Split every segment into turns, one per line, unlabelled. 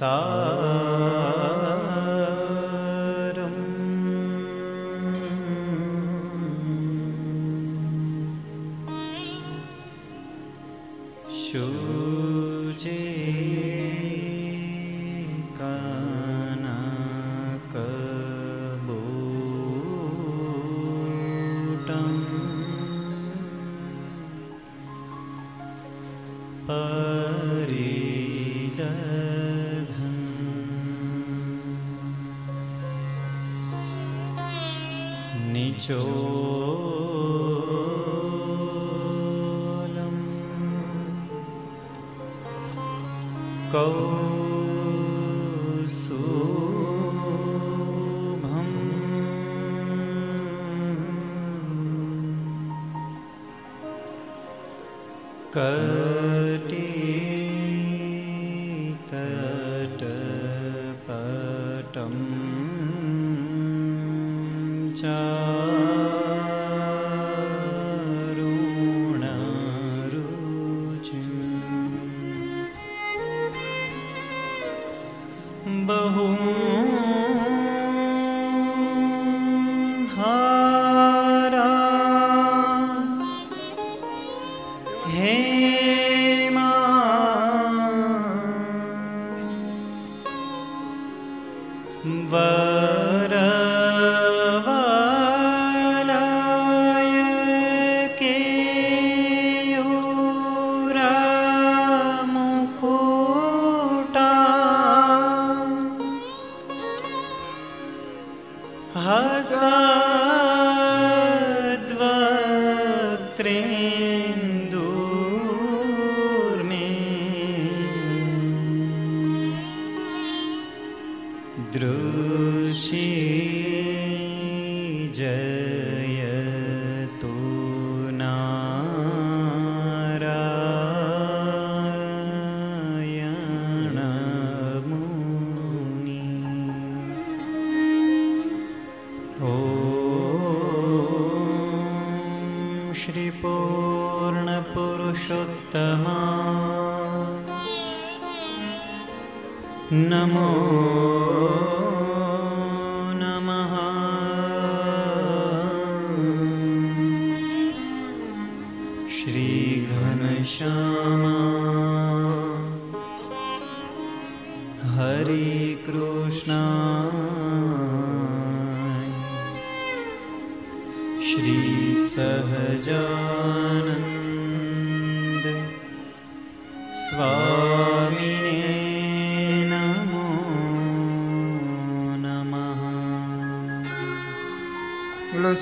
सा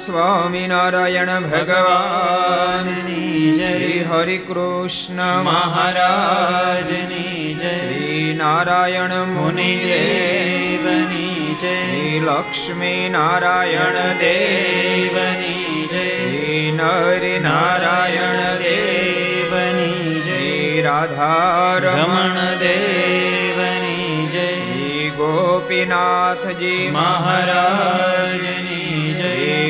સ્વામિનારાયણ ભગવાનની શ્રી હરિકૃષ્ણ મહારાજની જય. શ્રી નારાયણ મુનિદેવની જય. શ્રી લક્ષ્મી નારાયણ દેવની જય. શ્રી નર નારાયણ દેવની શ્રી રાધારમણ દેવની જય. શ્રી ગોપીનાથજી મહારાજની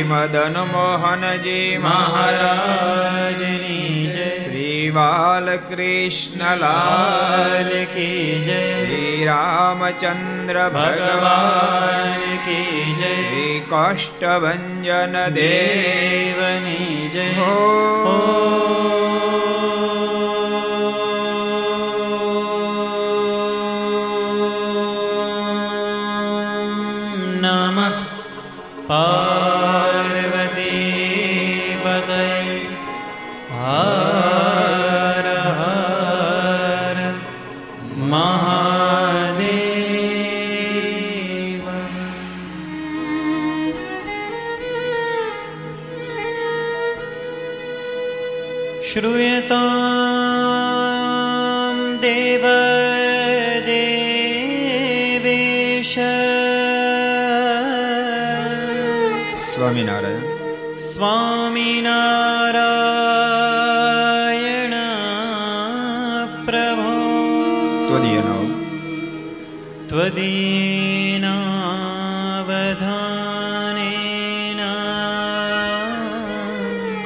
મદન મોહનજી મહારાજની જય શ્રી બાલકૃષ્ણ લાલ કી જય શ્રી રામચંદ્ર ભગવાન કી જય શ્રી કાષ્ટભન દેવની જય હો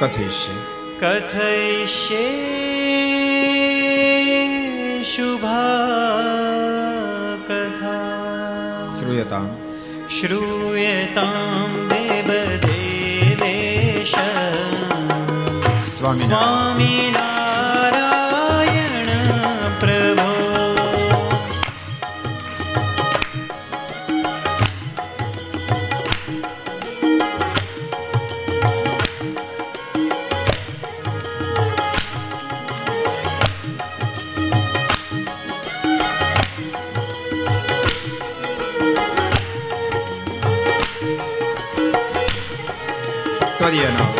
કથયિષ્ય કથયિષ્ય શુભા કથા શ્રૂયતામ
શ્રૂયતામ દેવ દેવેશ સ્વામી Iya.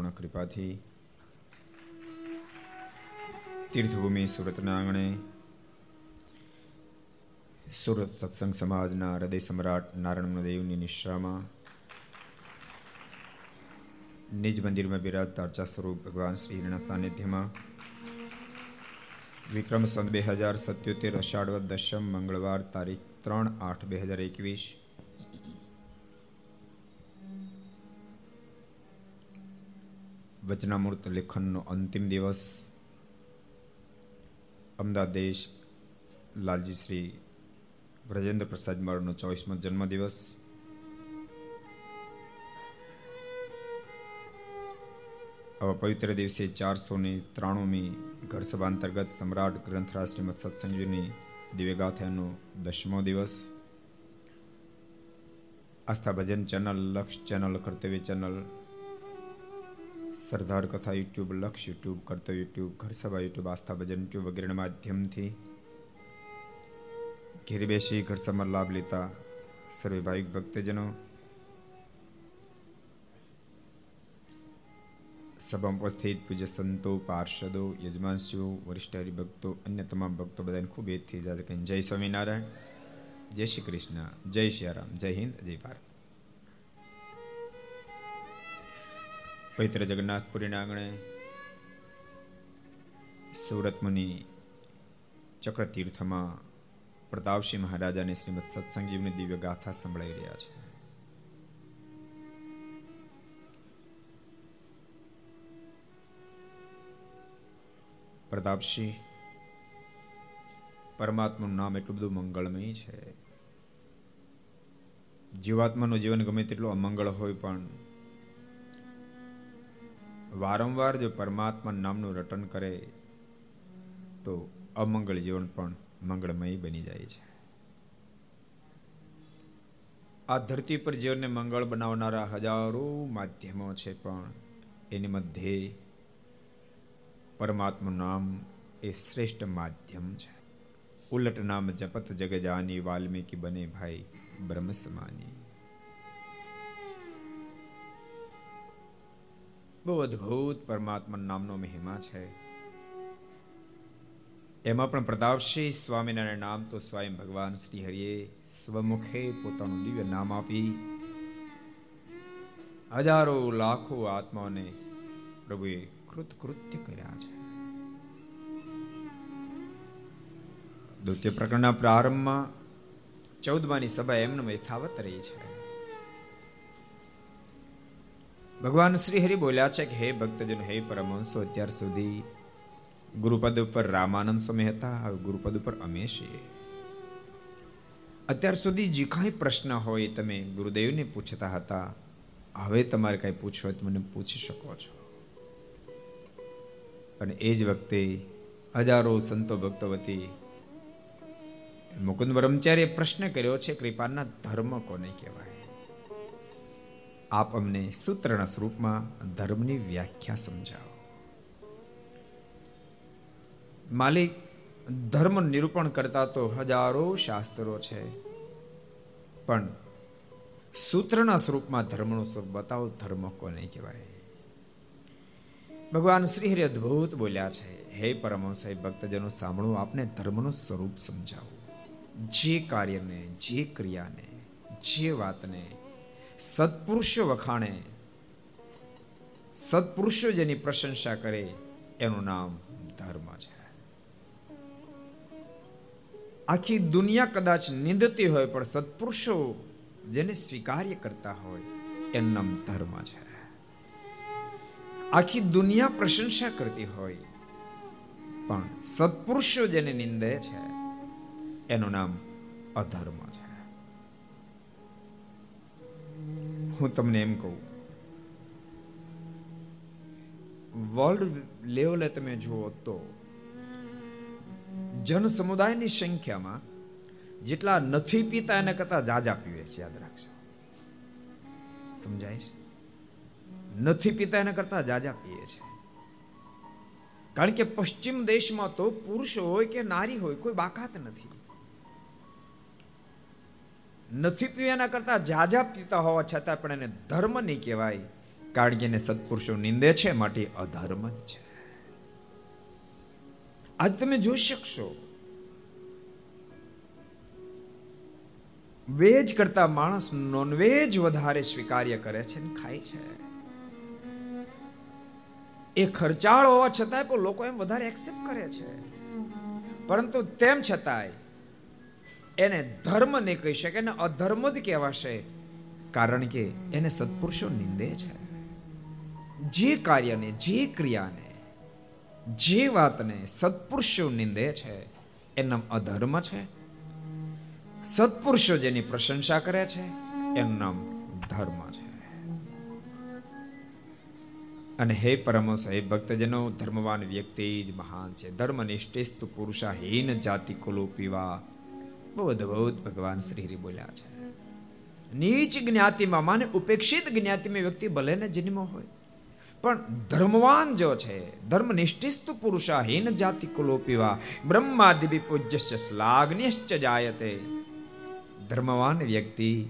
પૂર્ણ કૃપાથી તીર્થભૂમિ સુરતના આંગણે
સુરત સત્સંગ સમાજના હૃદય સમ્રાટ નારાયણ દેવની નિશ્રામાં નિજ મંદિરમાં બિરાજતા અર્ચા સ્વરૂપ ભગવાન શ્રીના સાનિધ્યમાં વિક્રમ સંત બે હજાર સત્યોતેર અષાઢ દશમ મંગળવાર તારીખ ત્રણ આઠ બે હજાર એકવીસ વચનામૃત લેખનનો અંતિમ દિવસ અમદાવાદ દેશ લાલજી શ્રી વ્રજેન્દ્ર પ્રસાદ માળનો ચોવીસમો જન્મદિવસ. આવા પવિત્ર દિવસે ચારસો ને ત્રાણુંમી ઘર સભા અંતર્ગત સમ્રાટ ગ્રંથરાજ શ્રીમદ સત્સંગીની દિવ્યગાથાનો દસમો દિવસ. Aastha Bhajan channel, Laksh channel, Kartavya channel Sardar Katha YouTube Laksh YouTube કર્તવ્ય યુટ્યુબ ઘર સભા યુટ્યુબ આસ્થા ભજન યુટ્યુબ વગેરેના માધ્યમથી ઘેર બેસી ઘર સમર લાભ લેતા સર્વે ભાવિક ભક્તજનો સભામાં ઉપસ્થિત પૂજ્ય સંતો પાર્ષદો યજમાનશ્રીઓ વરિષ્ઠ હરિભક્તો અન્ય તમામ ભક્તો બધાને ખૂબ એથી જાતે કહીને જય સ્વામિનારાયણ જય શ્રી કૃષ્ણ જય શ્રી રામ જય હિન્દ જય ભારત પવિત્ર જગન્નાથપુરીના આંગણે સુરત મુનિ ચક્રતીર્થમાં પ્રતાપસિંહ મહારાજાને શ્રીમદ સત્સંગજીવની દિવ્ય ગાથા સંભળાઈ રહ્યા છે. પ્રતાપસિંહ, પરમાત્માનું નામ એટલું બધું મંગળમય છે. જીવાત્માનું જીવન ગમે તેટલું અમંગળ હોય પણ વારંવાર જો પરમાત્મા નામનું રટન કરે, તો અમંગળ જીવન પણ મંગળમય બની જાય છે. આ ધરતી પર જીવનને મંગળ બનાવનારા હજારો માધ્યમો છે, પણ એની મધ્યે પરમાત્મા નામ એ શ્રેષ્ઠ માધ્યમ છે. ઉલટ નામ જપત જગજાની વાલ્મીકી બને ભાઈ બ્રહ્મ સમાની બહુ અદ્ભુત પરમાત્મા નામનો મહિમા છે. એમાં પણ પ્રતાપસિંહ સ્વામિનારાયણ નામ તો સ્વયં ભગવાન શ્રી હરિએ સ્વમુખે પોતાનું દિવ્ય નામ આપી. હજારો લાખો આત્માઓને પ્રભુએ કૃતકૃત્ય કર્યા છે. દ્વિતીય પ્રકરણના પ્રારંભમાં ચૌદમાની સભા એમને યથાવત રહી છે. ભગવાન શ્રી હરિ બોલ્યા છે કે, હે ભક્તજન, હે પરમહંસો, અત્યાર સુધી ગુરુપદ ઉપર રામાનંદ સ્વામી હતા, હવે ગુરુપદ ઉપર અમે છીએ. અત્યાર સુધી જે કાંઈ પ્રશ્ન હોય તમે ગુરુદેવને પૂછતા હતા, હવે તમારે કાંઈ પૂછવું હોય તો મને પૂછી શકો છો. અને એ જ વખતે હજારો સંતો ભક્તો વતી મુકુંદ બ્રહ્મચાર્ય પ્રશ્ન કર્યો છે, કૃપાના ધર્મ કોને કહેવાય? આપ અમને સૂત્રના સ્વરૂપમાં ધર્મની વ્યાખ્યા સમજાવો. માલિક, ધર્મ નિરૂપણ કરતા તો હજારો શાસ્ત્રો છે. પણ સૂત્રના સ્વરૂપમાં ધર્મનો સ્વરૂપ બતાવો, ધર્મ કોને કહેવાય? ભગવાન શ્રી હરિ અદ્ભુત બોલ્યા છે. હે પરમહંસ, હે ભક્તજનો, સાંભળો, આપને ધર્મનું સ્વરૂપ સમજાવો. જે કાર્યને, જે ક્રિયાને, જે વાતને સત્પુરુષો વખાણે, સત્પુરુષો જેની પ્રશંસા કરે, એનું નામ ધર્મ છે. આખી દુનિયા કદાચ નિંદતી હોય, પણ સત્પુરુષો જેને સ્વીકાર્ય કરતા હોય, એનું નામ ધર્મ છે. આખી દુનિયા પ્રશંસા કરતી હોય, પણ સત્પુરુષો જેને નિંદે છે, એનું નામ અધર્મ છે. હું તમને એમ કહું. વર્લ્ડ લેવલે તમે જુઓ તો જન સમુદાયની સંખ્યામાં જેટલા નથી પીતા એના કરતા જાજા પીવે છે, યાદ રાખશો સમજાય છે? નથી પીતા એના કરતા જાજા પીએ છે. કારણ કે પશ્ચિમ દેશમાં તો પુરુષ હોય કે નારી હોય, કોઈ બાકાત નથી. નથી પીવાના કરતા જાજા પીતા હોવા છતાં પણ એને ધર્મ નહીં કહેવાય. કારણ કે એને સત્પુરુષો નિંદે છે, માટે અધર્મ જ છે. આજ તમે જોઈ શકશો. વેજ કરતા માણસ નોનવેજ વધારે સ્વીકાર્ય કરે છે ને ખાય છે. એ ખર્ચાળ હોવા છતાંય પણ લોકો એમ વધારે એક્સેપ્ટ કરે છે. પરંતુ તેમ છતાંય એને ધર્મ નહીં કહી શકે ને અધર્મ જ કહેવાશે. કારણ કે એને સત્પુરુષો નિંદે છે. જે કાર્યને, જે ક્રિયાને, જે વાતને સત્પુરુષો નિંદે છે એનું અધર્મ છે. સત્પુરુષો જેની પ્રશંસા કરે છે એનું નામ ધર્મ છે. અને હે પરમસ હે ભક્તજનો, ધર્મવાન વ્યક્તિ જ મહાન છે. ધર્મનિષ્ઠિસ્ત પુરુષા હીન જાતિ કુલો પીવા બહુ અદભુત ભગવાન શ્રી હરિ બોલ્યા છે. નીચ જ્ઞાતિમાં માને ઉપેક્ષિત જ્ઞાતિમાં વ્યક્તિ ભલે ને જન્મ હોય. પણ ધર્મવાન જો છે, ધર્મનિષ્ઠિસ્તુ પુરુષા હીન જાતિ કુલો પીવા બ્રહ્માદિ પૂજ્યશ્ચ શ્લાઘ્યશ્ચ જાયતે. ધર્મવાન વ્યક્તિ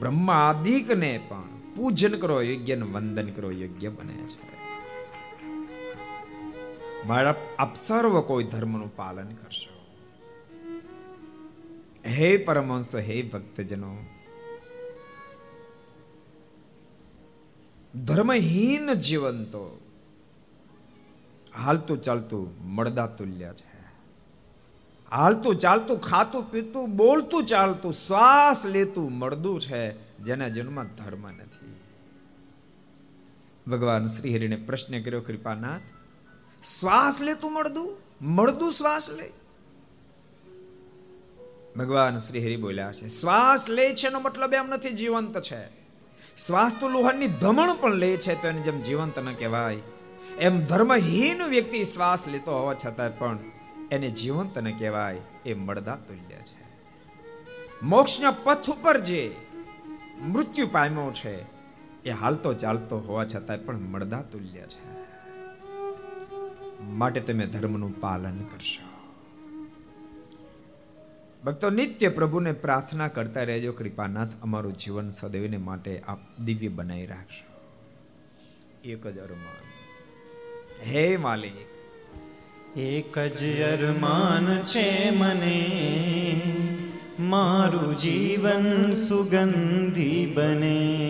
બ્રહ્માદિકને પણ પૂજન કરો યોગ્ય વંદન કરો, યોગ્ય બને છે. બાળક અપસર્વ કોઈ ધર્મનું પાલન કરશો. હે પરમહંસ, હે ભક્તજનો. ધર્મહીન જીવન તો હાલતું ચાલતું મળદા તુલ્ય છે. હાલતું ચાલતું ખાતું પીતું, બોલતું ચાલતું શ્વાસ લેતું મળદું છે, જેના જન્મમાં ધર્મ નથી. ભગવાન શ્રી હરિને પ્રશ્ન કર્યો, કૃપાનાથ, શ્વાસ લેતું મળદું? મળદું શ્વાસ લે? ભગવાન શ્રી હરિ બોલ્યા છે. શ્વાસ લે છે એનો મતલબ એમ નથી, જીવંત છે. શ્વાસ તો લોહાની ધમણ પણ લે છે, તો એને જેમ જીવંત ન કહેવાય. એમ ધર્મહીન વ્યક્તિ શ્વાસ લેતો હોવા છતાં પણ એને જીવંત ન કહેવાય, એ મળદા તુલ્ય છે. મોક્ષના પથ ઉપર જે મૃત્યુ પામ્યો છે, એ હાલતો ચાલતો હોવા છતાં પણ મળદા તુલ્ય છે. માટે તમે ધર્મનું પાલન કરશો. ભક્તો નિત્ય પ્રભુને પ્રાર્થના કરતા રહેજો. કૃપાનાથ અમારું જીવન સદૈવને માટે આપ દિવ્ય બનાવી રાખશો. એક જ અરમાન. હે માલિક.
એક જ અરમાન છે મને. મારું જીવન સુગંધી બને.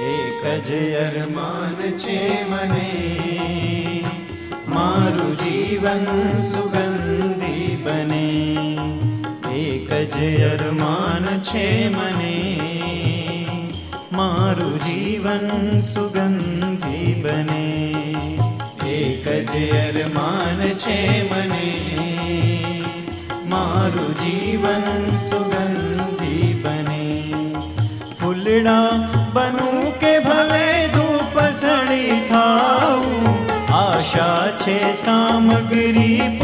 એક જ અરમાન છે મને. મારું જીવન સુગંધી બને. એક જ અરમાન છે મને. મારું જીવન સુગંધી બને. એક જ અરમાન છે મને. મારું જીવન સુગંધી બને. ફૂલડા બનું કે ભલે ધૂપ સળી થાઉં આશા છે સામગ્રી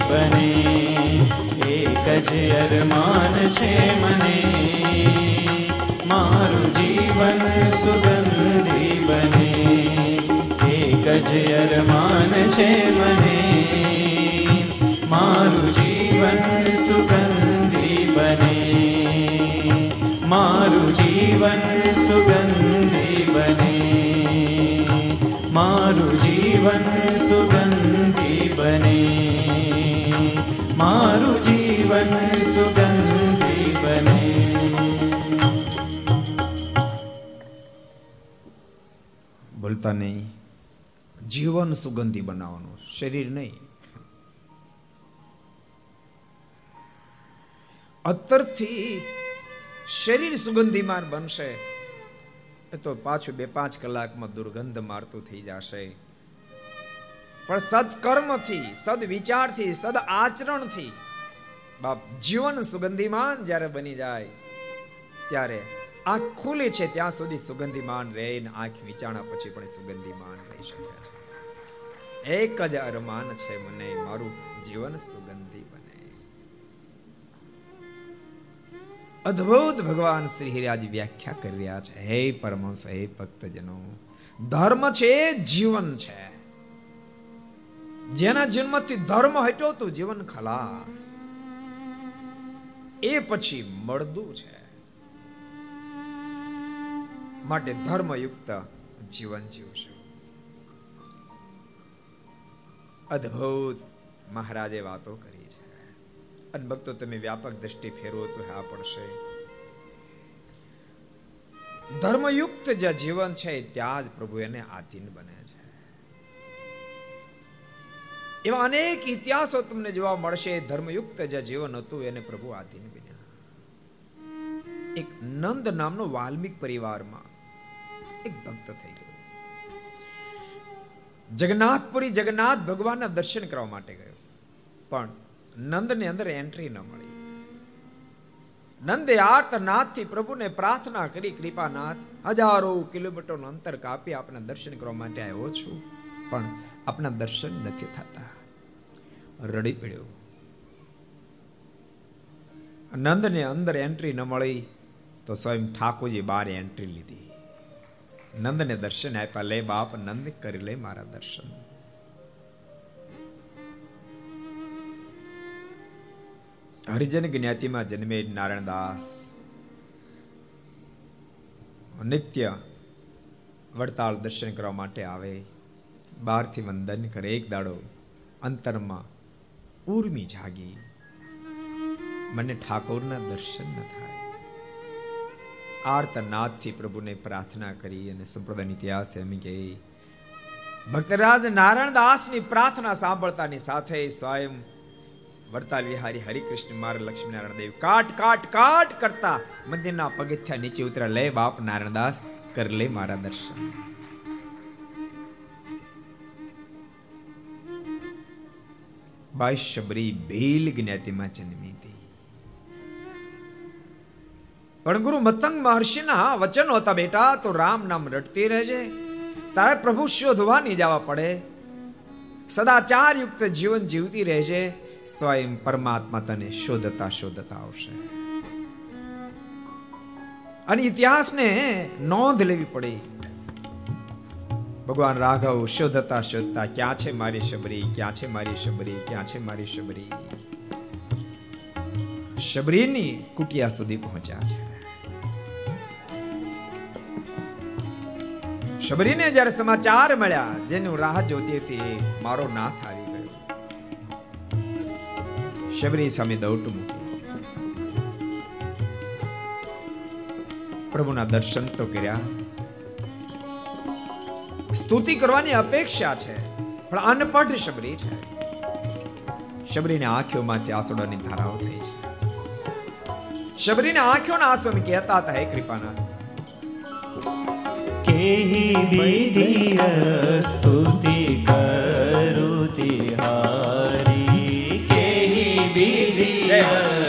બને એક જ અરમાન છે મને મારું જીવન સુગંધી બને એક જ અરમાન છે મને મારું જીવન સુગંધી બને મારું જીવન સુગંધી બને મારું જીવન સુગંધી બને. મારું જીવન સુગંધી બને.
બોલતા નહીં જીવન સુગંધી બનાવવાનું શરીર નહીં. અત્તરથી શરીર સુગંધીમાન બનશે. તો પાછું બે પાંચ કલાકમાં દુર્ગંધ મારતું થઈ જશે. પણ સત્કર્મથી સદ વિચારથી સદ આચરણથી બાપ જીવન સુગંધીમાન જ્યારે બની જાય, ત્યારે આંખ ખુલી છે ત્યાં સુધી સુગંધીમાન રહે ને આંખ વિચારણા પછી પણ સુગંધીમાન રહી શકે છે. એક જ અરમાન છે મને, મારું જીવન સુગંધી. અદ્ભુત ભગવાન શ્રી હિરાજ વ્યાખ્યા કરી રહ્યા છે. હે પરમહંસ, હે ભક્તજનો, ધર્મ છે, જીવન છે. જેના જન્મથી ધર્મ હટ્યો તો જીવન ખલાસ. એ પછી મળદું છે. માટે ધર્મયુક્ત જીવન જીવશું. અદ્ભુત મહારાજે વાતો કરી. અને ભક્તો, તમે વ્યાપક દ્રષ્ટિ ફેરવો તો હા પડશે. ધર્મયુક્ત જે જીવન છે, ત્યાં જ પ્રભુ એને આધીન બને છે. એવા અનેક ઇતિહાસો તમને જોવા મળશે, ધર્મયુક્ત જે જીવન હતું, એને પ્રભુ આધીન બન્યા. એક નંદ નામનો વાલ્મિક પરિવારમાં એક ભક્ત થઈ ગયો. જગન્નાથપુરી જગન્નાથ ભગવાનના દર્શન કરવા માટે ગયો. પણ નંદને અંદર એન્ટ્રી ન મળી નંદે આર્તનાથથી પ્રભુને પ્રાર્થના કરી કૃપાનાથ હજારો કિલોમીટરનું અંતર કાપી આપના દર્શન કરવા માટે આવ્યો છું પણ આપના દર્શન નથી થતા રડી પડ્યો નંદને અંદર એન્ટ્રી ન મળી તો સ્વયં ઠાકોરજી બાર એન્ટ્રી લીધી નંદને દર્શન આપ્યા લે બાપ નંદ કરી લે મારા દર્શન હરિજન જ્ઞાતિમાં જન્મે નારાયણદાસ નિત્ય વડતાલ દર્શન કરવા માટે આવે. બહારથી વંદન કરે. એક દાડો અંતરમાં ઉર્મી જાગી. મને ઠાકોરના દર્શન ન થાય. આર્તનાથથી પ્રભુને પ્રાર્થના કરી અને સંપ્રદાય ઇતિહાસ એમ કે, ભક્તરાજ નારાયણદાસની પ્રાર્થના સાંભળતાની સાથે સ્વયં વડતાલ વિહારી હરિકૃષ્ણ, માર લક્ષ્મીનારાયણ દેવ. કાટ કાટ કાટ કરતા મંદિરના પગથિયા નીચે ઉતરા. લે બાપ નારાયણદાસ કર લે મારા દર્શન. બાઈ શબરી ભીલ જ્ઞાતિમાં જન્મી હતી. પણ ગુરુ મતંગ મહર્ષિના વચનો હતા, બેટા, તો રામ નામ રટતી રહેજે. તારે પ્રભુ શોધવા નહીં જવા પડે. સદાચાર યુક્ત જીવન જીવતી રહેજે. સ્વયં પરમાત્મા તને શોધતા શોધતા આવશે. અને ઇતિહાસને નોંધ લેવી પડી. ભગવાન રાઘવ શોધતા શોધતા, ક્યાં છે મારી શબરી? ક્યાં છે મારી શબરી? ક્યાં છે મારી શબરી? શબરીની કુટિયા સુધી પહોંચ્યા છે. શબરીને જ્યારે સમાચાર મળ્યા, જેનું રાહ જોતી હતી, મારો નાથ આવી શબરી સામે દૌટ મૂકી. પ્રભુના દર્શન તો કર્યા. સ્તુતિ કરવાની અપેક્ષા છે, પણ અનપઢ શબરી છે. શબરીને આંખોમાંથી આંસુડાની ધારાઓ થઈ છે. શબરીને આંખોના આંસુ કહેતા હતા, હે કૃપાનાથ.
કેહી વિધિય સ્તુતિ કરુતિ હારી વિધિય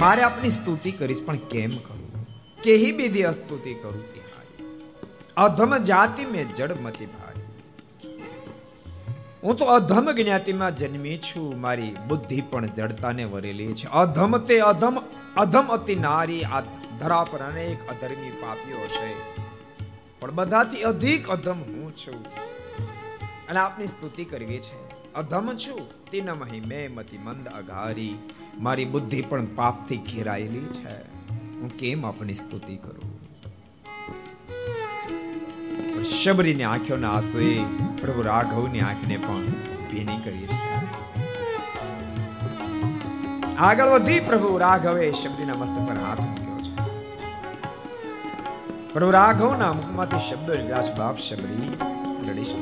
મારે આપની સ્તુતિ કરીશ, પણ કેમ કરું? કેહી બીધી અસ્તુતિ કરું તિહારી? અધમ જાતિ મેં જડમતી ભારી. હું તો અધમ જ્ઞાતિમાં જન્મી છું, મારી બુદ્ધિ પણ જડતાને વરેલી છે. અધમ તે અધમ અધમ અતિ નારી, આ ધરા પર અનેક અધર્મી પાપીઓ છે. પણ બધાથી અધિક અધમ હું છું. અને આપની સ્તુતિ કરવી છે. અધમ છું. તિનમહી મેં મતિ મંદ અઘારી. મારી બુદ્ધિ પણ પાપથી ઘેરાયેલી છે. હું કેમ આપની સ્તુતિ કરું? શબરીની આંખોના આંસુએ પ્રભુ રાઘવની આંખને પણ ભીની કરી છે. આગળ વધી પ્રભુ રાઘવે શબરીના મસ્તક પર હાથ મૂક્યો છે. પ્રભુ રાઘવના મુખમાંથી શબ્દો નીકળ્યા બાપ શબરી રડીશ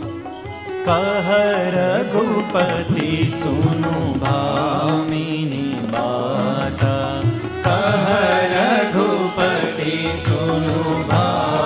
કહ રઘુપતિ સુનો ભામિની બાતા કહ રઘુપતિ સુનો ભામિની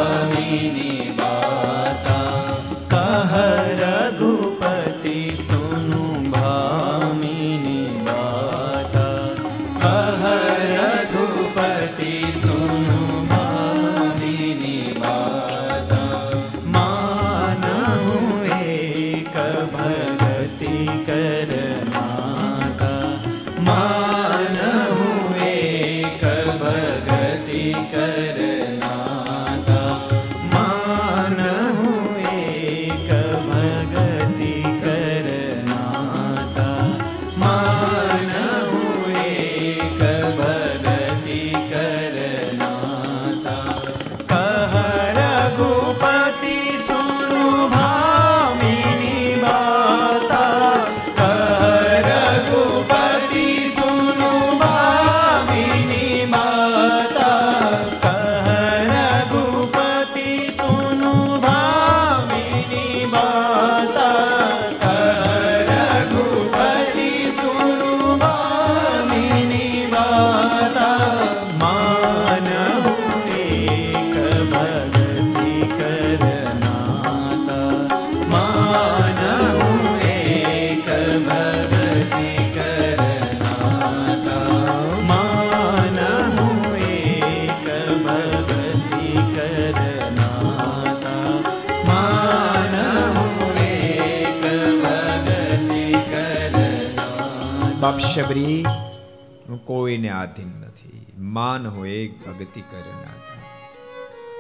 માન હોય ભક્તિ કરનાર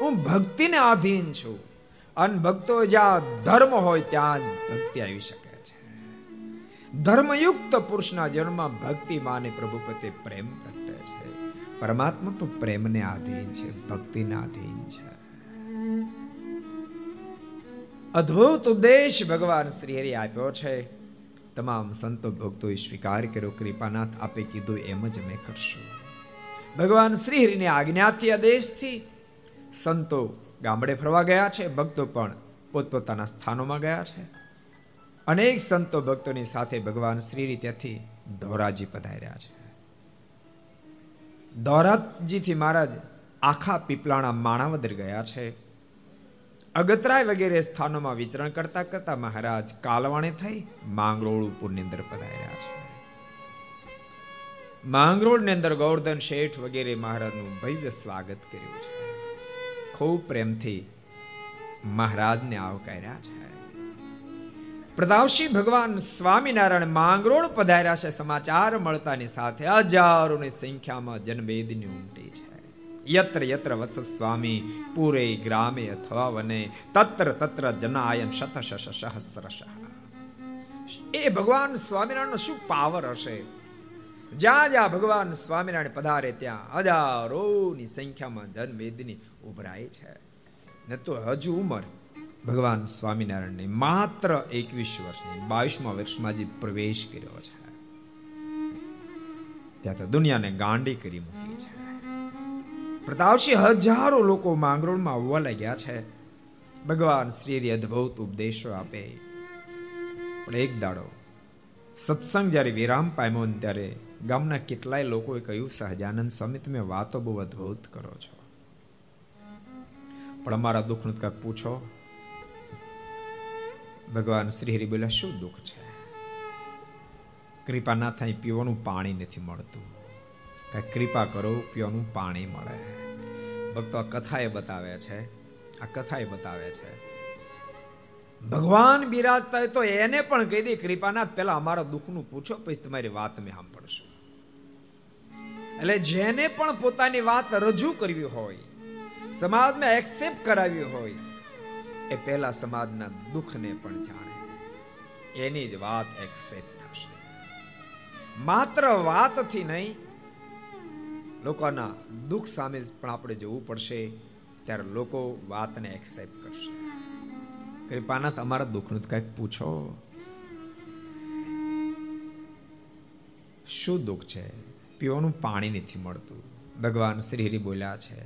હું ભક્તિને આધીન છું. અન ભક્તો જ્યાં ધર્મ હોય ત્યાં જ ભક્તિ આવી શકે છે. ધર્મયુક્ત પુરુષના જન્મમાં ભક્તિ માને પ્રભુ પ્રેમ પ્રગટે છે. પરમાત્મા તો પ્રેમને આધીન છે, ભક્તિને આધીન છે. અદ્ભુત ઉપદેશ ભગવાન શ્રી હરિ આપ્યો છે. તમામ સંતો ભક્તોએ સ્વીકાર કર્યો, કૃપાનાથ આપે કીધું, એમ જ અમે કરશું. ભગવાન શ્રી હરિની આજ્ઞાથી આદેશથી સંતો ગામડે ફરવા ગયા છે, ભક્તો પણ પોતપોતાના સ્થાનોમાં ગયા છે. અનેક સંતો ભક્તોની સાથે ભગવાન શ્રી હરિ ત્યાંથી ધોરાજી પધાર્યા છે. ધોરાજીથી મહારાજ આખા પીપલાણા માણાવદર ગયા છે. અગતરાય વગેરે સ્થાનોમાં વિચરણ કરતા કરતા મહારાજ કાલવાણે થઈ માંગરોળ ઉપરની અંદર પધાર્યા છે. માંગરોળની અંદર ગોવર્ધન શેઠ વગેરે મહારાજનું ભવ્ય સ્વાગત કર્યું છે. ખૂબ પ્રેમથી મહારાજને આવકાર્યા છે. પ્રતાપસિંહ ભગવાન સ્વામિનારાયણ માંગરોળ પધાર્યા છે. સમાચાર મળતાની સાથે હજારોની સંખ્યામાં જનમેદની ઉમટી છે. યત્ર યત્ર વત્સ સ્વામી પૂરે ગ્રામે અથવા વને, તત્ર તત્ર જનાયન શત સહસ્રશ એ ભગવાન સ્વામિનારાયણનો શું પાવર હશે? જ્યાં જ્યાં ભગવાન સ્વામિનારાયણ પધારે ત્યાં હજારોની સંખ્યામાં જનમેદની ઉભરાય છે. ને તો હજુ ઉંમર ભગવાન સ્વામિનારાયણની માત્ર એકવીસ વર્ષની, બાવીસમાં વર્ષમાં જે પ્રવેશ કર્યો છે. ત્યાં તો દુનિયાને ગાંડી કરી મૂકી છે. પ્રતાપસિંહ હજારો લોકો માંગરોળમાં આવવા લાગ્યા છે. ભગવાન શ્રી અદભુત ઉપદેશો આપે. પણ એક દાડો સત્સંગ જ્યારે વિરામ પામ્યો ત્યારે ગામના કેટલાય લોકોએ કહ્યું, સહજાનંદ સ્વામી તમે વાતો બહુ અદભુત કરો છો. પણ અમારા દુઃખનું કાંક પૂછો. ભગવાન શ્રી હરિ બોલ્યા, શું દુઃખ છે? કૃપા ના થાય પીવાનું પાણી નથી મળતું. કાંઈ કૃપા કરો, પીવાનું પાણી મળે. ભક્તો આ કથા એ બતાવે છે, આ કથા એ બતાવે છે. ભગવાન બિરાજતા હોય તો એને પણ કહી દે, કૃપાનાથ પહેલા અમારા દુઃખનું પૂછો, પછી તમારી વાત મેં સાંભળશું. એટલે જેને પણ પોતાની વાત રજૂ કરવી હોય સમાજમાં એક્સેપ્ટ કરાવી હોય, એ પહેલા સમાજના દુઃખને પણ જાણે. એની જ વાત એક્સેપ્ટ થશે. માત્ર વાતથી નહીં, લોકોના દુઃખ સામે પણ આપણે જવું પડશે, ત્યારે લોકો વાતને એક્સેપ્ટ કરશે. કૃપાનાથ, અમારા દુઃખનું કંઈક પૂછો. શું દુઃખ છે? પીવાનું પાણી નથી મળતું. ભગવાન શ્રી હરિ બોલ્યા છે,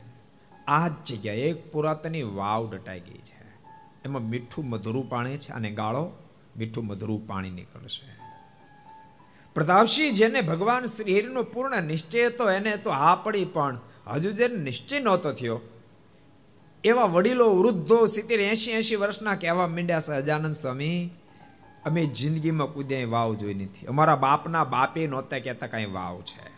આ જ જગ્યાએ એક પુરાતની વાવ ડટાઈ ગઈ છે. એમાં મીઠું મધુરું પાણી છે અને ગાળો મીઠું મધુરું પાણી નીકળશે. પ્રતાપસિંહ જેને ભગવાન શ્રીહરિનો પૂર્ણ નિશ્ચય હતો, એને તો આ પડી પણ હજુ જેને નિશ્ચય નહોતો થયો. એવા વડીલો વૃદ્ધો સિત્તેર એસી એસી વર્ષના કહેવા માંડ્યા, સહજાનંદ સ્વામી, અમે જિંદગીમાં કુદ્યા વાવ જોઈ નથી. અમારા બાપના બાપે નહોતા કહેતા કાંઈ વાવ છે.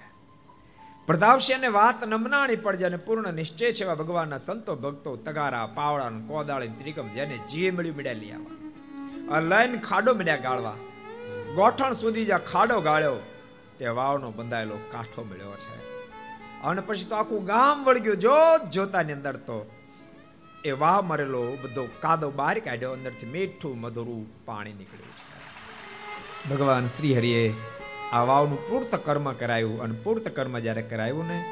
પ્રતાપસિંહને વાત નમનાણી પડજે અને પૂર્ણ નિશ્ચય છે એવા ભગવાનના સંતો, ભક્તો, તગારા, પાવડા કોદાળી ત્રિકમ જેને જે મળ્યું મળ્યા લઈ આવવા લઈને ખાડો મળ્યા ગાળવા. ગોઠણ સુધી જ્યાં ખાડો ગાળ્યો તે વાવનો બંધાયેલો કાંઠો મળ્યો છે. અને પછી તો આખું ગામ વળગ્યું જોત જોતાની અંદર તો એ વાવ મરેલો બધો કાદો બહાર કાઢ્યો, અંદરથી મીઠું, મધુરું પાણી નીકળ્યું છે. ભગવાન શ્રી હરિએ આ વાવનું પૂર્ત કર્મ કરાયું અને પૂર્ત કર્મ જ્યારે કરાયું ને,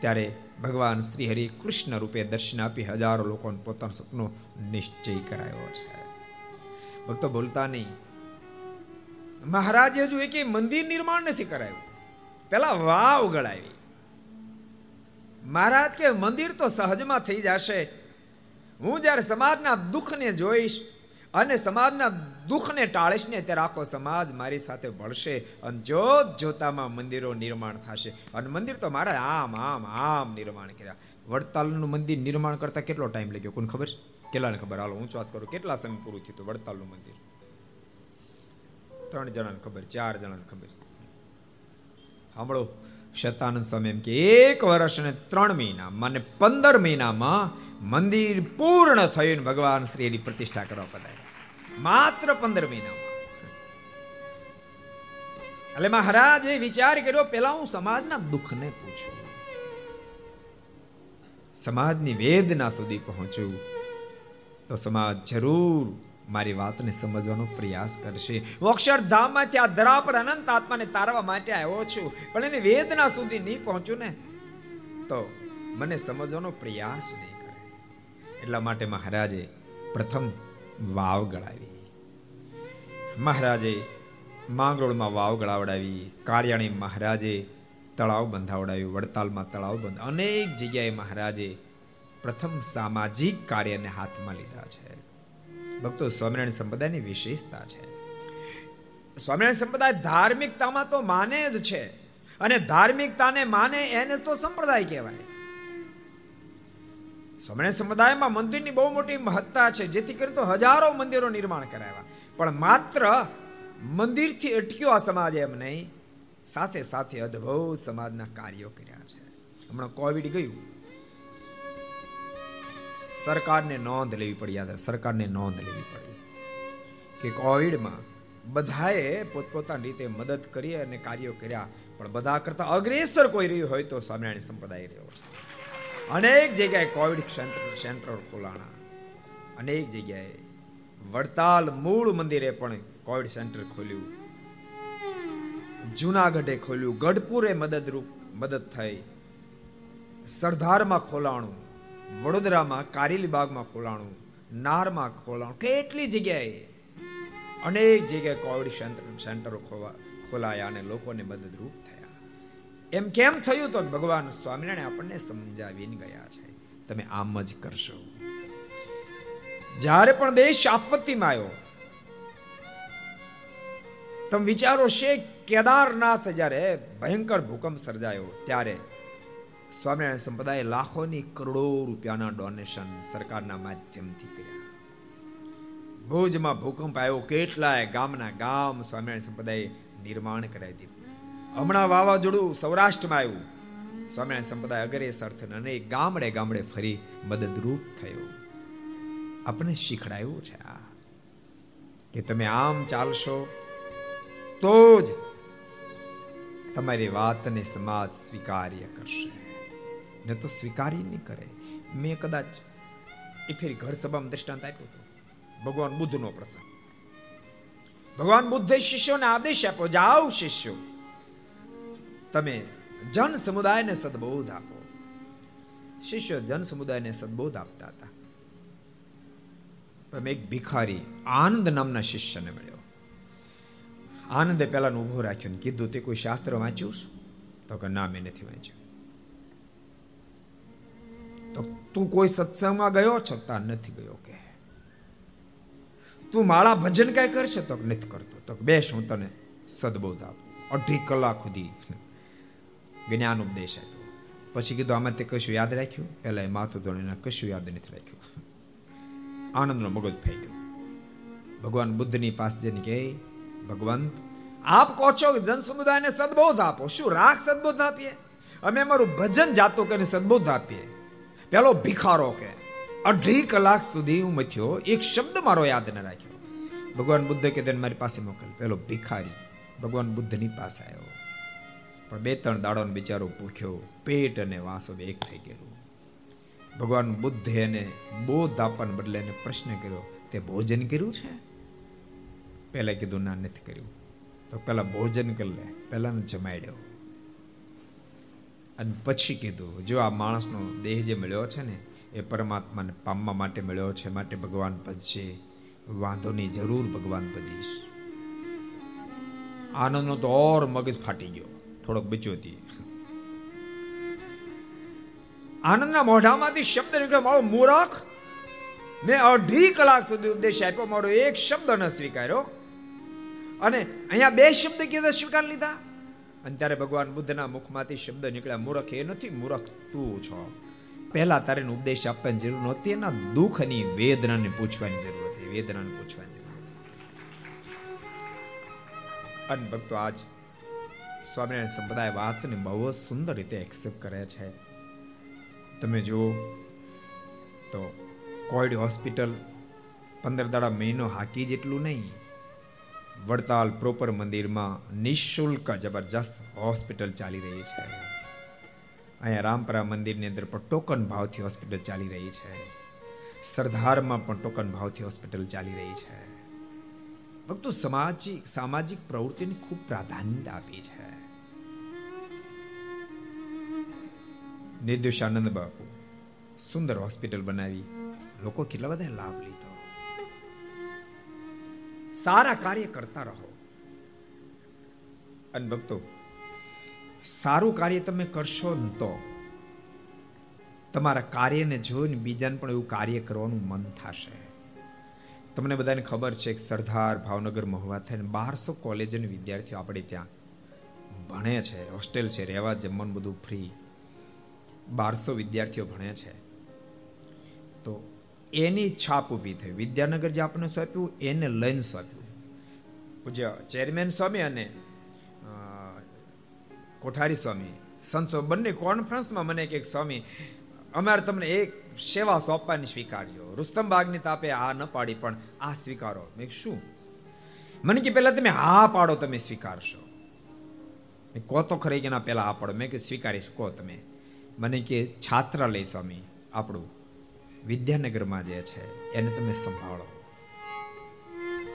ત્યારે ભગવાન શ્રી હરિ કૃષ્ણ રૂપે દર્શન આપી હજારો લોકોને પોતાનું સપનું નિશ્ચય કરાયો છે. ભક્તો બોલતા નહીં. મહારાજે હજુ એક મંદિર નિર્માણ નથી કરાયું. પેલા વાવ ગળાવી. મહારાજ કે મંદિર તો સહજમાં થઈ જશે. હું જ્યારે સમાજના દુઃખને જોઈશ અને સમાજના દુઃખને ટાળીશ ને ત્યારે આખો સમાજ મારી સાથે ભળશે અને જોત જોતામાં મંદિરો નિર્માણ થશે. અને મંદિર તો મારા આમ આમ આમ નિર્માણ કર્યા. વડતાલનું મંદિર નિર્માણ કરતા કેટલો ટાઈમ લાગ્યો? કોને ખબર? કેટલાને ખબર? હાલો, હું વાત કરું. કેટલા સમય પૂરું થયું વડતાલનું મંદિર? ત્રણ જણાને ખબર, ચાર જણાને ખબર. સાંભળો શતાનંદ સ્વામી એમ કે એક વર્ષ અને ત્રણ મહિના મને પંદર મહિનામાં મંદિર પૂર્ણ થયું ભગવાન શ્રી એની પ્રતિષ્ઠા કરવા પધાર્યા. માત્ર પંદર મહિનામાં. એટલે મહારાજે વિચાર કર્યો, પેલા હું સમાજના દુઃખને પૂછું. સમાજની વેદના સુધી પહોંચું. તો સમાજ જરૂર મારી વાતને સમજવાનો પ્રયાસ કરશે. હું અક્ષરધામમાં ત્યાં ધરા પર અનંત આત્માને તારવા માટે આવ્યો છું. પણ એને વેદના સુધી નહીં પહોંચું ને, તો મને સમજવાનો પ્રયાસ નહીં કરે. એટલા માટે મહારાજે પ્રથમ વાવ ગળાવી. મહારાજે માંગરોળમાં વાવ ગળાવડાવી, કાર્યાણી મહારાજે તળાવ બંધાવડાવ્યું વડતાલમાં તળાવ બંધ, અનેક જગ્યાએ મહારાજે પ્રથમ સામાજિક કાર્યને હાથમાં લીધા છે. ભક્તો, સ્વામિનારાયણ સંપ્રદાયની વિશેષતા છે. સ્વામિનારાયણ સંપ્રદાય ધાર્મિકતામાં તો માને જ છે. અને ધાર્મિકતાને માને એને તો સંપ્રદાય કહેવાય. સ્વામિનારાયણ સંપ્રદાયમાં મંદિરની બહુ મોટી મહત્તા છે, જેથી કરીને તો હજારો મંદિરો નિર્માણ કરાવ્યા પણ માત્ર મંદિરથી અટક્યો આ સમાજ એમ નહીં, સાથે સાથે અદ્ભુત સમાજના કાર્યો કર્યા છે. હમણાં કોવિડ ગયું. સરકારને નોંધ લેવી પડી સરકારને નોંધ લેવી પડી કે કોવિડમાં બધાએ પોતપોતાની રીતે મદદ કરી અને કાર્યો કર્યા. પણ બધા કરતા અગ્રેસર કોઈ રહ્યું હોય તો સ્વામિનારાયણ સંપ્રદાય રહ્યો. છે અનેક જગ્યાએ કોવિડ સેન્ટર ખોલાણા. અનેક જગ્યાએ વડતાલ મૂળ મંદિરે પણ કોવિડ સેન્ટર ખોલ્યું. જુનાગઢે ખોલ્યું. ગઢપુરે મદદરૂપ મદદ થઈ. સરદારમાં ખોલાણું. વડોદરામાં કારેલીબાગમાં ખોલાણું. નારમાં ખોલાણું. કેટલી જગ્યાએ અનેક જગ્યાએ કોવિડ સેન્ટર, સેન્ટરો ખોલાયા અને લોકોને મદદરૂપ થયા. એમ કેમ થયું તો ભગવાન સ્વામિનારાયણ આપણને સમજાવીને ગયા છે. તમે આમ જ કરશો. જ્યારે પણ દેશ આપત્તિમાં આવ્યો, તમે વિચારો છે કેદારનાથ જ્યારે ભયંકર ભૂકંપ સર્જાયો, ત્યારે સ્વામિનારાયણ સંપ્રદાય લાખોની કરોડો રૂપિયાના ડોનેશન સરકારના માધ્યમથી કર્યા. ભુજમાં ભૂકંપ આવ્યો, કેટલાય ગામના ગામ સ્વામિનારાયણ સંપ્રદાય નિર્માણ કરાવી દીધું. હમણાં વાવાઝોડું સૌરાષ્ટ્રમાં આવ્યું. સ્વામિનારાયણ સંપ્રદાય અગ્રેસર સર્થન અને ગામડે ગામડે ફરી મદદરૂપ થયો. આપણે શીખડાયું છે આ, કે તમે આમ ચાલશો તો જ તમારી વાતને સમાજ સ્વીકાર્ય કરશે. ને તો સ્વીકાર્ય નહીં કરે. મેં કદાચ એક ફેરી ઘર સભામાં દ્રષ્ટાંત આપ્યો હતો. ભગવાન બુદ્ધનો પ્રસંગ. ભગવાન બુદ્ધે શિષ્યોને આદેશ આપ્યો, જાઓ શિષ્યો. તમે જન સમુદાયને સદબોધ આપો. શિષ્ય જન સમુદાયને સદબોધ આપતા હતા. પણ એક ભિખારી આનંદ નામના શિષ્યને મળ્યો. આનંદે પહેલાનું ઊભો રાખ્યો ને કીધું, તે કોઈ શાસ્ત્ર વાંચ્યું તો કે, ના, મેં નથી વાંચ્યું. તો તું કોઈ સત્સંગમાં ગયો? છતાં નથી ગયો કે. તું માળા ભજન કઈ કરશે? તો નથી કરતો. તો બેસ, હું તને સદબોધ આપું. અઢી કલાક સુધી જ્ઞાન ઉપદેશ આપ્યો. પછી કીધું, આમાં તે કશું યાદ રાખ્યું? એટલે માથું ધોળીને કશું યાદ નથી રાખ્યું. આનંદનો મગજ ગયો ભગવાન બુદ્ધની પાસે જઈને કહે, ભગવંત, આપ કહો છો કે જન સમુદાયને સદબોધ આપો. શું રાખ સદબોધ આપીએ? અમે અમારું ભજન જાતો કરીને સદબોધ આપીએ. પેલો ભિખારો કે અઢી કલાક સુધી હું મથ્યો, એક શબ્દ મારો યાદ ન રાખ્યો. ભગવાન બુદ્ધ કે તેને મારી પાસે મોકલ. પેલો ભિખારી ભગવાન બુદ્ધની પાસે આવ્યો. પણ બે ત્રણ દાડોનો બિચારો ભૂખ્યો, પેટ અને વાંસો એક થઈ ગયેલું. ભગવાન બુદ્ધે એને બોધ આપવાને બદલે એને પ્રશ્ન કર્યો, તે ભોજન કર્યું છે? પહેલાં કીધું, ના, નથી કર્યું. તો પહેલાં ભોજન કરી લે પહેલાં જમાડ્યો અને પછી કીધું, જો આ માણસનો દેહ જે મળ્યો છે ને, એ પરમાત્માને પામવા માટે મળ્યો છે માટે ભગવાન ભજશે. વાંધોની જરૂર ભગવાન ભજીશ. આનંદનો તો ઓર મગજ ફાટી ગયો. થોડોક બચ્યો હતી આનંદના મોઢામાંથી શબ્દ નીકળ્યો મારો મૂરખ, મેં અઢી કલાક સુધી ઉપદેશ આપ્યો, મારો એક શબ્દ ન સ્વીકાર્યો. અને અહીંયા બે શબ્દ કીધા સ્વીકાર લીધા. અને ત્યારે ભગવાન બુદ્ધના મુખમાંથી શબ્દ નીકળ્યા, મૂરખ, એ નથી, મૂરખ, તું છો. પહેલા તારે ઉપદેશ આપવાની જરૂર નહોતી, એના દુઃખની વેદનાને પૂછવાની જરૂર હતી, વેદનાને પૂછવાની જરૂર હતી. અને ભક્તો, આજ સ્વામિનારાયણ સંપ્રદાય વાતને બહુ જ સુંદર રીતે એક્સેપ્ટ કરે છે. તમે જુઓ તો કોઈડ હોસ્પિટલ પંદર દાડા મહિનો હાકી જેટલું નહીં, વડતાલ પ્રોપર મંદિરમાં નિઃશુલ્ક જબરજસ્ત હોસ્પિટલ ચાલી રહી છે. અહીંયા રામપરા મંદિરની અંદર પણ ટોકન ભાવથી હોસ્પિટલ ચાલી રહી છે. સરદારમાં પણ ટોકન ભાવથી હોસ્પિટલ ચાલી રહી છે. ભક્તો સામાજિક સામાજિક પ્રવૃત્તિને ખૂબ પ્રાધાન્યતા આપી છે. નિર્દોષાનંદ બાપુ, સુંદર હોસ્પિટલ બનાવી લોકો કેટલા બધા લાભ લીધો. સારા કાર્ય કરતા રહો. અને ભક્તો, સારું કાર્ય તમે કરશો ને તો તમારા કાર્યને જોઈને બીજાને પણ એવું કાર્ય કરવાનું મન થશે. તમને બધાને ખબર છે કે સરદાર ભાવનગર મહુવા થઈને બારસો કોલેજ વિદ્યાર્થીઓ આપણે ત્યાં ભણે છે, હોસ્ટેલ છે, રહેવા જમવાનું બધું ફ્રી. બારસો વિદ્યાર્થીઓ ભણે છે. તો એની છાપ ઊભી થઈ. વિદ્યાનગર જે આપણે સોંપ્યું, એને લઈને સોંપ્યું. પૂજ્ય ચેરમેન સ્વામી અને કોઠારી સ્વામી, સંતો બંને કોન્ફરન્સમાં મને કે સ્વામી, અમારે તમને એક સેવા સોંપવાની સ્વીકારજો. રુસ્તમ બાગની તાપે આ ન પાડી, પણ આ સ્વીકારો. મેં શું? મને કે, પહેલાં તમે હા પાડો, તમે સ્વીકારશો. કો તો ખરી કે ના, પહેલાં આ પાડો. મેં કે સ્વીકારીશ, કહો તમે. મને કે, છાત્રાલય સ્વામી, આપણું વિદ્યાનગરમાં જે છે, એને તમે સંભાળો.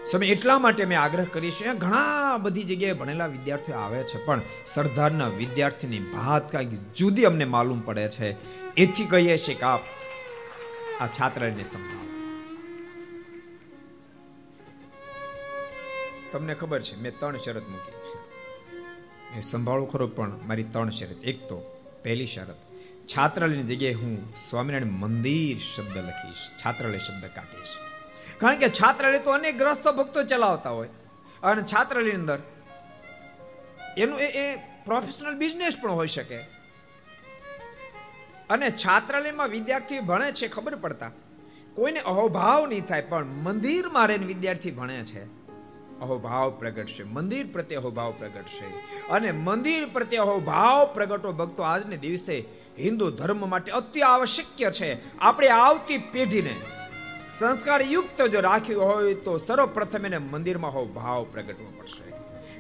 સ્વામી, એટલા માટે મેં આગ્રહ કરીશ ઘણા બધી જગ્યાએ ભણેલા વિદ્યાર્થીઓ આવે છે, પણ સરદારના વિદ્યાર્થીની ભાત કાંઈક જુદી અમને માલુમ પડે છે. એથી કહીએ છીએ કે આપ આ છાત્રને સંભાળો. તમને ખબર છે, મેં ત્રણ શરત મૂકી. મેં સંભાળું ખરો, પણ મારી ત્રણ શરત. એક તો પહેલી શરત છાત્રાલયની જગ્યાએ હું સ્વામિનારાયણ મંદિર શબ્દ લખીશ, છાત્રાલય શબ્દ કાઢીશ. કારણ કે છાત્રાલય તો અનેક ગ્રસ્ત ભક્તો ચલાવતા હોય. અને છાત્રાલયની અંદર એનું એ પ્રોફેશનલ બિઝનેસ પણ હોઈ શકે. અને છાત્રાલયમાં વિદ્યાર્થીઓ ભણે છે, ખબર પડતા. કોઈને અહોભાવ નહીં થાય, પણ મંદિરમાં રહીને વિદ્યાર્થી ભણે છે. અહોભાવ પ્રગટશે મંદિર પ્રત્યે અહોભાવ પ્રગટશે અને મંદિર પ્રત્યે અહોભાવ પ્રગટો ભક્તો આજને દિવસે હિન્દુ ધર્મ માટે અતિ આવશ્યક છે. આપણે આવતી પેઢીને સંસ્કાર યુક્ત જો રાખ્યું હોય તો સર્વપ્રથમ એને મંદિરમાં હો ભાવ પ્રગટવો પડશે.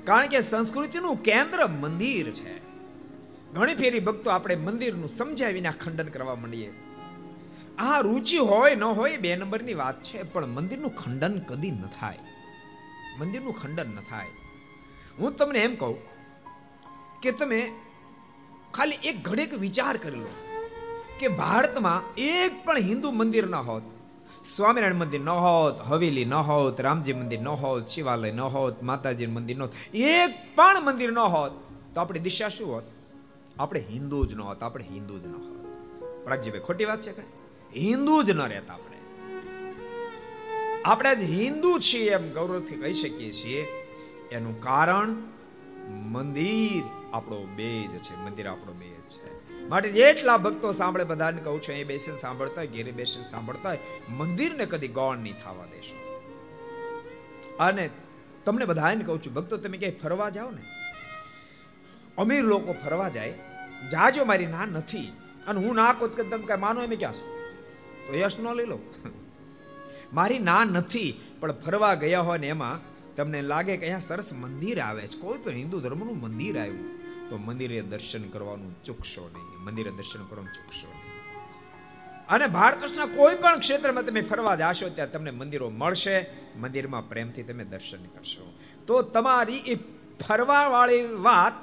કારણ કે સંસ્કૃતિનું કેન્દ્ર મંદિર છે. ઘણી ફેરી ભક્તો આપણે મંદિરનું સમજ્યા વિના ખંડન કરવા માંડીએ. આ રુચિ હોય ન હોય બે નંબરની વાત છે, પણ મંદિરનું ખંડન કદી ન થાય. મંદિરનું ખંડન ન થાય. હું તમને એમ કહું કે તમે ખાલી એક ઘડીક વિચાર કરી લો કે ભારતમાં એક પણ હિન્દુ મંદિર ન હોત, સ્વામિનારાયણ મંદિર ન હોત, હવેલી ન હોત, રામજી મંદિર ન હોત, શિવાલય ન હોત માતાજી મંદિર ન હોત, એક પણ મંદિર ન હોત, તો આપણી દિશા શું હોત? આપણે હિન્દુ જ ન હોત, આપણે હિન્દુ જ ન હોત. પ્રાગજીભાઈ, ખોટી વાત છે કઈ હિન્દુ જ ન રહેતા આપણે. આપણે જ હિન્દુ છીએ એમ ગૌરવથી કહી શકીએ છીએ. એનું કારણ મંદિર આપણો બેજ છે, મંદિર આપણો બેજ છે. માટે જેટલા ભક્તો સાંભળે, બધાને કહું છું, અહીં બેસીને સાંભળતા હોય, ઘેરે બેસીને સાંભળતા હોય, મંદિરને કદી ગૌણ નહીં થવા દેશો. અને તમને બધાને કહું છું, ભક્તો, તમે ક્યાંય ફરવા જાઓ ને? અમીર લોકો ફરવા જાય, જાજો મારી ના નથી. અને હું ના કોત તમે કઈ માનો એમ ક્યાં છો? તો યશ ન લઈ લો. મારી ના નથી, પણ ફરવા ગયા હોય ને એમાં તમને લાગે કે અહીંયા સરસ મંદિર આવે છે. કોઈ પણ હિન્દુ ધર્મનું મંદિર આવ્યું, તો મંદિરે દર્શન કરવાનું ચૂકશો નહીં. મંદિરે દર્શન કરવાનું ચૂકશો નહીં. અને ભારત વર્ષના કોઈ પણ ક્ષેત્રમાં તમે ફરવા જાશો, ત્યાં તમને મંદિરો મળશે. મંદિરમાં પ્રેમથી તમે દર્શન કરશો. તો તમારી એ ફરવા વાળી વાત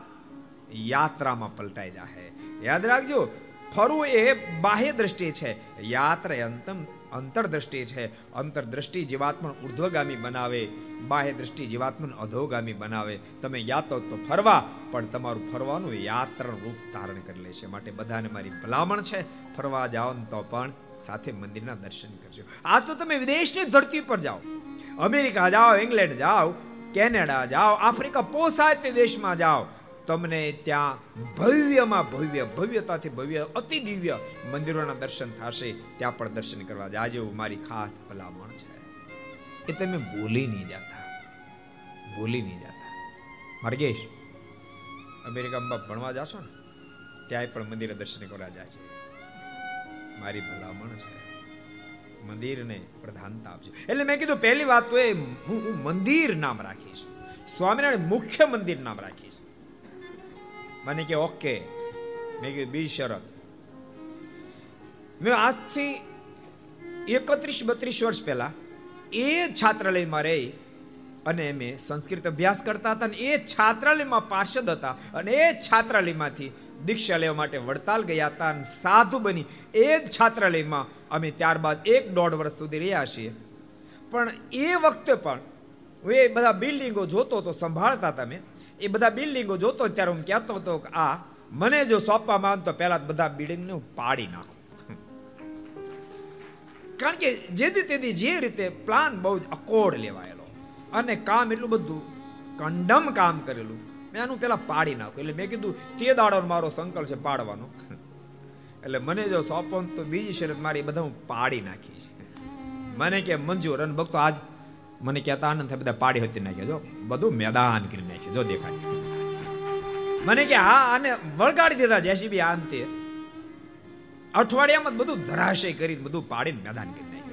યાત્રામાં પલટાઈ જાય યાદ રાખજો, ફરવું એ બાહ્ય દ્રષ્ટિ છે. યાત્રા અંતમ અંતરદ્રષ્ટિ છે. અંતરદ્રષ્ટિ જીવાત્મન ઉર્ધ્વગામી બનાવે બાહ્ય દ્રષ્ટિ જીવાત્મન અધોગામી બનાવે. તમે યાતો તો ફરવા, પણ તમારું ફરવાનું યાત્રા રૂપ ધારણ કરી લેશે માટે બધાને મારી ભલામણ છે, ફરવા જાઓ તો પણ સાથે મંદિરના દર્શન કરજો. આજ તો તમે વિદેશની ધરતી પર જાઓ. અમેરિકા જાઓ, ઇંગ્લેન્ડ જાઓ, કેનેડા જાઓ, આફ્રિકા પોસાય તે દેશમાં જાઓ. તમને ત્યાં ભવ્યમાં ભવ્ય, ભવ્યતાથી ભવ્ય, અતિ દિવ્ય મંદિરોના દર્શન થશે. ત્યાં પણ દર્શન કરવા આજે એવું મારી ખાસ ભલામણ છે. એ તમે ભૂલી નહીં જતા. ભૂલી નહીં જતા. માર્ગેશ, અમેરિકામાં ભણવા જાશો ને, ત્યાંય પણ મંદિરે દર્શન કરવા જાય છે. મારી ભલામણ છે. મંદિરને પ્રધાનતા આપજો. એટલે મેં કીધું પહેલી વાત તો એ હું મંદિર નામ રાખીશ. સ્વામિનારાયણ મુખ્ય મંદિર નામ રાખીશ. મને કે ઓકે મેં કીધું બી શરત મેં આજથી એકત્રીસ બત્રીસ વર્ષ પહેલા એ છાત્રાલયમાં રહી અને મેં સંસ્કૃત અભ્યાસ કરતા હતા અને એ છાત્રાલયમાં પાર્ષદ હતા અને એ છાત્રાલયમાંથી દીક્ષા લેવા માટે વડતાલ ગયા હતા અને સાધુ બની એ જ છાત્રાલયમાં અમે ત્યારબાદ એક દોઢ વર્ષ સુધી રહ્યા છીએ પણ એ વખતે પણ હું એ બધા બિલ્ડિંગો જોતો તો સંભાળતા હતા મેં એ બધા બિલ્ડિંગો જોતો ત્યારે હું કહેતો હતો કે, આ, મને જો સોંપવામાં આવે તો પહેલા બધા બિલ્ડિંગને હું પાડી નાખું. કારણ કે જેથી તેથી જે રીતે પ્લાન બહુ જ અકોડ લેવાયેલો અને કામ એટલું બધું કંડમ કામ કરેલું, મેં આનું પેલા પાડી નાખું. એટલે મેં કીધું, તે દાડો મારો સંકલ્પ છે પાડવાનો. એટલે મને જો સોંપો તો બીજી શરત મારી બધા હું પાડી નાખીશ. મને કે, મંજૂર અને ભક્તો, આજ મને કહેતા આનંદ થાય, બધા પાડી હતી નાખ્યા. જો, બધું મેદાન કરી નાખ્યું. જો દેખાય. મને કે, હા, આને વળગાડી દીધા જેસીબી આંતે અઠવાડિયામાં બધું ધરાશય કરી બધું પાડીને મેદાન કરી નાખ્યું.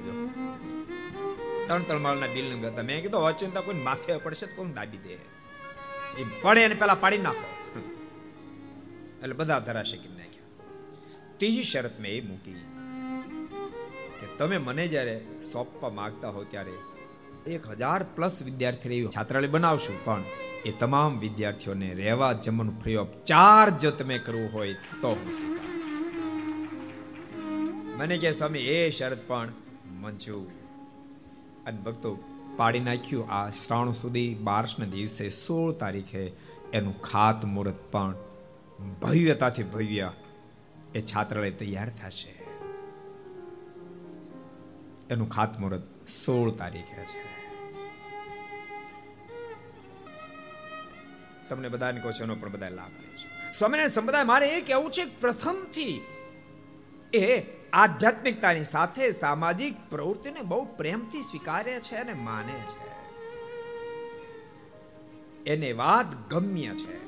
ત્રણ ત્રણ માળના બિલ્ડિંગ હતા. મેં કીધું અચિંતા કોઈ માથે પડશે તો કોણ દાબી દે? એ પડે એને પેલા પાડી નાખો. એટલે બધા ધરાશય કરી નાખ્યા. ત્રીજી શરત મેં એ મૂકી કે તમે મને જ્યારે સોંપવા માંગતા હો ત્યારે એક હજાર પ્લસ વિદ્યાર્થી રહ્યું છાત્રાલય બનાવશું. પણ એ તમામ વિદ્યાર્થીઓને રહેવા જમવાનું ફ્રી ઓફ ચાર્જ જો તમે કરવું હોય તો મને કે સ્વામી, એ શરત પણ મંજૂર. અને ભક્તો પાડી નાખ્યું, આ શ્રાવણ સુધી બારસના દિવસે સોળ તારીખે એનું ખાત મુહૂર્ત પણ ભવ્યતાથી ભવ્ય એ છાત્રાલય તૈયાર થશે. એનું ખાતમુહૂર્ત સોળ તારીખે છે. તમને બધાને કહો છો, એનો પણ બધા લાભ લેજો સ્વામિનારાયણ, સંપ્રદાય, મારે એ કહેવું છે પ્રથમથી એ આધ્યાત્મિકતાની સાથે સામાજિક પ્રવૃત્તિને બહુ પ્રેમથી સ્વીકારે છે અને માને છે. એને વાત ગમ્ય છે.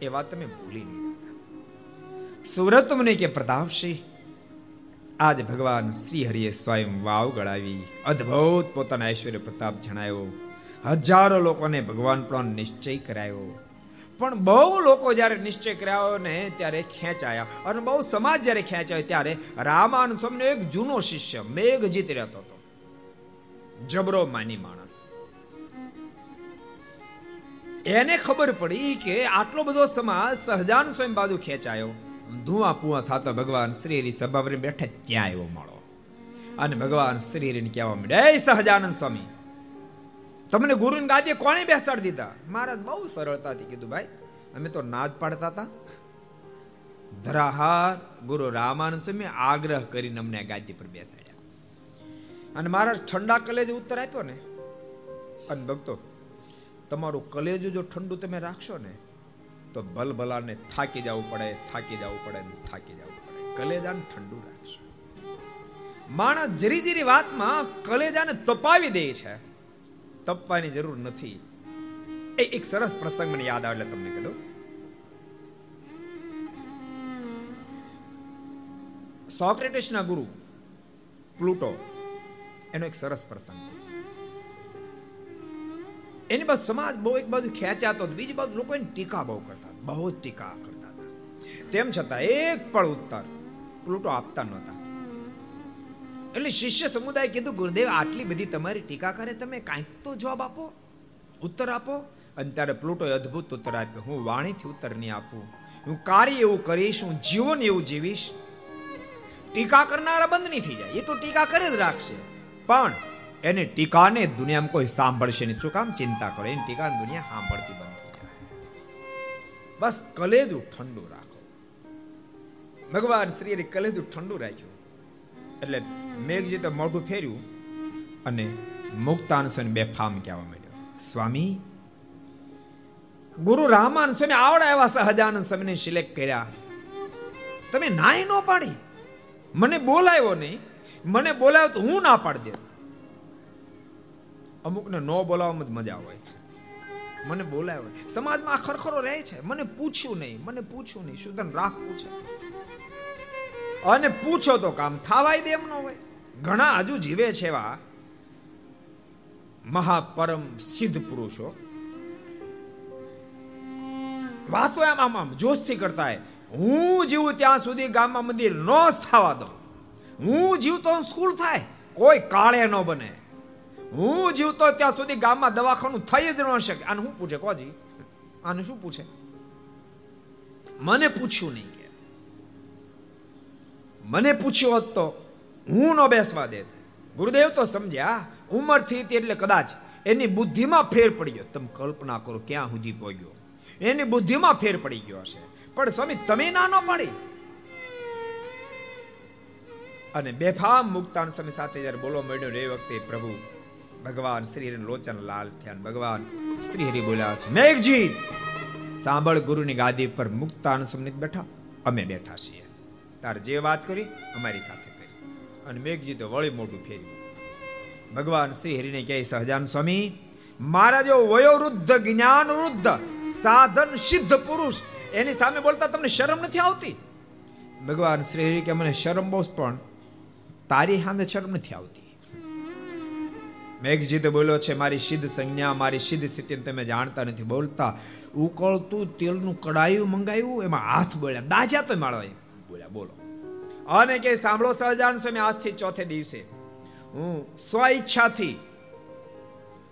એ વાત તમે ભૂલી નહીં સુરત મને કે પ્રતાપસિંહ આજ ભગવાન શ્રી હરિએ સ્વયં વાવ ગળાવી અદ્ભુત પોતાના ઐશ્વર્ય પ્રતાપ જણાયો. હજારો લોકોને ભગવાન પણ નિશ્ચય કરાયો. પણ બહુ લોકો જ્યારે નિશ્ચય કર્યા ને, ત્યારે ખેંચાયા. અને બહુ સમાજ જ્યારે ખેંચાયો ત્યારે રામાનુ સ્વામીનો એક જૂનો શિષ્ય મેઘજીત રહેતો હતો. જબરો માની માણસ. એને ખબર પડી કે આટલો બધો સમાજ સહજાન સ્વયં બાજુ ખેંચાયો. ધુઆ પુઆ થતો ભગવાન શ્રી સભા પર બેઠા ત્યાં આવ્યો મળો. અને ભગવાન શ્રી કહેવા માંડ્યા સહજાનંદ સ્વામી તમને ગુરુની ગાદી કોણે બેસાડી દીધા? મહારાજ બહુ સરળતાથી કીધું, ભાઈ, અમે તો નાદ પાડતા હતા. ધરાહાર ગુરુ રામાનંદ સ્વામી આગ્રહ કરીને અમને ગાદી પર બેસાડ્યા. અને મહારાજ ઠંડા કલેજ ઉત્તર આપ્યો ને, અને ભક્તો, તમારું કલેજ જો ઠંડુ તમે રાખશો ને, તો ભલભલાને થાકી જવું પડે, થાકી જવું પડે થાકી જવું પડે. કલેજાને ઠંડુ રાખશો. માણસ જરી જરી વાતમાં કલેજાને તપાવી દે છે. તપવાની જરૂર નથી. એ એક સરસ પ્રસંગ મને યાદ આવે તમને કીધું સોક્રેટિસના ગુરુ પ્લુટો, એનો એક સરસ પ્રસંગ. એની બાજુ સમાજ બહુ એક બાજુ ખેંચાતો બીજી બાજુ લોકો એની ટીકા બહુ કરતા બહુ ટીકા કરતા હતા. તેમ છતાં એક પણ ઉત્તર પ્લુટો આપતા નહોતા. એટલે શિષ્ય સમુદાય કીધું, ગુરુદેવ, આટલી બધી તમારી ટીકા કરે, તમે કાંઈક તો જવાબ આપો, ઉત્તર આપો. અને ત્યારે પ્લુટોએ અદ્ભુત ઉત્તર આપ્યો, હું વાણીથી ઉત્તર નહીં આપું. હું કાર્ય એવું કરીશ, હું જીવન એવું જીવીશ. ટીકા કરનારા બંધ નહીં થઈ જાય. એ તો ટીકા કરે જ રાખશે. પણ એની ટીકાને દુનિયામાં કોઈ સાંભળશે નહીં. શું કામ? ચિંતા કરો. એની ટીકા દુનિયા સાંભળતી બંધ થઈ જાય. બસ કલેજું ઠંડુ રાખો. ભગવાન શ્રીએ કલેજું ઠંડુ રાખ્યું. એટલે મેઘજી તો મોઢું ફેર્યું અને મુક્તાન સ્વામી બે ફામ કહેવા માંડ્યો. સ્વામી, ગુરુ રામાન સ્વામી આવડા એવા સહજાનંદ સ્વામીને સિલેક્ટ કર્યા. તમે નાય ન પાડી. મને બોલાયો નહીં. મને બોલાયો તો હું ના પાડી દે અમુકને ન બોલાવવામાં જ મજા હોય. મને બોલાયો સમાજમાં આ ખરખરો રહે છે. મને પૂછ્યું નહીં. મને પૂછ્યું નહીં. શું તને રાખવું છે અને પૂછો તો કામ થાવાય દે એમ ન હોય. ઘણા હજુ જીવે છે એવા મહાપરમ સિદ્ધ પુરુષો. વાતો એમ આમ આમ જોશથી કરતા હું જીવું ત્યાં સુધી ગામમાં મંદિર ન થવા દઉં. હું જીવતો સ્કૂલ થાય, કોઈ કાળે ન બને. હું જીવતો ત્યાં સુધી ગામમાં દવાખાનું થઈ જ ન શકે. આને શું પૂછે કોજી? આને શું પૂછે? મને પૂછ્યું નહીં કે. મને પૂછ્યું હોત તો હું ન બેસવા દે. ગુરુદેવ તો સમજ્યા ઉંમર થઈ હતી એટલે કદાચ એની બુદ્ધિમાં ફેર પડી ગયો. તમે કલ્પના કરો ક્યાં સુધી પહોંચ્યો? એની બુદ્ધિમાં ફેર પડી ગયો હશે. પણ સ્વામી, તમે ના ન પાડી. અને બેફામ મુક્તાન સ્વામી સાથે જ્યારે બોલવા મળ્યો એ વખતે પ્રભુ ભગવાન શ્રી લોચન લાલ થયા ભગવાન શ્રી હરિ બોલ્યા છે, મેઘજી, સાંભળ ગુરુની ગાદી પર મુક્તાન સ્વામી બેઠા. અમે બેઠા છીએ. તાર જે વાત કરી, અમારી સાથે અને મેઘજી તો વળી મોટું ફેર્યું. ભગવાન શ્રી હરિને કહે, સહજાન સ્વામી, મારા જો વયોવૃદ્ધ જ્ઞાન વૃદ્ધ સાધન સિદ્ધ પુરુષ, એની સામે બોલતા તમને શરમ નથી આવતી? ભગવાન શ્રી હરિ કે, મને શરમ બહુ પણ તારી સામે શરમ નથી આવતી. મેઘજીત બોલ્યો, છે, મારી સિદ્ધ સંજ્ઞા, મારી સિદ્ધ સ્થિતિને તમે જાણતા નથી, બોલતા ઉકળતું તેલનું કડાયું મંગાવ્યું, એમાં હાથ બોલ્યા દાજા તો માળવા બોલ્યા, બોલો. અને કે સાંભળો સહજાન સ્વામી, આજથી ચોથે દિવસે. હું સ્વ ઈચ્છાથી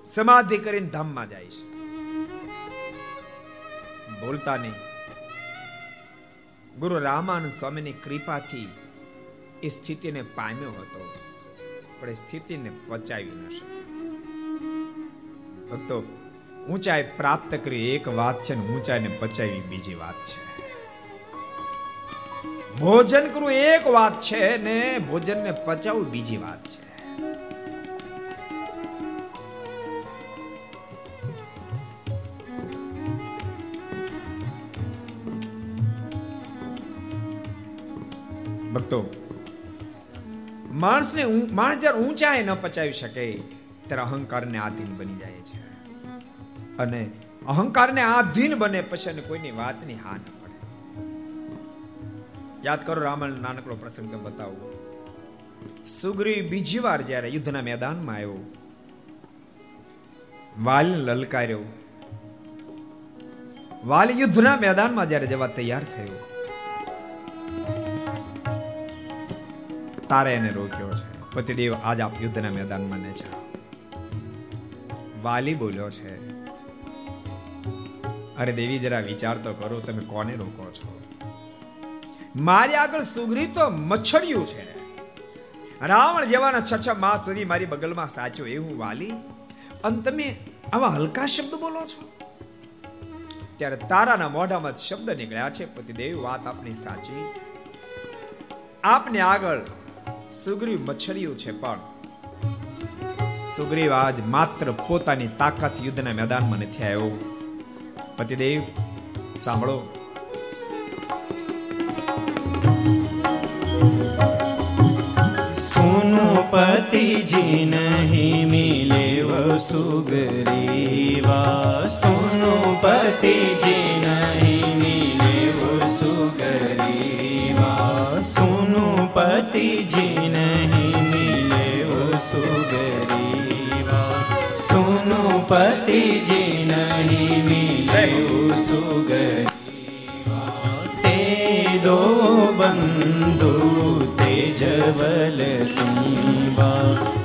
સમાધિ કરીને ધામમાં જઈશ બોલતા નહીં. ગુરુ રામાનંદ સ્વામીની કૃપાથી એ સ્થિતિને પામ્યો હતો, પણ એ સ્થિતિને પચાવી ન શક્યો. ભક્તો, ઊંચાઈ પ્રાપ્ત કરી, એક વાત છે ને, ઊંચાઈને પચાવી બીજી વાત છે. ભોજન કરવું એક વાત છે ને ભોજનને પચાવવું બીજી વાત છે. ભક્તો, માણસને માણસ જ્યારે ઊંચાઈ ન પચાવી શકે, ત્યારે અહંકારને આધીન બની જાય છે. અને અહંકારને આધીન બને પછી કોઈની વાતની હા ન યાદ કરો રામાયણ નાનકડો પ્રસંગ તો બતાવું. સુગ્રી બીજી વાર જ્યારે યુદ્ધના મેદાનમાં આવ્યો વાલ લલકાર્યો. વાલ યુદ્ધના મેદાનમાં જ્યારે જવા તૈયાર થયો, તારે એને રોક્યો છે. પતિદેવ આજ આપ યુદ્ધના મેદાનમાં ને જાઓ વાલી બોલ્યો છે, અરે દેવી, જરા વિચાર તો કરો, તમે કોને રોકો છો? મારી આગળ સુગ્રી તો મચ્છરિયું છે. રાવણ જેવાના છ છ માસ સુધી મારી બગલમાં સાચો એવું વાલી. અને તમે આવા હલકા શબ્દ બોલો છો? ત્યારે તારાના મોઢામાં શબ્દ નીકળ્યા છે, પતિદેવ, વાત આપની સાચી. આપને આગળ સુગ્રીવ મચ્છરિયું છે, પણ સુગ્રીવ આજ માત્ર પોતાની તાકાત યુદ્ધના મેદાનમાં નથી આવ્યો. પતિદેવ, સાંભળો.
जी नहीं मिले वो सुगरीवा सुनो पति जी नहीं मिले वो सुगरीवा सुनो पति जी नहीं मिले वो सुगरीवा सुनो पति जी नहीं मिले वो सुगरीवा ते दो बंधु
જબલ સિંબા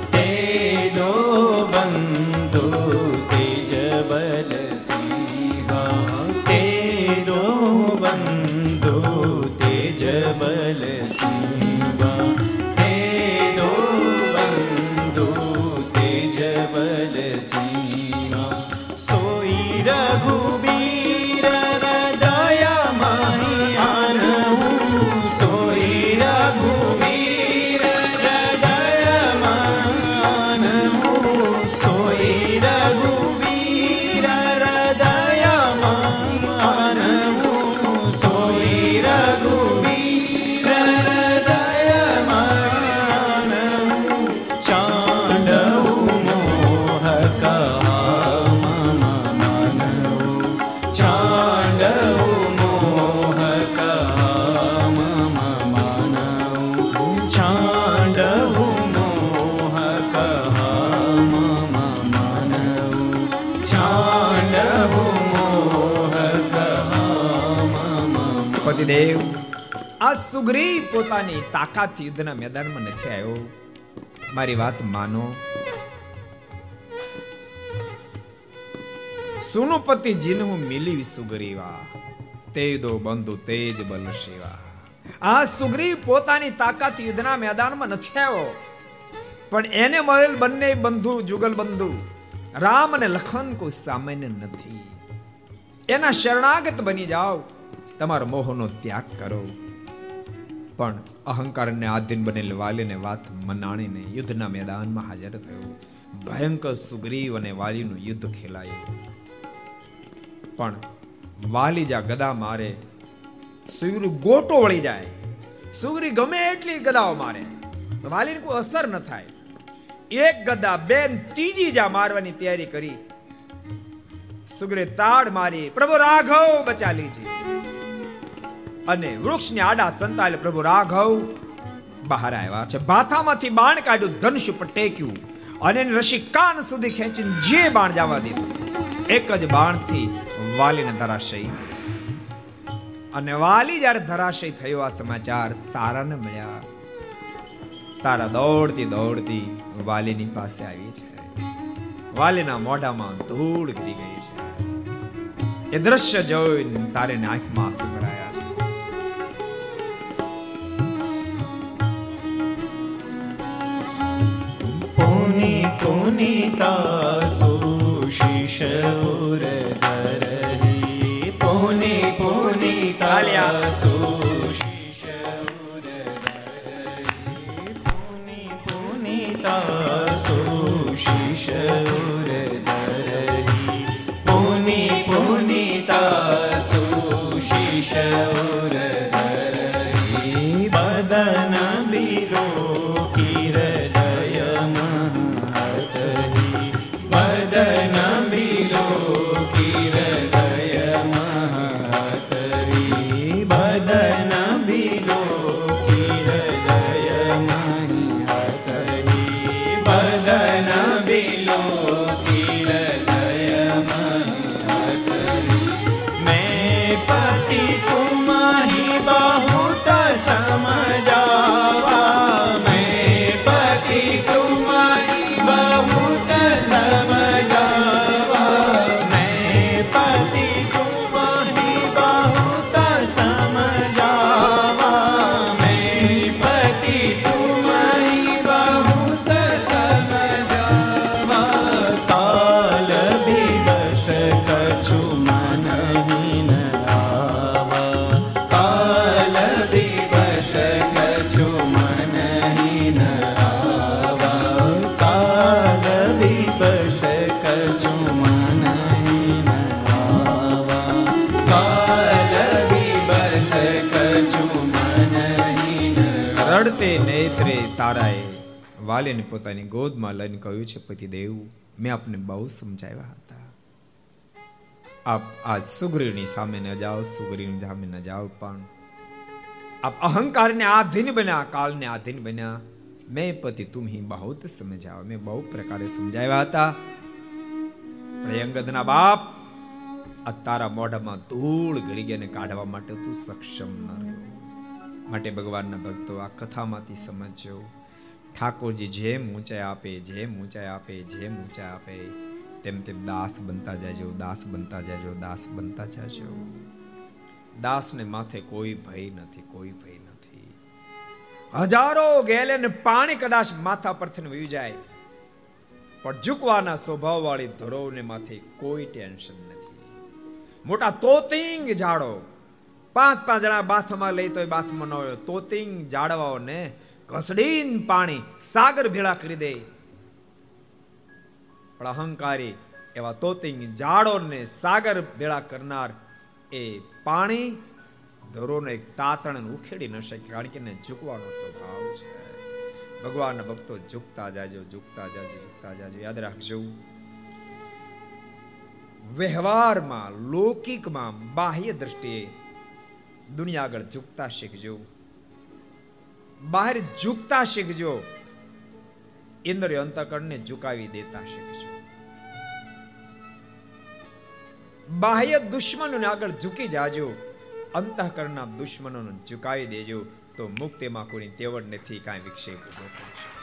સુગ્રીવ પોતાની તાકાત યુદ્ધના મેદાનમાં નથી આવ્યો. મારી વાત માનો. સુનુપતિ પતિ જીનહુ મિલી સુગ્રીવા. તે દો બંધુ તેજ બલ શિવા આ સુગ્રીવ પોતાની તાકાત યુદ્ધના મેદાનમાં નથી આવ્યો. પણ એને મળેલ બંને બંધુ, જુગલ બંધુ, રામ અને લખન કોઈ સામાન્ય નથી. એના શરણાગત બની જાઓ. તમારો મોહનો ત્યાગ કરો. પણ અહંકારને આધીન બનેલ વાલીને વાત મનાણીને યુદ્ધના મેદાનમાં હાજર થયો ભયંકર સુગ્રીવ અને વાલીનું યુદ્ધ ખેલાયું. પણ વાલી જા ગદા મારે, સુગ્રી ગોટો વળી જાય. સુગ્રી ગમે એટલી ગદાઓ મારે વાલીને કોઈ અસર ન થાય. એક ગદા બેન ત્રીજી જા મારવાની તૈયારી કરી. સુગ્રે તાડ મારી, પ્રભુ રાઘવ બચા લીજી. અને વૃક્ષને આડા સંતાયેલ પ્રભુ રાઘવ બહાર આવ્યા છે. માથામાંથી બાણ કાઢ્યું, ધનુષ ઉપર ટેક્યું અને એની રશી કાન સુધી ખેંચીને જે બાણ જવા દીધું, એક જ બાણથી વાલીને ધરાશય અને વાલી જ્યારે ધરાશય થયો, આ સમાચાર તારાને મળ્યા. તારા દોડતી દોડતી વાલીની પાસે આવી છે. વાલીના મોઢામાં ધૂળ ગરી ગઈ છે. એ દ્રશ્ય જોઈને તારેની આંખમાં આંસુ છે.
સુશિષોર ધરહી પોની
પોની કાલ્યા સુ વાલીને પોતાની ગોદમાં લઈને કહ્યું છે પતિદેવ મેં આપને બહુ સમજાવ્યા હતા. આપ આ સુગ્રીવની સામે ન જાઓ, સુગ્રીવની સામે ન જાઓ પણ. આપ અહંકારને આધીન બન્યા કાળને આધીન બન્યા. મેં પતિ તુમ હી બહુત સમજાવ મેં બહુ પ્રકારે સમજાવ્યા હતા. અંગદના બાપ, આ તારા મોઢામાં ધૂળ ઘરી ગઈને કાઢવા માટે તું સક્ષમ ન રહ્યો. માટે ભગવાનના ભક્તો આ કથામાંથી સમજજો. ઠાકોરજી જેમ ઊંચાઈ આપે જેમ ઊંચાઈ આપે જેમ ઊંચાઈ આપે, તેમ તેમ દાસ બનતા જાજો, દાસ બનતા જાજો, દાસ બનતા જાજો. દાસને માથે કોઈ ભય નથી, કોઈ ભય નથી. હજારો ગેલે ને પાણી કદાચ માથા પરથી વહી જાય. પણ ઝૂકવાના સ્વભાવ વાળી ધરોને માથે કોઈ ટેન્શન નથી. મોટા તોતિંગ ઝાડો. પાંચ પાંચ જણા બાથમાં લઈ તો બાથમાં ન હોય. તોતિંગ ઝાડવાઓને ઘસડીન પાણી સાગર ભેળા કરી દે. પણ અહંકારી એવા તોતિંગ ઝાડોને સાગર ભેળા કરનાર એ પાણી ધરોને એક તાતણ ઉખેડી ન શકે, કારણ કે એને ઝૂકવાનો સ્વભાવ છે. ભગવાનના ભક્તો ઝૂકતા જાજો ઝૂકતા જાજો ઝૂકતા જાજો. યાદ રાખજો. વ્યવહારમાં, લૌકિકમાં બાહ્ય દ્રષ્ટિએ દુનિયા આગળ ઝૂકતા શીખજો. બહાર ઝૂકતા શીખજો. ઇન્દ્રિય અંતકરણને ઝુકાવી દેતા શીખજો. બાહ્ય દુશ્મનોને આગળ ઝૂકી જાજો. અંતઃકરણના દુશ્મનોને ઝુકાવી દેજો. તો મુક્તિમાં કોઈ તેવડ નથી, કાંઈ વિક્ષેપ ઊભો કરશે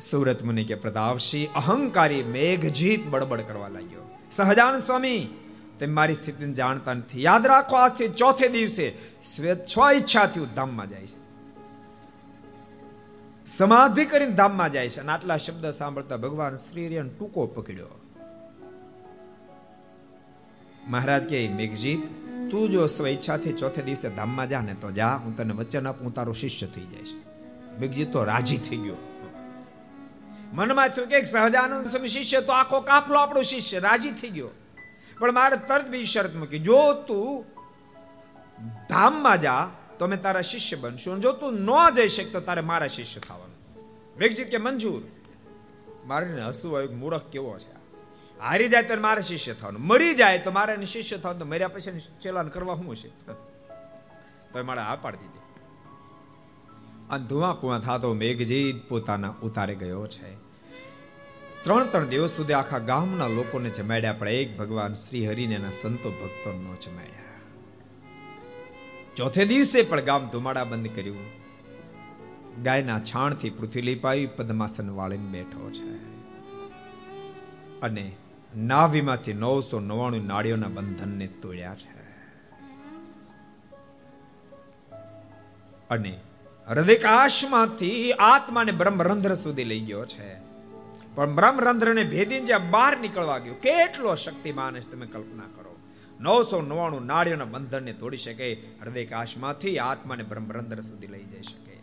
સુરત મુનિ કે પ્રતાપસિંહ અહંકારી મેઘજીત બડબડ કરવા લાગ્યો. સહજાન સ્વામી તે મારી સ્થિતિને જાણતા નથી. યાદ રાખો, આજથી ચોથે દિવસે સ્વ ઈચ્છાથી ધામમાં જાય છે. સમાધિ કરીને ધામમાં જાય છે અને આટલા શબ્દ સાંભળતા ભગવાન શ્રી ટૂંકો પકડ્યો. મહારાજ કે મેઘજીત, તું જો સ્વેચ્છાથી ચોથે દિવસે ધામમાં જા ને તો જા, હું તને વચન આપું તારો શિષ્ય થઈ જાય છે મેઘજીત તો રાજી થઈ ગયો. મનમાં થયું કે સહજાનંદ સ્વામી શિષ્ય, તો આખો કાફલો આપણો શિષ્ય. રાજી થઈ ગયો. પણ મારે તરત બીજી શરત મૂકી. જો તું ધામમાં જા, તો અમે તારા શિષ્ય બનશું. જો તું ન જઈ શકતો તારે મારા શિષ્ય થવાનું. વેગજીત કે મંજૂર? મારે હસવું આવ્યું મૂળખ કેવો છે હારી જાય તો મારે શિષ્ય થવાનું. મરી જાય તો મારે એને શિષ્ય થવાનું. તો મર્યા પછી ચેલાન કરવા શું છે તો મારે આ પાડી દીધી. અને ધુઆ પુઆ થતો મેઘજીત પોતાના ઉતારે ગયો છે. ત્રણ ત્રણ દિવસ સુધી આખા ગામના લોકોને જમાડ્યા, પણ એક ભગવાન શ્રી હરિને સંતો ભક્તો નો જમાડ્યા. ચોથે દિવસે પણ ગામ ધુમાડા બંધ કર્યું. ગાયના છાણથી પૃથ્વી લીપાવી પદ્માસન વાળીને બેઠો છે. અને નાવીમાંથી નવસો નવાણું નાળીઓના બંધનને તોડ્યા છે. અને હૃદયકાશમાંથી આત્માને બ્રહ્મરંધ્ર સુધી લઈ ગયો છે. પણ બ્રહ્મરંધ્રને ભેદીને જ્યાં બહાર નીકળવા ગયો, કેટલો શક્તિમાન છે તમે કલ્પના કરો. નવસો નવાણું નાળીઓના બંધનને તોડી શકે, હૃદયકાશમાંથી આત્માને બ્રહ્મરંધ્ર સુધી લઈ જઈ શકે.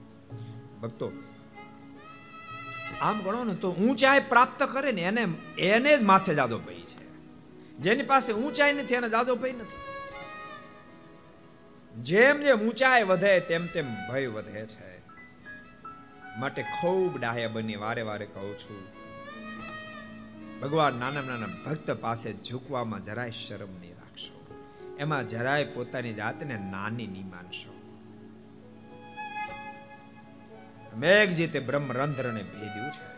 ભક્તો, આમ ગણો ને તો ઊંચાઈ પ્રાપ્ત કરે ને એને એને જ માથે જાદો ભય છે. જેની પાસે ઊંચાઈ નથી, એને જાદો ભય નથી. જેમ જેમ ઊંચાઈ વધે, તેમ તેમ ભય વધે છે. માટે ખૂબ ડાહ્યા બની, વારે વારે કહું છું ભગવાન નાના નાના ભક્ત પાસે ઝૂકવામાં જરાય શરમ નહીં રાખશો. એમાં જરાય પોતાની જાતને નાની નહીં માનશો. મેઘજીતે બ્રહ્મરંધ્રને ભેદ્યું છે.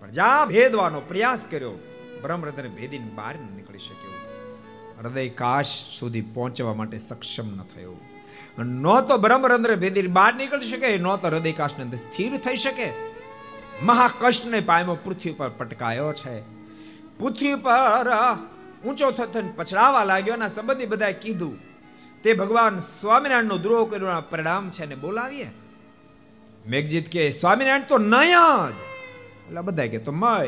પણ જ્યાં ભેદવાનો પ્રયાસ કર્યો. બ્રહ્મરંધ્રને ભેદીને બહાર ન નીકળી શક્યો. હૃદય કાશ સુધી પહોંચવા માટે સક્ષમ ન થયો. ન તો બ્રહ્મરંધ્ર ભેદી બહાર નીકળી શકે, ન તો હૃદય અંદર સ્થિર થઈ શકે. મહાકષ્ટને પામ્યો પૃથ્વી પર પટકાયો છે. પૃથ્વી પર ઊંચો થતો પછડાવા લાગ્યો અને સંબંધી બધાએ કીધું, તે ભગવાન સ્વામિનારાયણનો દ્રોહ કર્યો પરિણામ છે ને બોલાવીએ. મેઘજીત કે, સ્વામિનારાયણ તો નહીં જ. એટલે બધા કે, તો મર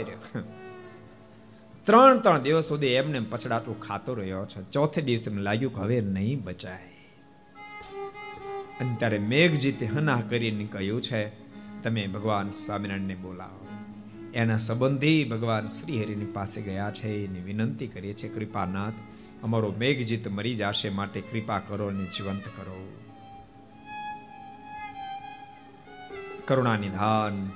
ત્રણ ત્રણ દિવસ સુધી એમને પછડાટું ખાતો રહ્યો છે. ચોથે દિવસે લાગ્યું કે હવે નહીં બચાય. અને ત્યારે મેઘજીતે હના કરીને કહ્યું છે તમે ભગવાન સ્વામિનારાયણને બોલાવો. એના સંબંધી ભગવાન શ્રી હરિની પાસે ગયા છે, એની વિનંતી કરીએ છીએ, કૃપાનાથ, અમારો મેઘજીત મરી જશે માટે કૃપા કરો અને જીવંત કરો. કરુણા નિધાન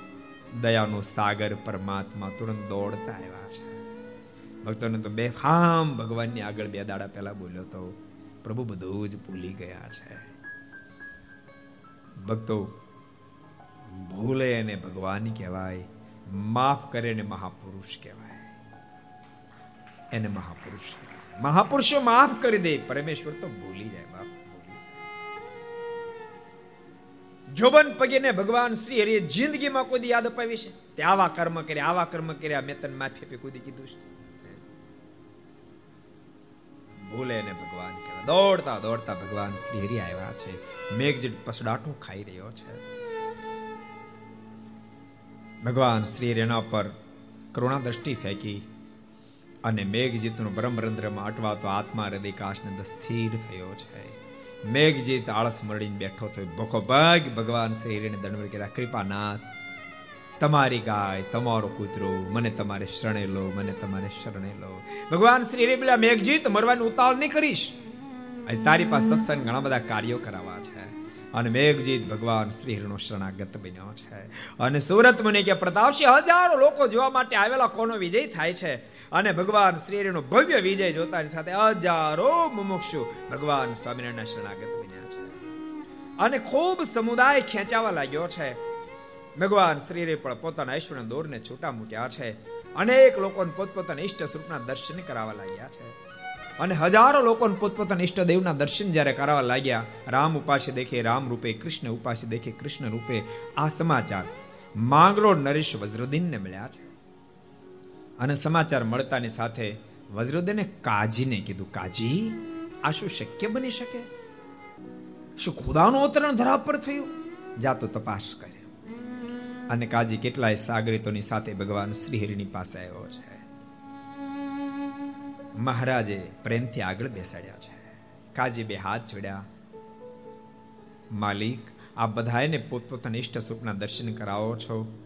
દયાનો સાગર પરમાત્મા તુરંત દોડતા આવ્યા છે. ભક્તોને તો બેફામ ભગવાનની આગળ બે દાડા પહેલા બોલ્યો તો, પ્રભુ બધું જ ભૂલી ગયા છે. ભક્તો ભૂલે અને ભગવાન કહેવાય, માફ કરે એને મહાપુરુષ કહેવાય. એને મહાપુરુષ મહાપુરુષો માફ કરી દે, પરમેશ્વર તો ભૂલી જાય બાપ ભૂલી જાય. જોબન પગીને ભગવાન શ્રી હરિએ જિંદગીમાં કોઈ યાદ અપાવી છે? તે આવા કર્મ કર્યા, આવા કર્મ કર્યા, મેં તને માફી આપી, કોઈ કીધું છે? ભૂલે એને ભગવાન કહેવાય. દોડતા દોડતા ભગવાન શ્રી હરિ આવ્યા છે. મેઘજીત પસડાટું ખાઈ રહ્યો છે. ભગવાન શ્રી રેના પર કરુણા દ્રષ્ટિ ફેંકી અને મેઘજીતનું બ્રહ્મરંધ્રમાં અટવાતો આત્મા હૃદય કાશને સ્થિર થયો છે. મેઘજીત આળસ મરડીને બેઠો થયો. ભોખો ભાગ, ભગવાન શ્રી હરિને દંડવત કર્યા. કૃપાનાથ, તમારી ગાય, તમારો કૂતરો, મને તમારે શરણે લો, મને તમારે શરણે લો. ભગવાન શ્રી હરિ બોલ્યા મેઘજીત મરવાની ઉતાવળ નહીં કરીશ. આજે તારી પાસે સત્સંગ ઘણા બધા કાર્યો કરાવવા છે. અને મેઘજીત ભગવાન શ્રી હરિનો શરણાગત બન્યો છે. અને સુરત મુનિ કે પ્રતાપસિંહ હજારો લોકો જોવા માટે આવેલા, કોનો વિજય થાય છે? અને ભગવાન શ્રી હરિનો ભવ્ય વિજય જોતાની સાથે હજારો મુમુક્ષુ ભગવાન સ્વામિનારાયણના શરણાગત બન્યા છે. અને ખૂબ સમુદાય ખેંચાવા લાગ્યો છે. ભગવાન શ્રી હરિ પણ પોતાના ઐશ્વર્ય દોરને છૂટા મૂક્યા છે. અનેક લોકોને પોતપોતાના ઈષ્ટ સ્વરૂપના દર્શન કરાવવા લાગ્યા છે. અને હજારો લોકોને પોતપોતાના ઈષ્ટદેવના દર્શન જ્યારે કરાવવા લાગ્યા, રામ ઉપાસે દેખે, રામ રૂપે, કૃષ્ણ ઉપાસે દેખે, કૃષ્ણ રૂપે, આ સમાચાર માંગરોળ નરેશ વજ્રદીનને મળ્યા છે. અને સમાચાર મળતાની સાથે વજ્રદીને કાજીને કીધું, કાજી, આ શું શક્ય બની શકે? શું ખુદાનું અવતરણ ધરા પર થયું? જાતો તપાસ કરે. અને કાજી કેટલાય સાગરીતોની સાથે ભગવાન શ્રીહરિની પાસે આવ્યો છે. મહારાજે પ્રેમથી આગળ બેસાડ્યા છે. કાજી બે હાથ જોડ્યા. માલિક આ બધાને પોતપોતાના ઈષ્ટ સ્વરૂપના દર્શન કરાવો છો,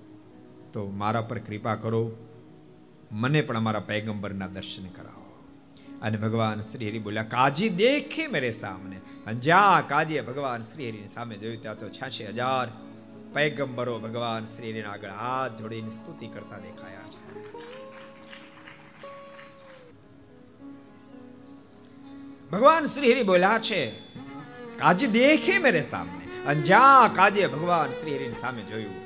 તો મારા પર કૃપા કરો. મને પણ અમારા પૈગંબરના દર્શન કરાવો. અને ભગવાન શ્રી હરિ બોલ્યા, કાજી, દેખે મેરે સામને. અને જ્યાં કાજીએ ભગવાન શ્રી હરિની સામે જોયું, ત્યાં તો છ્યાસી હજાર પૈગંબરો ભગવાન શ્રી હરિના આગળ હાથ જોડીને સ્તુતિ કરતા દેખાયા છે. ભગવાન શ્રી હરિ બોલ્યા છે, કાજી દેખે મેરે સામે અને જ્યાં કાજે ભગવાન શ્રી હરિની સામે જોયું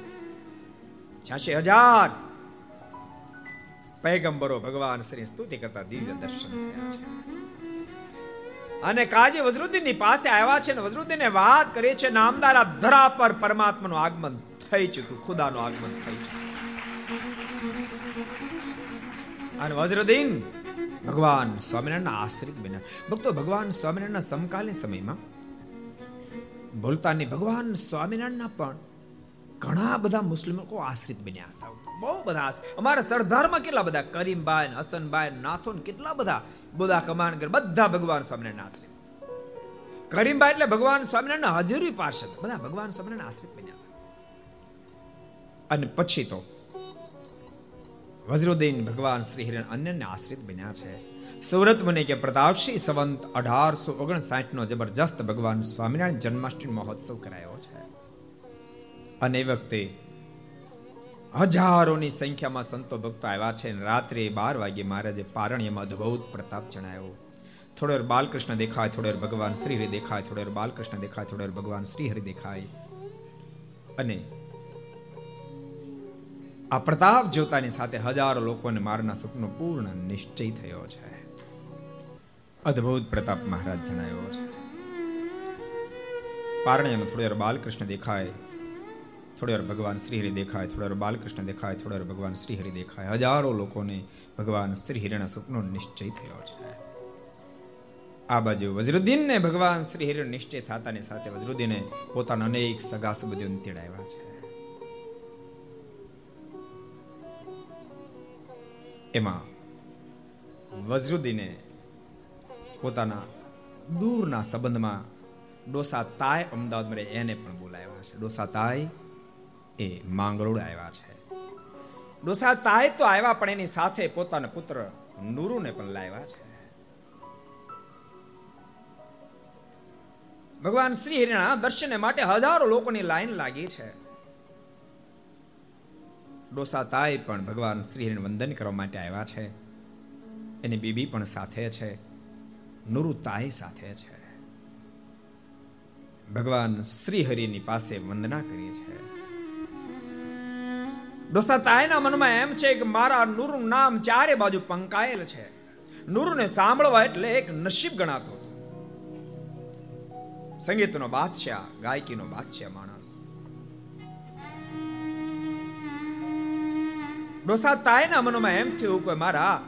છ્યાસી હજાર પૈગંબરો ભગવાન શ્રી સ્તુતિ કરતા દિવ્ય દર્શન થયા છે. અને કાજે વજરુદ્દીનની પાસે આવ્યા છે ને વજરુદ્દીને વાત કરે છે, નામદારા ધરા પર પરમાત્માનું આગમન થઈ ચુક્યું, ખુદાનું આગમન થઈ ચુક્યું. અને વજરુદ્દીન ભગવાન સ્વામિનારાયણના આશ્રિત બન્યા. ભક્તો, ભગવાન સ્વામિનારાયણના સમકાલીન સમયમાં બોલતાની ભગવાન સ્વામિનારાયણના પણ ઘણા બધા મુસ્લિમ લોકો આશ્રિત બન્યા હતા. બહુ બધા અમારા સરદારમાં કેટલા બધા? કરીમભાઈ, હસનભાઈ, નાથોન, કેટલા બધા? બધા કમાન કર બધા ભગવાન સ્વામિનારાયણ આશ્રિત. કરીમભાઈ એટલે ભગવાન સ્વામિનારાયણ હાજરી પાર્ષદ. બધા ભગવાન સ્વામિનારાયણ આશ્રિત બન્યા અને પછી તો વજ્રોદયન ભગવાન શ્રી હિરણ અન્યને આશ્રિત બન્યા છે. સુરત મુનિ કે પ્રતાપસિંહ સંવંત અઢારસો ઓગણસાઠ નો જબરજસ્ત ભગવાન સ્વામિનારાયણ જન્માષ્ટમી મહોત્સવ કરાયો છે. અને એ વખતે હજારોની સંખ્યામાં સંતો ભક્તો આવ્યા છે રાત્રે બાર વાગે મહારાજે પારણ્યમાં અદભુત પ્રતાપ જણાયો. થોડો બાલકૃષ્ણ દેખાય, થોડો ભગવાન શ્રી હરિ દેખાય, થોડો બાલકૃષ્ણ દેખાય, થોડો ભગવાન શ્રી હરિ દેખાય. અને આ પ્રતાપ જોતાની સાથે હજારો લોકોને મારના સપનો પૂર્ણ નિશ્ચય થયો છે. અદ્ભુત પ્રતાપ મહારાજ જણાયો છે. પારણ્યમાં થોડી વાર બાલકૃષ્ણ દેખાય, થોડી વાર ભગવાન શ્રીહરિ દેખાય, થોડી વાર બાલકૃષ્ણ દેખાય, થોડી વાર ભગવાન શ્રીહરિ દેખાય. હજારો લોકોને ભગવાન શ્રીહરિના સપનો નિશ્ચય થયો છે. આ બાજુ વજરુદ્દીનને ભગવાન શ્રીહરિનો નિશ્ચય થતાની સાથે વજરુદ્દીને પોતાના અનેક સગા સંબંધીઓને તેડાવ્યા છે. એમાં વજરુદ્દીને પોતાના દૂરના સંબંધમાં ડોસા તાય અમદાવાદમાં રહે એને પણ બોલાવ્યા છે. ડોસા તાય એ માંગરોળ આવ્યા છે. ડોસા તાય તો આવ્યા પણ એની સાથે પોતાના પુત્ર નુરુને પણ લાવ્યા છે. ભગવાન શ્રી હરિના દર્શન માટે હજારો લોકોની લાઈન લાગી છે. ડોસા તાય પણ ભગવાન શ્રીને વંદન કરવા માટે આવ્યા છે. એની બીબી પણ સાથે છે. નુરુ તાય સાથે છે. ભગવાન શ્રી હરિની પાસે વંદના કરી છે. ડોસા તાયના મનમાં એમ છે કે મારા નુરનું નામ ચારે બાજુ પંકાયેલ છે. નુરુને સાંભળવા એટલે એક નસીબ ગણાતો સંગીતનો બાદશાહ, ગાયકીનો બાદશાહ માણસ. ડોસા તાયના મનમાં એમ થયું કે મારા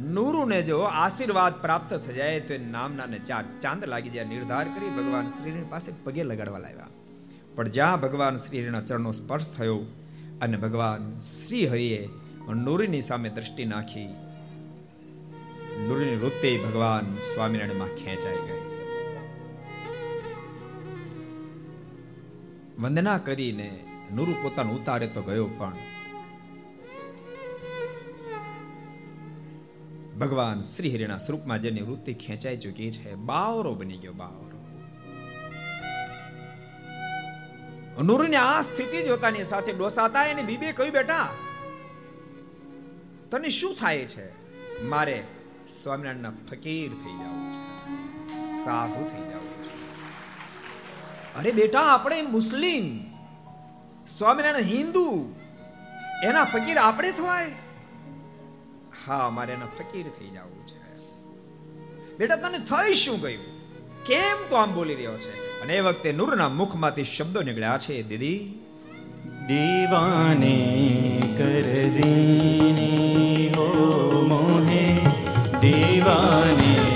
નૂરુને જો આશીર્વાદ પ્રાપ્ત થઈ જાય તો નામના ને ચાર ચાંદ લાગી જાય નિર્ધાર કરી ભગવાન શ્રીની પાસે પગે લગાડવા લાવ્યા પણ જ્યાં ભગવાન શ્રીના ચરણનો સ્પર્શ થયો અને ભગવાન શ્રી હરિએ નૂરીની સામે દ્રષ્ટિ નાખી, નૂરીની વૃત્તિ ભગવાન સ્વામિનારાયણમાં ખેંચાઈ ગઈ. વંદના કરીને નુરુ પોતાનું ઉતારે તો ગયો પણ ભગવાન શ્રી હરિના સ્વરૂપમાં જેની વૃત્તિ ખેંચાઈ ચૂકી છે, બાવરો બની ગયો, બાવરો. નુરની આ સ્થિતિ જોતાની સાથે ડોસાતા એને બીબે કહ્યું, બેટા, તને શું થાય છે? મારે સ્વામિનારાયણના ફકીર થઈ જવું સાધુ થઈ જવું છે. અરે બેટા, આપણે મુસ્લિમ, સ્વામિનારાયણ હિન્દુ, એના ફકીર આપણે થવાય? હા, મારે એના ફકીર થઈ જવું છે. બેટા, તને થઈ શું ગયું? કેમ તો આમ બોલી રહ્યો છે? અને એ વખતે નૂરના મુખમાંથી શબ્દો નીકળ્યા છે, દીદી.
દીવાને કર દીની હો મોહે, દીવાને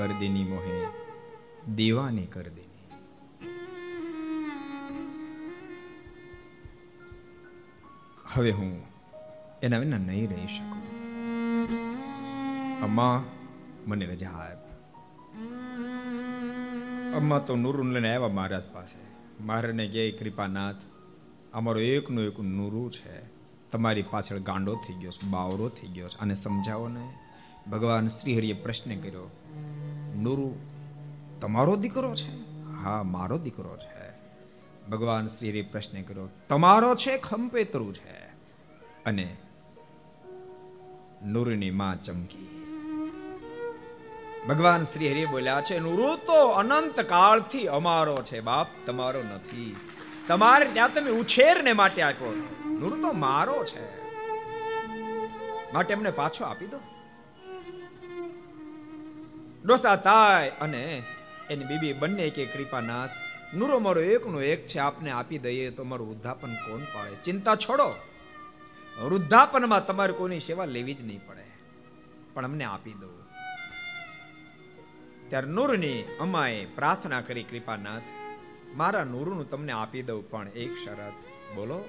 કર દેની મોહે, દીવાની કર દેની.
હવે હું એના વિના નહીં રહી શકું. અમ્મા, મને રજા આપ. અમ્મા, તો નૂરું લઈને આવ્યા મહારાજ પાસે. મહારાજને કહે, કૃપાનાથ, અમારો એકનું એક નૂરું છે. તમારી પાછળ ગાંડો થઈ ગયો છે, બાવરો થઈ ગયો છે. અને સમજાવો ને, ભગવાન શ્રીહરિએ પ્રશ્ન કર્યો નૂરુ, તમારો દીકરો છે? હા, મારો દીકરો છે. ભગવાન શ્રીહરિએ પ્રશ્ન કર્યો, તમારો છે ખંપેતરું છે? અને નૂરની માં ચમકી. ભગવાન શ્રી હરિ બોલ્યા છે, નુરુ, તો અનંત કાળથી અમારો છે બાપ, તમારો નથી. તમારે ત્યાં તમે ઉછેરને માટે આપ્યો. નુરુ, તો મારો છે. માટે એમને પાછો આપી દો. ડોસા થાય અને એની બીબી બંને કે કૃપાનાથ. નૂરો મારો એકનો એક છે, આપને આપી દઈએ તો મારું વૃદ્ધાપન કોણ પાડે? ચિંતા છોડો. વૃદ્ધાપનમાં તમારે કોઈની સેવા લેવી જ નહીં પડે. પણ અમને આપી દો. ત્યારે નૂરની અમાએ પ્રાર્થના કરી, કૃપાનાથ, મારા નૂરનું તમને આપી દઉં પણ એક શરત. બોલો.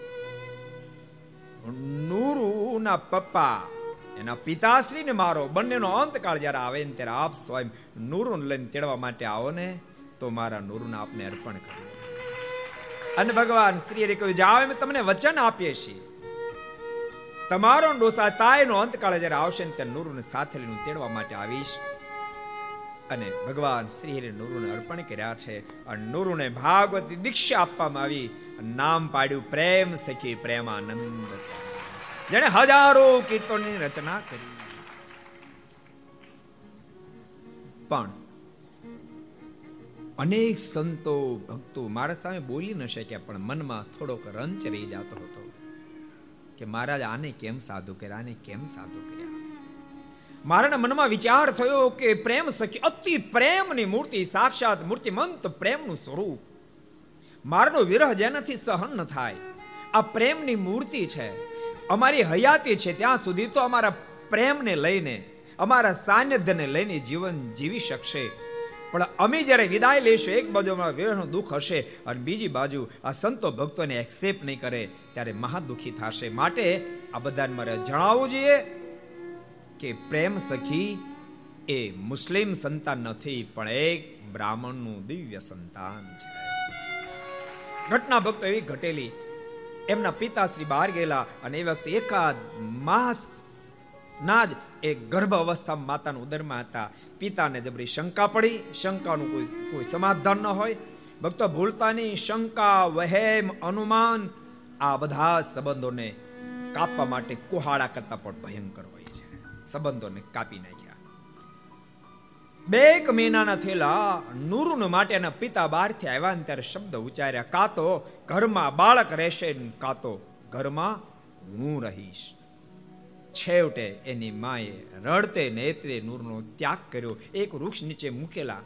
નૂરુના પપ્પા એના પિતાશ્રી ને મારો, બંનેનો અંતકાળ જ્યારે આવે ને ત્યારે આપ સ્વયં નૂરુને લઈને તેડવા માટે આવો ને, તો મારા નૂરુને આપને અર્પણ કરો અને ભગવાન, શ્રી હરિ કહ્યું, જાઓ અમે તમને વચન આપીએ છીએ. તમારો ડોસા તાયનો અંતકાળ જ્યારે આવશે ને ત્યારે નૂરુને સાથે લઈને તેડવા માટે આવીશ. અને ભગવાન, શ્રી હરિ નૂરુને અર્પણ કર્યા છે. અને નૂરુને ભાગવતી દીક્ષા આપવામાં આવી. નામ પાડ્યું, પ્રેમ સખી પ્રેમાનંદ સ્વામી. જેણે હજારો કીર્તનની રચના કરી. પણ અનેક સંતો, ભક્તો મારા સામે બોલી ન શક્યા, પણ મનમાં થોડોક રંચ રહી જતો હતો કે મહારાજ, આને કેમ સાધુ કર્યા, આને કેમ સાધુ કર્યા? મારાના મનમાં વિચાર થયો કે પ્રેમ સખી, અતિ પ્રેમની મૂર્તિ, સાક્ષાત મૂર્તિમંત પ્રેમનું સ્વરૂપ. મારનો વિરહ જેનાથી સહન ન થાય. આ પ્રેમની મૂર્તિ છે. અમારી હયાતી છે, ત્યાં સુધી તો અમારા પ્રેમને લઈને, અમારા સાનિધ્યને લઈને જીવન જીવી શકશે. પણ અમે જ્યારે વિદાય લઈશું એક બાજુ વિરહનું દુઃખ હશે અને બીજી બાજુ આ સંતો ભક્તોને એક્સેપ્ટ નહીં કરે, ત્યારે મહાદુખી થશે. માટે આ બધાને મારે જણાવવું જોઈએ કે પ્રેમ સખી એ મુસ્લિમ સંતાન નથી, પણ એક બ્રાહ્મણનું દિવ્ય સંતાન છે. ઘટના ભક્તો એવી ઘટેલી એમના પિતાશ્રી બહાર ગયેલા અને એ વખતે એકાદ માસ ના જ એ ગર્ભ અવસ્થામાં માતાના ઉદરમાં હતા. પિતાને જબરી શંકા પડી. શંકાનું કોઈ કોઈ સમાધાન ન હોય. ભક્તો, ભૂલતાની શંકા, વહેમ, અનુમાન, આ બધા સંબંધોને કાપવા માટે કુહાડા કરતા પણ ભયંકર હોય છે. સંબંધોને કાપી નાખ્યા બે એક મહિનાના થયેલા નૂરુન માટે એના પિતા બહારથી આવ્યા ને ત્યારે શબ્દ ઉચ્ચાર્યા કાતો ઘરમાં બાળક રહેશે કાતો ઘરમાં હું રહીશ. છેવટે એની માએ રડતે નેત્રે નૂરનો ત્યાગ કર્યો. એક વૃક્ષ નીચે મૂકેલા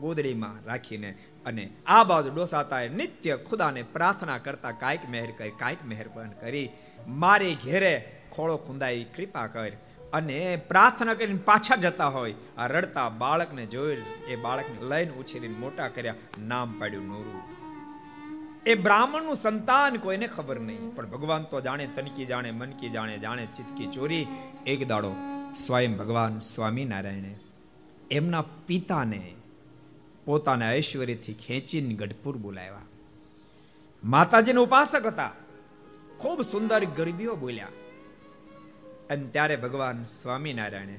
ગોદડીમાં રાખીને અને આ બાજુ ડોસાતાએ નિત્ય ખુદાને પ્રાર્થના કરતા કાંઈક મહેર કરી, કાંઈક મહેરબાન કરી. મારી ઘેરે ખોળો ખુંદાઈ કૃપા કર. અને પ્રાર્થના કરીને પાછા જતા હોય. આ રડતા બાળકને જોઈ એ બાળકને લઈને ઉછેરીને મોટા કર્યા, નામ પાડ્યું નોરું. એ બ્રાહ્મણનું સંતાન કોઈને ખબર નહીં, પણ ભગવાન તો જાણે, તનકી જાણે, મનકી જાણે જાણે ચિતકી ચોરી, એક દાડો સ્વયં ભગવાન સ્વામિનારાયણે એમના પિતાને પોતાના ઐશ્વર્યથી ખેંચીને ગઢપુર બોલાવ્યા. માતાજીના ઉપાસક હતા. ખૂબ સુંદર ગરબીઓ બોલ્યા. અને ત્યારે ભગવાન સ્વામિનારાયણે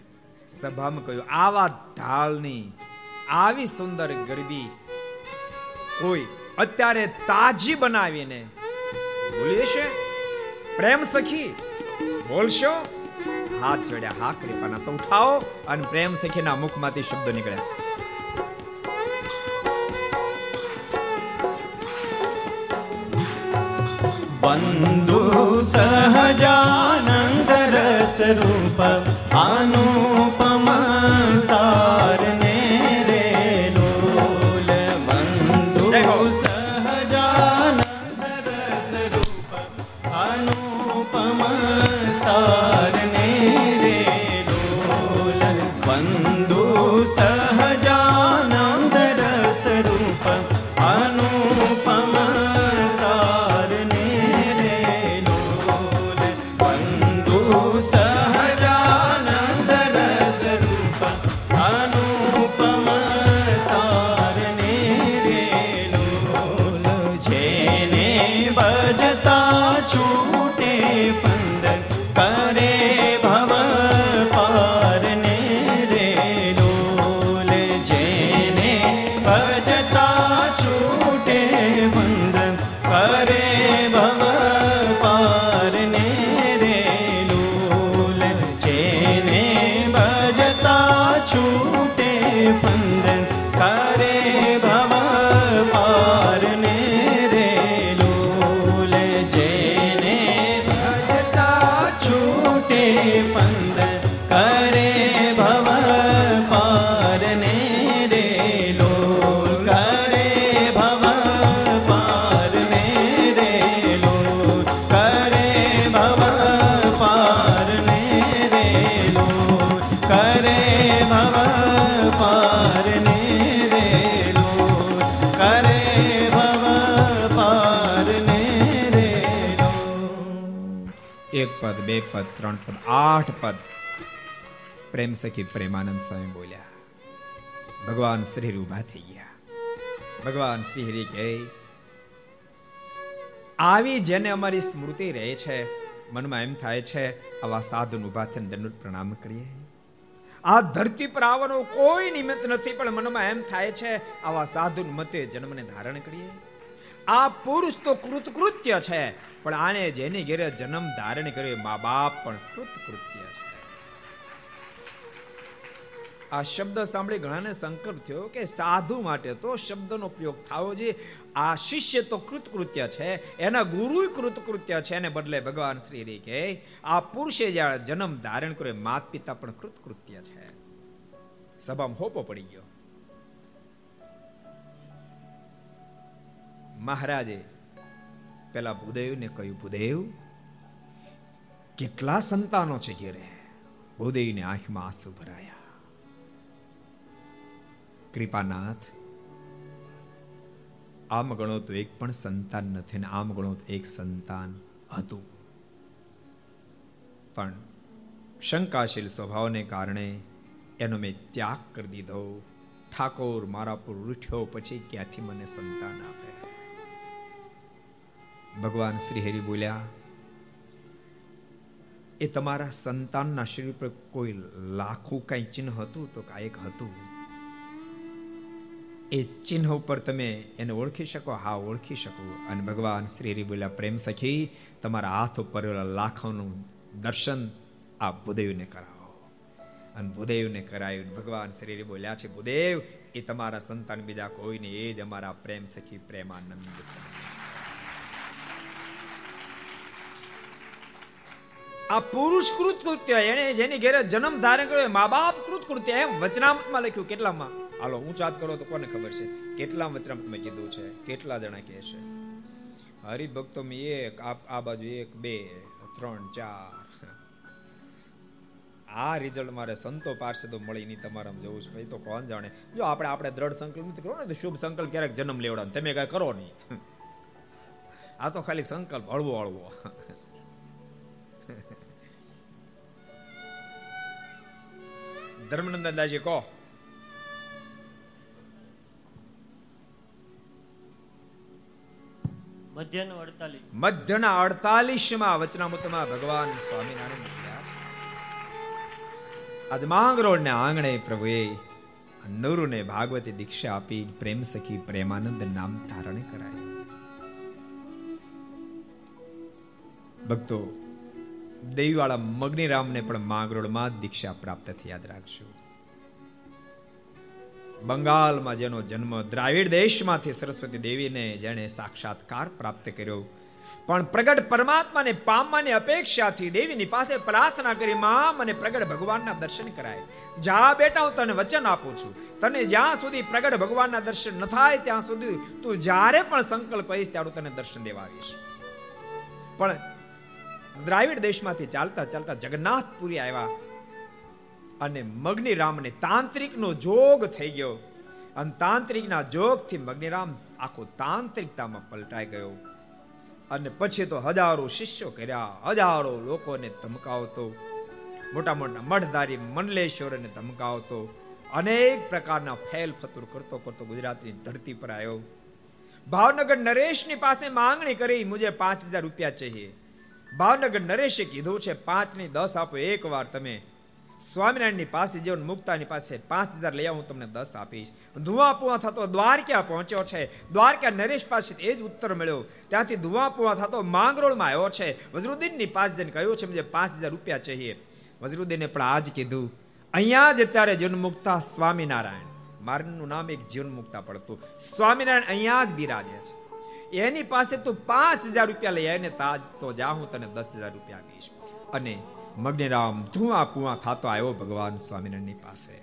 સભામાં કહ્યું, આવા ઢાલની આવી સુંદર ગરબી કોઈ અત્યારે તાજી બનાવીને બોલી દેશે પ્રેમ સખી, બોલશો? હાથ જોડ્યા હા, કૃપાના તો ઉઠાવો અને પ્રેમ સખીના મુખમાંથી શબ્દો નીકળ્યા.
બંધુ સહજાનંદ રસ રૂપ પદ,
બે પદ, ત્રણ પદ, આઠ પદ. પ્રેમ સખી પ્રેમાનંદ સ્વામી બોલ્યા, ભગવાન શ્રી ઊભા થઈ ગયા. ભગવાન શ્રી હરિ કહે આવી જેને અમારી સ્મૃતિ રહે છે, મનમાં એમ થાય છે, આવા સાધુન ઊભા થઈને દંડ પ્રણામ કરીએ. આ ધરતી પર આવવાનો કોઈ નિમિત્ત નથી, પણ મનમાં એમ થાય છે, આવા સાધુ મતે જન્મને ધારણ કરીએ. આ પુરુષ તો કૃતકૃત્ય છે, પણ આને જેની ઘેરે જન્મ ધારણ કર્યો મા બાપ પણ કૃતકૃત્ય છે. આ શબ્દ સાંભળી ઘણાને સંકલ્પ થયો કે સાધુ માટે તો શબ્દનો ઉપયોગ થવો જોઈએ. આ શિષ્ય તો કૃતકૃત્ય છે, એના ગુરુ કૃતકૃત્ય છે, એને બદલે ભગવાન શ્રી રે કે આ પુરુષે જ્યારે જન્મ ધારણ કર્યો માત પિતા પણ કૃતકૃત્ય છે. સભામાં હોપો પડી ગયો. મહારાજે પેલા ભૂદેવને કહ્યું, ભૂદેવ, કેટલા સંતાનો છે ઘેરે? ભૂદેવની આંખમાં આંસુ ભરાયા. કૃપાનાથ, આમ ગણો તો એક પણ સંતાન નથી ને આમ ગણો તો એક સંતાન હતું. પણ શંકાશીલ સ્વભાવને કારણે એનો મેં ત્યાગ કરી દીધો. ઠાકોર મારા પર રૂઠ્યો પછી ક્યાંથી મને સંતાન આપે? ભગવાન શ્રી હરિ બોલ્યા, એ તમારા સંતાનના શરીર પર કોઈ લાખું કઈ ચિહ્ન હતું તો કાંઈક હતું? એ ચિહ્ન ઉપર તમે એને ઓળખી શકો? હા, ઓળખી શકો. અને ભગવાન શ્રી હરિ બોલ્યા, પ્રેમ સખી, તમારા હાથ ઉપર લાખોનું દર્શન આ ભૂદેવને કરાવો. અને ભૂદેવને કરાયું. ભગવાન શ્રી બોલ્યા છે, ભૂદેવ, એ તમારા સંતાન બીજા કોઈ નહીં એ જ અમારા પ્રેમ સખી પ્રેમાનંદ છે આ પુરુષ કૃત કૃત્ય એને જેની ઘેરે જન્મ ધારણ કર્યો મા બાપ કૃત કૃત્ય એમ વચનામતમાં લખ્યું. કેટલામાં? હાલો ઊંચાત કરો તો કોને ખબર છે? કેટલા વચનામતમાં કીધું છે? કેટલા જણા કહે છે? હરિભક્તો એક આ બાજુ એક, બે, ત્રણ, ચાર. આ રિઝલ્ટ મારે સંતો પાર્ષદો મળી નહીં તમારા જવું છે. ભાઈ તો કોણ જાણે? જો આપણે આપણે દ્રઢ સંકલ્પ નથી કરો ને, તો શુભ સંકલ્પ ક્યારેક જન્મ લેવડા તમે કઈ કરો નહીં. આ તો ખાલી સંકલ્પ, હળવો હળવો. ધર્મનંદનદાસજી કહો.
મધ્યના અડતાલીસ.
મધ્યના અડતાલીસમાં વચનામૃતમાં ભગવાન સ્વામિનારાયણ આજ માંગરોળ ને આંગણે પ્રભુએ નરુને ભાગવતી દીક્ષા આપી પ્રેમ સખી પ્રેમાનંદ નામ ધારણ કરાય. ભક્તો દેવીવાળા મગ્નિરામને પણ માંગરોળમાં દીક્ષા પ્રાપ્ત થઈ, યાદ રાખજો. બંગાળમાં જેનો જન્મ દ્રાવિડ દેશમાંથી સરસ્વતી દેવીને જેણે સાક્ષાત્કાર પ્રાપ્ત કર્યો, પણ પ્રગટ પરમાત્માને પામવાની અપેક્ષાથી દેવીની પાસે પ્રાર્થના કરી માં મને પ્રગટ ભગવાનના દર્શન કરાય. જા બેટા, હું તને વચન આપું છું. તને જ્યાં સુધી પ્રગટ ભગવાનના દર્શન ન થાય, ત્યાં સુધી તું જ્યારે પણ સંકલ્પ કહીશ ત્યારે તને દર્શન દેવા આવીશ. પણ દ્રાવિડ દેશમાંથી ચાલતા ચાલતા જગન્નાથપુરી આવ્યા અને મગ્નિરામને તાંત્રિકનો જોગ થઈ ગયો. અને તાંત્રિકના જોગથી મગ્નિરામ આખો તાંત્રિકતામાં પલટાઈ ગયો. અને પછી તો હજારો શિષ્યો કર્યા, હજારો લોકોને ધમકાવતો મોટા મોટા મઠધારી મંડલેશ્વરને ધમકાવતો, અનેક પ્રકારના ફેલ ફતુર કરતો કરતો ગુજરાતની ધરતી પર આવ્યો. ભાવનગર નરેશની પાસે માંગણી કરી, મુજે પાંચ હજાર રૂપિયા ચાહીએ. ભાવનગર નરેશે કીધું છે પાંચની દસ આપો એક વાર તમે સ્વામિનારાયણની પાસે જીવન મુક્તાની પાસે પાંચ હજાર લઈ હું તમને દસ આપીશ. ધુઆપુઆ થતો દ્વારકા પહોંચ્યો છે. દ્વારકા નરેશ પાસે એ જ ઉત્તર મળ્યો. ત્યાંથી ધુઆપુઆ થતો માંગરોળમાં આવ્યો છે. વજરુદ્દીનની પાસે જઈને કહ્યું છે મને પાંચ હજાર રૂપિયા ચાહીએ વજરુદ્દીને પણ આ જ કીધું. અહીંયા જ અત્યારે જીવન મુક્તા સ્વામિનારાયણ. મારનું નામ એક જીવન મુક્તા પડતું. સ્વામિનારાયણ અહીંયા જ બિરાજે છે. એની પાસે તું પાંચ હજાર રૂપિયા લઈ આવીને તાજ તો જા હું તને દસ હજાર રૂપિયા આપીશ અને મગ્નિરામ ધુઆ પુઆ થતો આવ્યો ભગવાન સ્વામિનારાયણની પાસે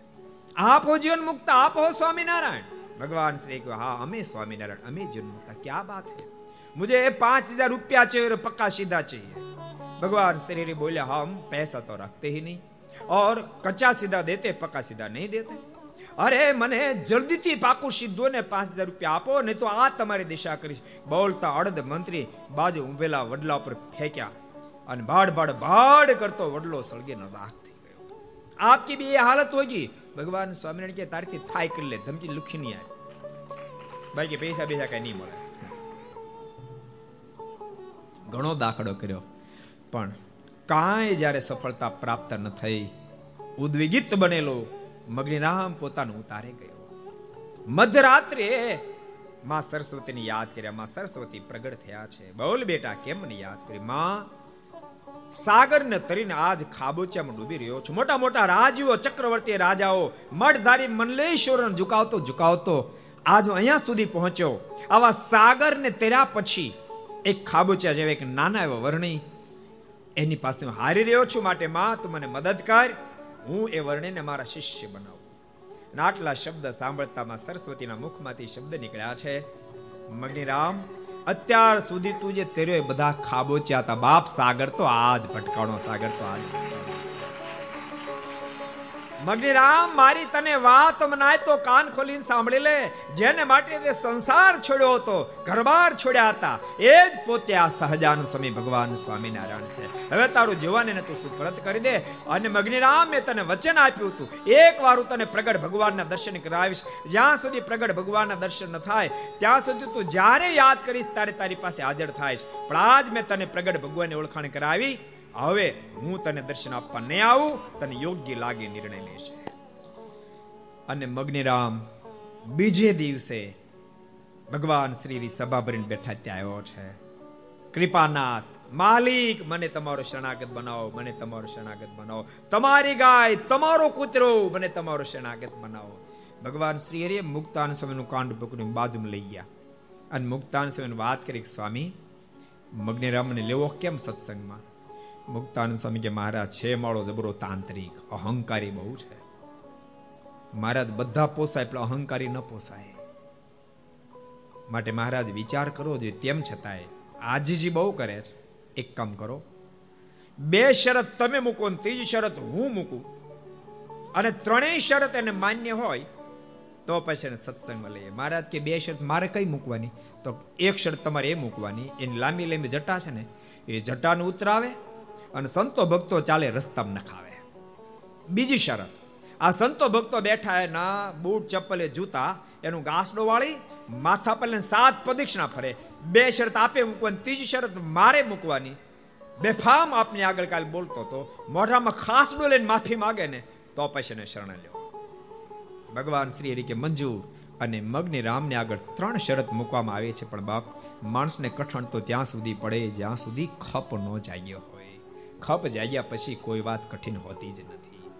આપો જીવન મુક્ત આપો સ્વામિનારાયણ ભગવાન શ્રી કહ્યું હા અમે સ્વામિનારાયણ અમે જીવન મુક્ત ક્યાં બાત है मुझे पांच हजार रुपया चाहिए और पक्का सीधा चाहिए भगवान श्री बोले हम पैसा तो रखते ही नहीं और कच्चा सीधा देते पक्का सीधा नहीं देते અરે, મને જલ્દીથી પાકું સીધો ને પાંચ હજાર રૂપિયા આપો, નહીં તો આ તમારી દિશા કરીશ. બોલતા અડધ મંત્રી બાજુ ઊભેલા વડલા ઉપર ફેંક્યા અને ભાડ ભાડ ભાડ કરતો વડલો સળગીનો રાખ થઈ ગયો. આપકી બી એ હાલત હોગી. ભગવાન સ્વામિનારાયણ કે તારથી થાય કરી લે, ધમકી લુખી નહીં આવે બાકી પૈસા બેસા કઈ નહીં મળે. ઘણો દાખલો કર્યો. પણ કાંઈ જ્યારે સફળતા પ્રાપ્ત ન થઈ ઉદ્વિગિત બનેલો મગ્નિરામ પોતાનું ઉતારે ગયો. મધરાત્રે માં સરસ્વતીને યાદ કર્યા. માં સરસ્વતી પ્રગટ થયા છે. બોલ બેટા કેમ ને યાદ કરી? માં સાગરને તરીને આજ ખાબોચિયામાં ડૂબી રહ્યો છું. મોટા મોટા રાજીઓ, ચક્રવર્તી રાજાઓ મઠધારી મનલેશ્વરને ઝુકાવતો ઝુકાવતો આજ હું અહીંયા સુધી પહોંચ્યો. આવા સાગરને તેર્યા પછી એક ખાબોચિયા જેવા એક નાના એવા વર્ણી એની પાસે હું હારી રહ્યો છું. માટે માં, તું મને મદદ કર. હું એ વર્ણીને મારા શિષ્ય બનાવું. આટલા શબ્દ સાંભળતામાં સરસ્વતીના મુખમાંથી શબ્દ નીકળ્યા છે, મગનીરામ, અત્યાર સુધી તું જે તેરે બધા ખાબોચ્યા હતા બાપ સાગર તો આજ, ભટકાણો સાગર તો આજ. મગ્નિરામ, મારી તને વાત મનાય તો કાન ખોલીને સાંભળી લે. જેને માટે તે સંસાર છોડ્યો હતો, ઘરબાર છોડ્યા હતા, એ જ પોતે આ સહજાન સ્વામી ભગવાન સ્વામિનારાયણ છે. હવે તારું જીવન તું સુપરત કરી દે અને મગ્નિરામ મેં તને વચન આપ્યું હતું. એક વાર હું તને પ્રગટ ભગવાનના દર્શન કરાવીશ. જ્યાં સુધી પ્રગટ ભગવાનના દર્શન ન થાય, ત્યાં સુધી તું જ્યારે યાદ કરીશ, ત્યારે તારી પાસે હાજર થાય પણ આજ મેં તને પ્રગટ ભગવાનની ઓળખાણ કરાવી. હવે હું તને દર્શન આપવા નહીં આવું, તને યોગ્ય લાગે નિર્ણય લેશે. અને મગ્નિરામ બીજે દિવસે ભગવાન શ્રી સભા ભરીને બેઠા ત્યાં આવ્યો છે. કૃપાનાથ, માલિક, મને તમારો શરણાગત બનાવો, મને તમારો શરણાગત બનાવો. તમારી ગાય, તમારો કૂતરો, મને તમારો શરણાગત બનાવો. ભગવાન શ્રી હરિએ મુક્તાન સ્વામીનું કાંડ પકડીને બાજુમાં લઈ ગયા. અને મુક્તાન સ્વામીને વાત કરી સ્વામી, મગ્નિરામને લેવો કેમ સત્સંગમાં? મુક્તાનંદ સ્વામી કે મહારાજ છે માળો જબરો તાંત્રિક, અહંકારી બહુ છે. મહારાજ બધા પોસાય એટલે અહંકારી ન પોસાય. માટે મહારાજ વિચાર કરો જોઈએ તેમ છતાંય આજીજી બહુ કરે છે. એક કામ કરો. બે શરત તમે મૂકો ને ત્રીજી શરત હું મૂકું. અને ત્રણેય શરત એને માન્ય હોય, તો પછી એને સત્સંગમાં લઈએ. મહારાજ કે બે શરત મારે કઈ મૂકવાની? તો એક શરત તમારે એ મૂકવાની. એની લાંબી લાંબી જટા છે ને, એ જટાને ઉતરાવે અને સંતો ભક્તો ચાલે રસ્તામાં નખાવે બીજી શરત, આ સંતો ભક્તો બેઠા એના બૂટ, ચપ્પલે, જૂતા, એનું ઘાસ વાળી માથા પર સાત પ્રદક્ષિણા ફરે. બે શરત આપે મૂકવાની, ત્રીજી શરત મારે મૂકવાની. બેફામ આપની આગળ કાલ બોલતો તો મોઢામાં ખાસ લઈને માફી માગે ને, તો પછી એને શરણ લ્યો. ભગવાન શ્રી હરિ કે મંજૂર અને મગની રામને આગળ ત્રણ શરત મૂકવામાં આવે છે, પણ બાપ, માણસને કઠણ તો ત્યાં સુધી પડે, જ્યાં સુધી ખપ ન જાગ્યો. ખપ જાગ્યા પછી કોઈ વાત કઠિન હોતી જ નથી.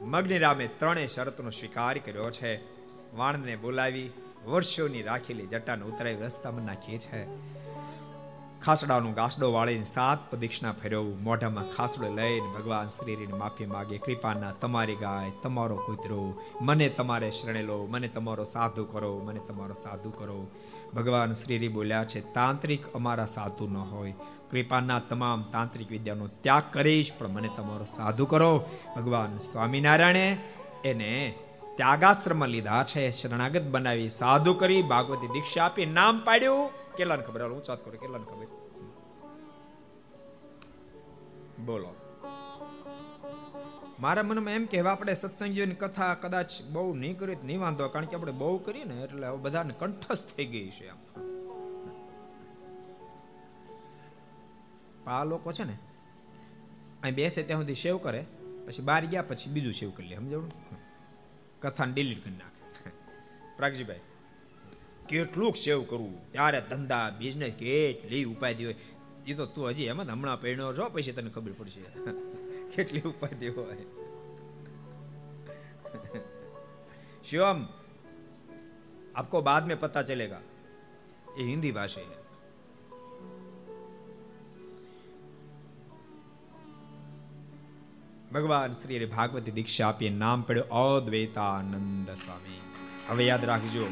મગ્નિરામે ત્રણેય શરતનો સ્વીકાર કર્યો છે. વાણને બોલાવી વર્ષોની રાખેલી જટાને ઉતરાવી રસ્તામાં નાખીએ છે. ખાસડાનું ગાસડો વાળીને સાત પ્રદિક્ષણા ફેરવવું, મોઢામાં ખાસડો લઈને ભગવાન શ્રીની માફી માગે, કૃપાના, તમારી ગાય તમારો કૂતરો મને તમારે શરણે લો, મને તમારો સાધુ કરો, મને તમારો સાધુ કરો. ભગવાન શ્રીરી બોલ્યા છે, તાંત્રિક અમારા સાધુ ન હોય કૃપાના તમામ તાંત્રિક વિદ્યાનો ત્યાગ કરીશ, પણ મને તમારો સાધુ કરો. ભગવાન સ્વામિનારાયણે એને ત્યાગાશ્રમમાં લીધા છે, શરણાગત બનાવી સાધુ કરી, ભાગવતી દીક્ષા આપી, નામ પાડ્યું. કેટલાને ખબર? હું ચાત કરું, કેટલાને ખબર? બોલો. મારા મનમાં એમ કહેવા આપણે સત્સંગીઓની કથા કદાચ બહુ નહીં કરી નહીં વાંધો, કારણ કે આપણે બહુ કરીએ ને, એટલે બધાને કંઠસ્થ થઈ ગઈ છે આમ આ લોકો છે ને અહીં બેસે ત્યાં સુધી સેવ કરે પછી બહાર ગયા પછી બીજું સેવ કરી લે સમજાવું કથાને ડિલીટ કરી નાખે પ્રાગજીભાઈ કેટલુંક સેવ કરવું ત્યારે ધંધા બિઝનેસ કેટલી ઉપાધિ હોય એ તો તું હજી એમ હમણાં પહેણ્યો છો પછી તને ખબર પડશે કેટલી ઉપાધિ હોય शिवम आपको बाद में पता चलेगा ये हिंदी भाषा है ભગવાન શ્રી હરે ભાગવતી દીક્ષા આપીએ. નામ પડ્યું અદ્વૈતાનંદ સ્વામી. હવે યાદ રાખજો.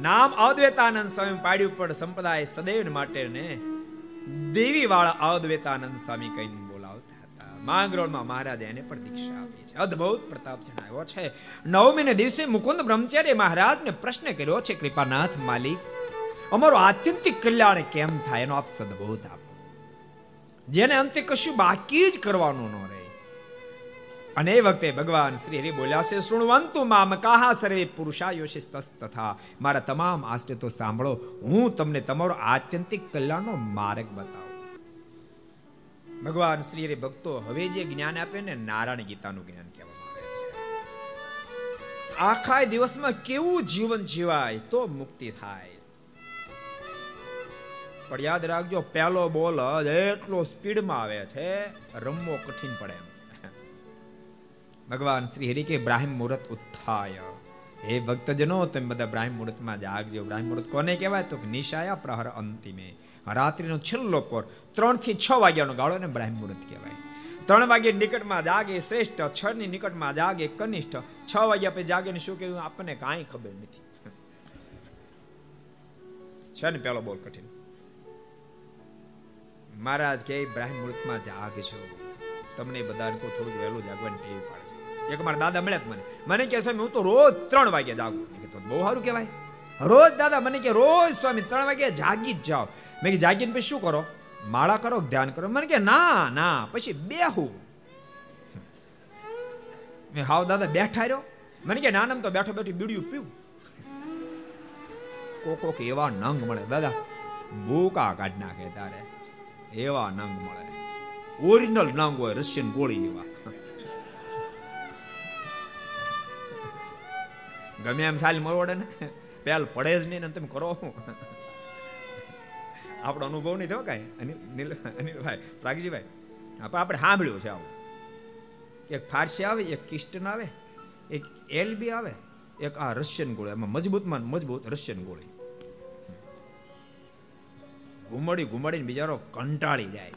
નામ અદ્વૈતાનંદ સ્વામી પાડ્યું, પણ સંપ્રદાય સદૈવ માટે ને દેવી વાળા અદ્વૈતાનંદ સ્વામી કહીને બોલાવતા હતા. માંગરોળમાં મહારાજે એને પણ દીક્ષા આપી છે. અદ્ભુત પ્રતાપ જણાવ્યો છે. નવમી ને દિવસે મુકુંદ બ્રહ્મચારી મહારાજને પ્રશ્ન કર્યો છે, કૃપાનાથ માલિક, અમારો આત્યંતિક કલ્યાણ કેમ થાય? એનો આપ સદબોધ આપો. જેને અંતે કશું બાકી જ કરવાનું ન રહે. અને એ વખતે ભગવાન શ્રી હરિ બોલ્યા છે શૃણવંતુ મામ કાહા સર્વે પુરુષાયોશિસ તથા મારા તમામ આશ્રિતો સાંભળો, હું તમને તમારો આત્યંતિક કલ્યાણનો માર્ગ બતાવું. ભગવાન શ્રી હરિ ભક્તો હવે જે જ્ઞાન આપે ને નારાયણ ગીતાનું જ્ઞાન કહેવામાં આવે છે. આખા દિવસમાં કેવું જીવન જીવાય તો મુક્તિ થાય. પણ યાદ રાખજો, પહેલો બોલ જ એટલો સ્પીડમાં આવે છે, રમવો કઠિન પડે એમ. ભગવાન શ્રી હરિ કે બ્રાહ્મ મુહૂર્ત ઉત્થાય. હે ભક્તજનો, તમે બધા બ્રાહ્મ મુહૂર્તમાં જાગજો. બ્રાહ્મ મુહૂર્ત કોને કહેવાય? તો નિશાયા પ્રહર અંતિમે. રાત્રિનો છેલ્લો પોર ત્રણથી છ વાગ્યાનો ગાળો ને બ્રાહ્મ મુહૂર્ત કહેવાય. ત્રણ વાગે નિકટમાં જાગે, શ્રેષ્ઠ છ ની નિકટમાં જાગે, કનિષ્ઠ. છ વાગ્યા પછી જાગે ને શું કહ્યું? આપણને કાંઈ ખબર નથી. છે ને પેલો બોલ કઠિન. મહારાજ કે બ્રાહ્મ મુહૂર્તમાં જાગજો તમને બધાને કો થોડુંક વહેલું જાગવાની ટેવ પાડજો. એક મારા દાદા મળ્યા મને. મને કે સ્વામી, હું તો રોજ ત્રણ વાગે જાગું. મેં તો બહુ સારું કહેવાય. રોજ દાદા મને કે રોજ સ્વામી, ત્રણ વાગે જાગી જ જાઓ. મેં કે જાગીને પછી શું કરો? માળા કરો, ધ્યાન કરો. મને કે ના ના, પછી બેહું. મેં હાવ દાદા બેઠા રહ્યો. મને કે નાનમ તો બેઠો બેઠો બીડિયું પીવું. કોક કોક એવા નંગ મળે. દાદા, ભૂકા કાઢ નાખે તારે. એવા નંગ મળે ઓરિજિનલ નંગ હોય રશિયન ગોળી એવા ગમે એમ સાલી મરવડે ને પેલ પડે જ નહીં ને તમે કરો આપણો અનુભવ નહીં થયો કાંઈ અનિલ અનિલભાઈ પ્રાગજીભાઈ આપણે સાંભળ્યું છે આવું એક ફારસી આવે એક કિસ્ટન આવે એક એલબી આવે એક આ રશિયન ગોળી એમાં મજબૂતમાં મજબૂત રશિયન ગોળી ઘુમડી ઘુમડીને બિચારો કંટાળી જાય.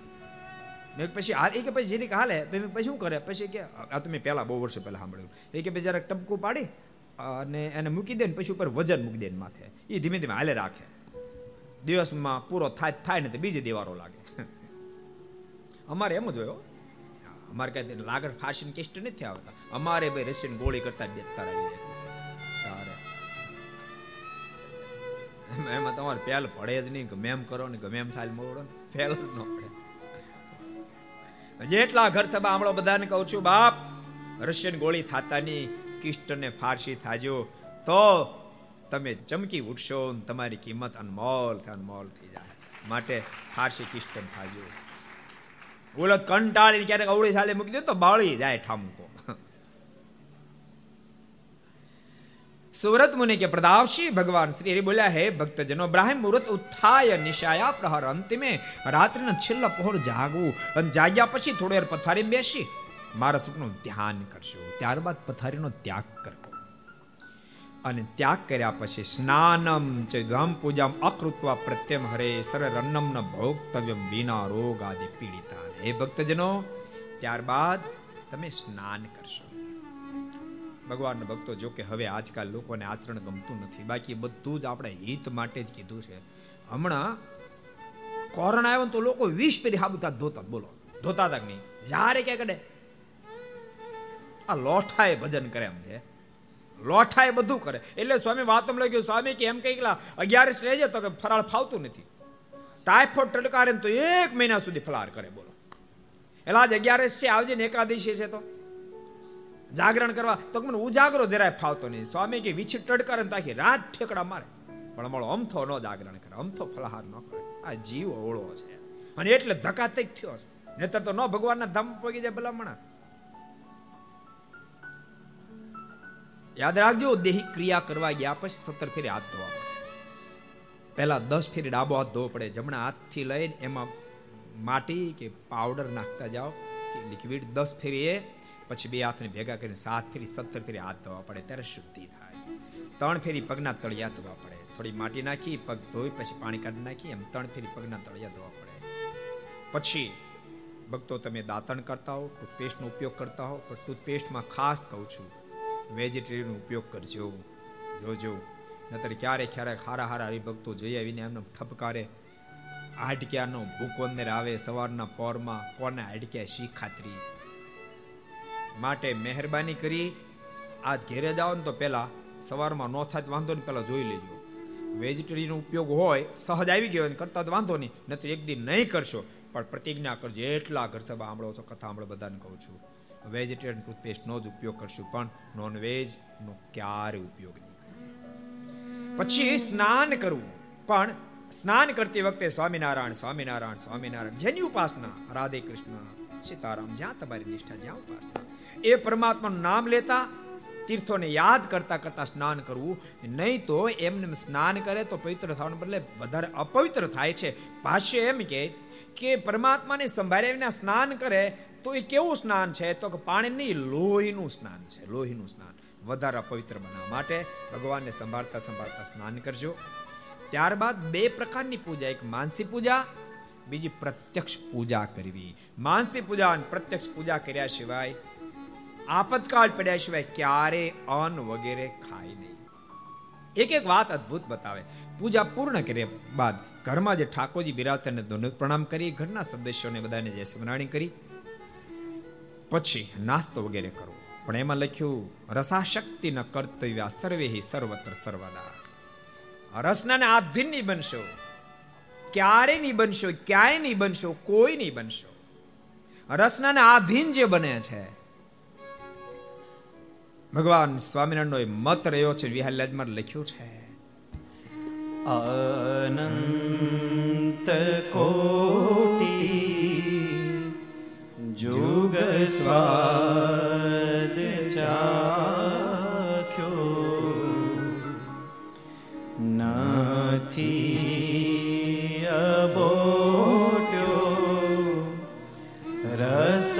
મેં પછી હાલ, એ કે પછી જીરીક હાલે પછી શું કરે? પછી કે, આ તો મેં પહેલા બહુ વર્ષો પહેલા સાંભળ્યું. એ કે પછી જરાક ટપકું પાડી અને એને મૂકી દે ને પછી ઉપર વજન મૂકી દે માથે. એ ધીમે ધીમે હાલે રાખે. દિવસમાં પૂરો થાય થાય ને તો બીજી દિવારો લાગે. અમારે એમ જ હોય અમારે કઈ લાગણ ફાશન કેસ્ટ નથી આવતા. અમારે ભાઈ રશિયન ગોળી કરતા બેતર આવી જાય. એમાં તમારે પહેલ પડે જ નહીં ગમે એમ કરો ને ગમે એમ સાલ મોડો ને. પહેલ જ ન પડે. જેટલા ઘર સભા હમણાં બધાને કહું છું, બાપ, રશિયન ગોળી થાતાની કિષ્ટને ફારસી થાજો. તો તમે ચમકી ઉઠશો તમારી કિંમત અનમોલ અનમોલ થઈ જાય. માટે ફારસી કિસ્ટન થાજો. બોલત કંટાળી ક્યારેક અવળી સાલે મૂકી દે તો બાળી જાય ઠામકો. સુરત મુનિ કે પ્રદાવશી ભગવાન શ્રી હરિ બોલ્યા, હે ભક્તજનો, બ્રાહ્મ મુહૂર્ત ઉત્થાય, નિશાયા પ્રહર અંતિમે રાત્રિના છેલ્લા પહોર જાગવું. અને જાગ્યા પછી થોડી વાર પથારી બેસી. મારા સુખનું ધ્યાન કરશો ત્યારબાદ પથારીનો ત્યાગ કરવો. અને ત્યાગ કર્યા પછી સ્નાનમ ચૈદ્વામ પૂજામ અકૃત્વા પ્રત્યમ હરે સર અન્નમ ન ભોક્તવ્યમ વિના રોગ આદિ પીડિતા હે ભક્તજનો, ત્યારબાદ તમે સ્નાન કરશો. ભગવાનના ભક્તો જો કે હવે આજકાલ લોકોને આચરણ ગમતું નથી. બાકી બધું જ આપણે હિત માટે જ કીધું છે. હમણાં કોરોના આવ્યો તો લોકો વીસ પેરી હાબુતા ધોતા બોલો. ધોતા તક નહીં? જ્યારે ક્યાં કડે આ લોઠાએ ભજન કરે એમ છે. લોઠાએ બધું કરે. એટલે સ્વામી વાતમ લાગ્યું સ્વામી કે એમ કઈકલા અગિયારસ રહેજે તો કે ફરાળ ફાવતું નથી. ટાઈફોઈડ ટડકારે તો એક મહિના સુધી ફલાર કરે, બોલો. એટલે આજ અગિયારસ છે આવજે ને એકાદશી છે તો. જાગરણ કરવા. તો મને ઉજાગરો જરાય ફાવતો નહીં. સ્વામી કે વિછી ટડકાર તાકી રાત ઠેકડા મારે. પણ મળો અમથો ન જાગરણ કરે. અમથો ફલાહાર ન કરે. આ જીવ ઓળો છે. અને એટલે ધકાતક થયો છે. નહીતર તો ન ભગવાનના ધામ પગી જાય ભલામણા. યાદ રાખજો, દેહી ક્રિયા કરવા ગયા પછી સત્તર ફેરી હાથ ધોવા પડે. પહેલા દસ ફેરી ડાબો હાથ ધોવો પડે. જમણા હાથથી લઈને એમાં માટી કે પાવડર નાખતા જાઓ. કે લિક્વિડ દસ ફેરી એ પછી બે હાથને ભેગા કરીને સાત ફેરી, સત્તર ફેરી હાથ ધોવા પડે ત્યારે શુદ્ધિ થાય. ત્રણ ફેરી પગના તળિયા ધોવા પડે. થોડી માટી નાખી, પગ ધોઈ પછી પાણી કાઢી નાખી, એમ ત્રણ ફેરી પગના તળિયા ધોવા પડે. પછી ભક્તો તમે દાંતણ કરતા હો, ટૂથપેસ્ટનો ઉપયોગ કરતા હો, પણ ટૂથપેસ્ટમાં ખાસ કહું છું, વેજીટેરિયનનો ઉપયોગ કરજો. જોજો. નતર ક્યારેક ક્યારેક હારા હારા હરિભક્તો જઈ આવીને એમને ઠપકારે. હાડક્યાનો ભૂકો અંદર આવે, સવારના પોરમાં કોને હાડક્યા શી ખાતરી? માટે મહેરબાની કરી આજ ઘેરે જાઓ ને તો પહેલાં સવારમાં નો થાય વાંધો નહીં પહેલાં જોઈ લેજો. વેજીટેરિયન ઉપયોગ હોય, સહજ આવી ગયો કરતા તો વાંધો નહીં નહીં એક દિન નહીં કરશો. પણ પ્રતિજ્ઞા કરજો, એટલા ઘર સભા સાંભળો છો, કથા સાંભળો, બધાને કહું છું. વેજીટેરિયન ટૂથપેસ્ટનો જ ઉપયોગ કરશું, પણ નોન વેજનો ક્યારે ઉપયોગ નહીં. પછી સ્નાન કરવું. પણ સ્નાન કરતી વખતે સ્વામિનારાયણ સ્વામિનારાયણ સ્વામિનારાયણ, જેની ઉપાસના, રાધે કૃષ્ણ, સીતારામ, જ્યાં તમારી નિષ્ઠા, જ્યાં ઉપાસના. એ પરમાત્માનું નામ લેતા, તીર્થોને યાદ કરતા કરતા સ્નાન કરવું, નહીં તો એમને સ્નાન કરે તો પવિત્ર થવાને બદલે વધારે અપવિત્ર થાય છે. ભાષ્ય એમ કે કે પરમાત્માને સંભાળ્યા સ્નાન કરે તો એ કેવું સ્નાન છે? તો કે પાણી નહીં લોહીનું સ્નાન છે, લોહીનું સ્નાન. વધારે અપવિત્ર બનાવવા માટે ભગવાનને સંભાળતા સંભાળતા સ્નાન કરજો. ત્યારબાદ બે પ્રકારની પૂજા, એક માનસી પૂજા, બીજી પ્રત્યક્ષ પૂજા કરવી. માનસી પૂજા અને પ્રત્યક્ષ પૂજા કર્યા સિવાય આપતકાળ પડ્યા સિવાય ક્યારે અન્ન વગેરે ખાય નહીં. એક એક વાત અદ્ભુત બતાવે. પૂજા પૂર્ણ કર્યા બાદ ઘરમાં જે ઠાકોરજી બિરાજતા ને દોનો પ્રણામ કરી, ઘરના સદસ્યોને બધાને જય સ્મરણી કરી. પછી નાસ્તો વગેરે કરો પણ એમાં લખ્યું, રસાશક્તિ ન કર્તવ્ય સર્વે સર્વત્ર સર્વદા. રસનાને આધીન નહીં બનશો. ક્યારે નહીં બનશો, ક્યાંય નહીં બનશો, કોઈ નહીં બનશો. રસનાને આધીન જે બને છે ભગવાન સ્વામિનારાયણનો મત રહ્યો છે વિહારલાજમાં લખ્યું છે.
અનંત કોટી જોગ સ્વાદ ચાખ્યો. નથી અબોટ્યો રસ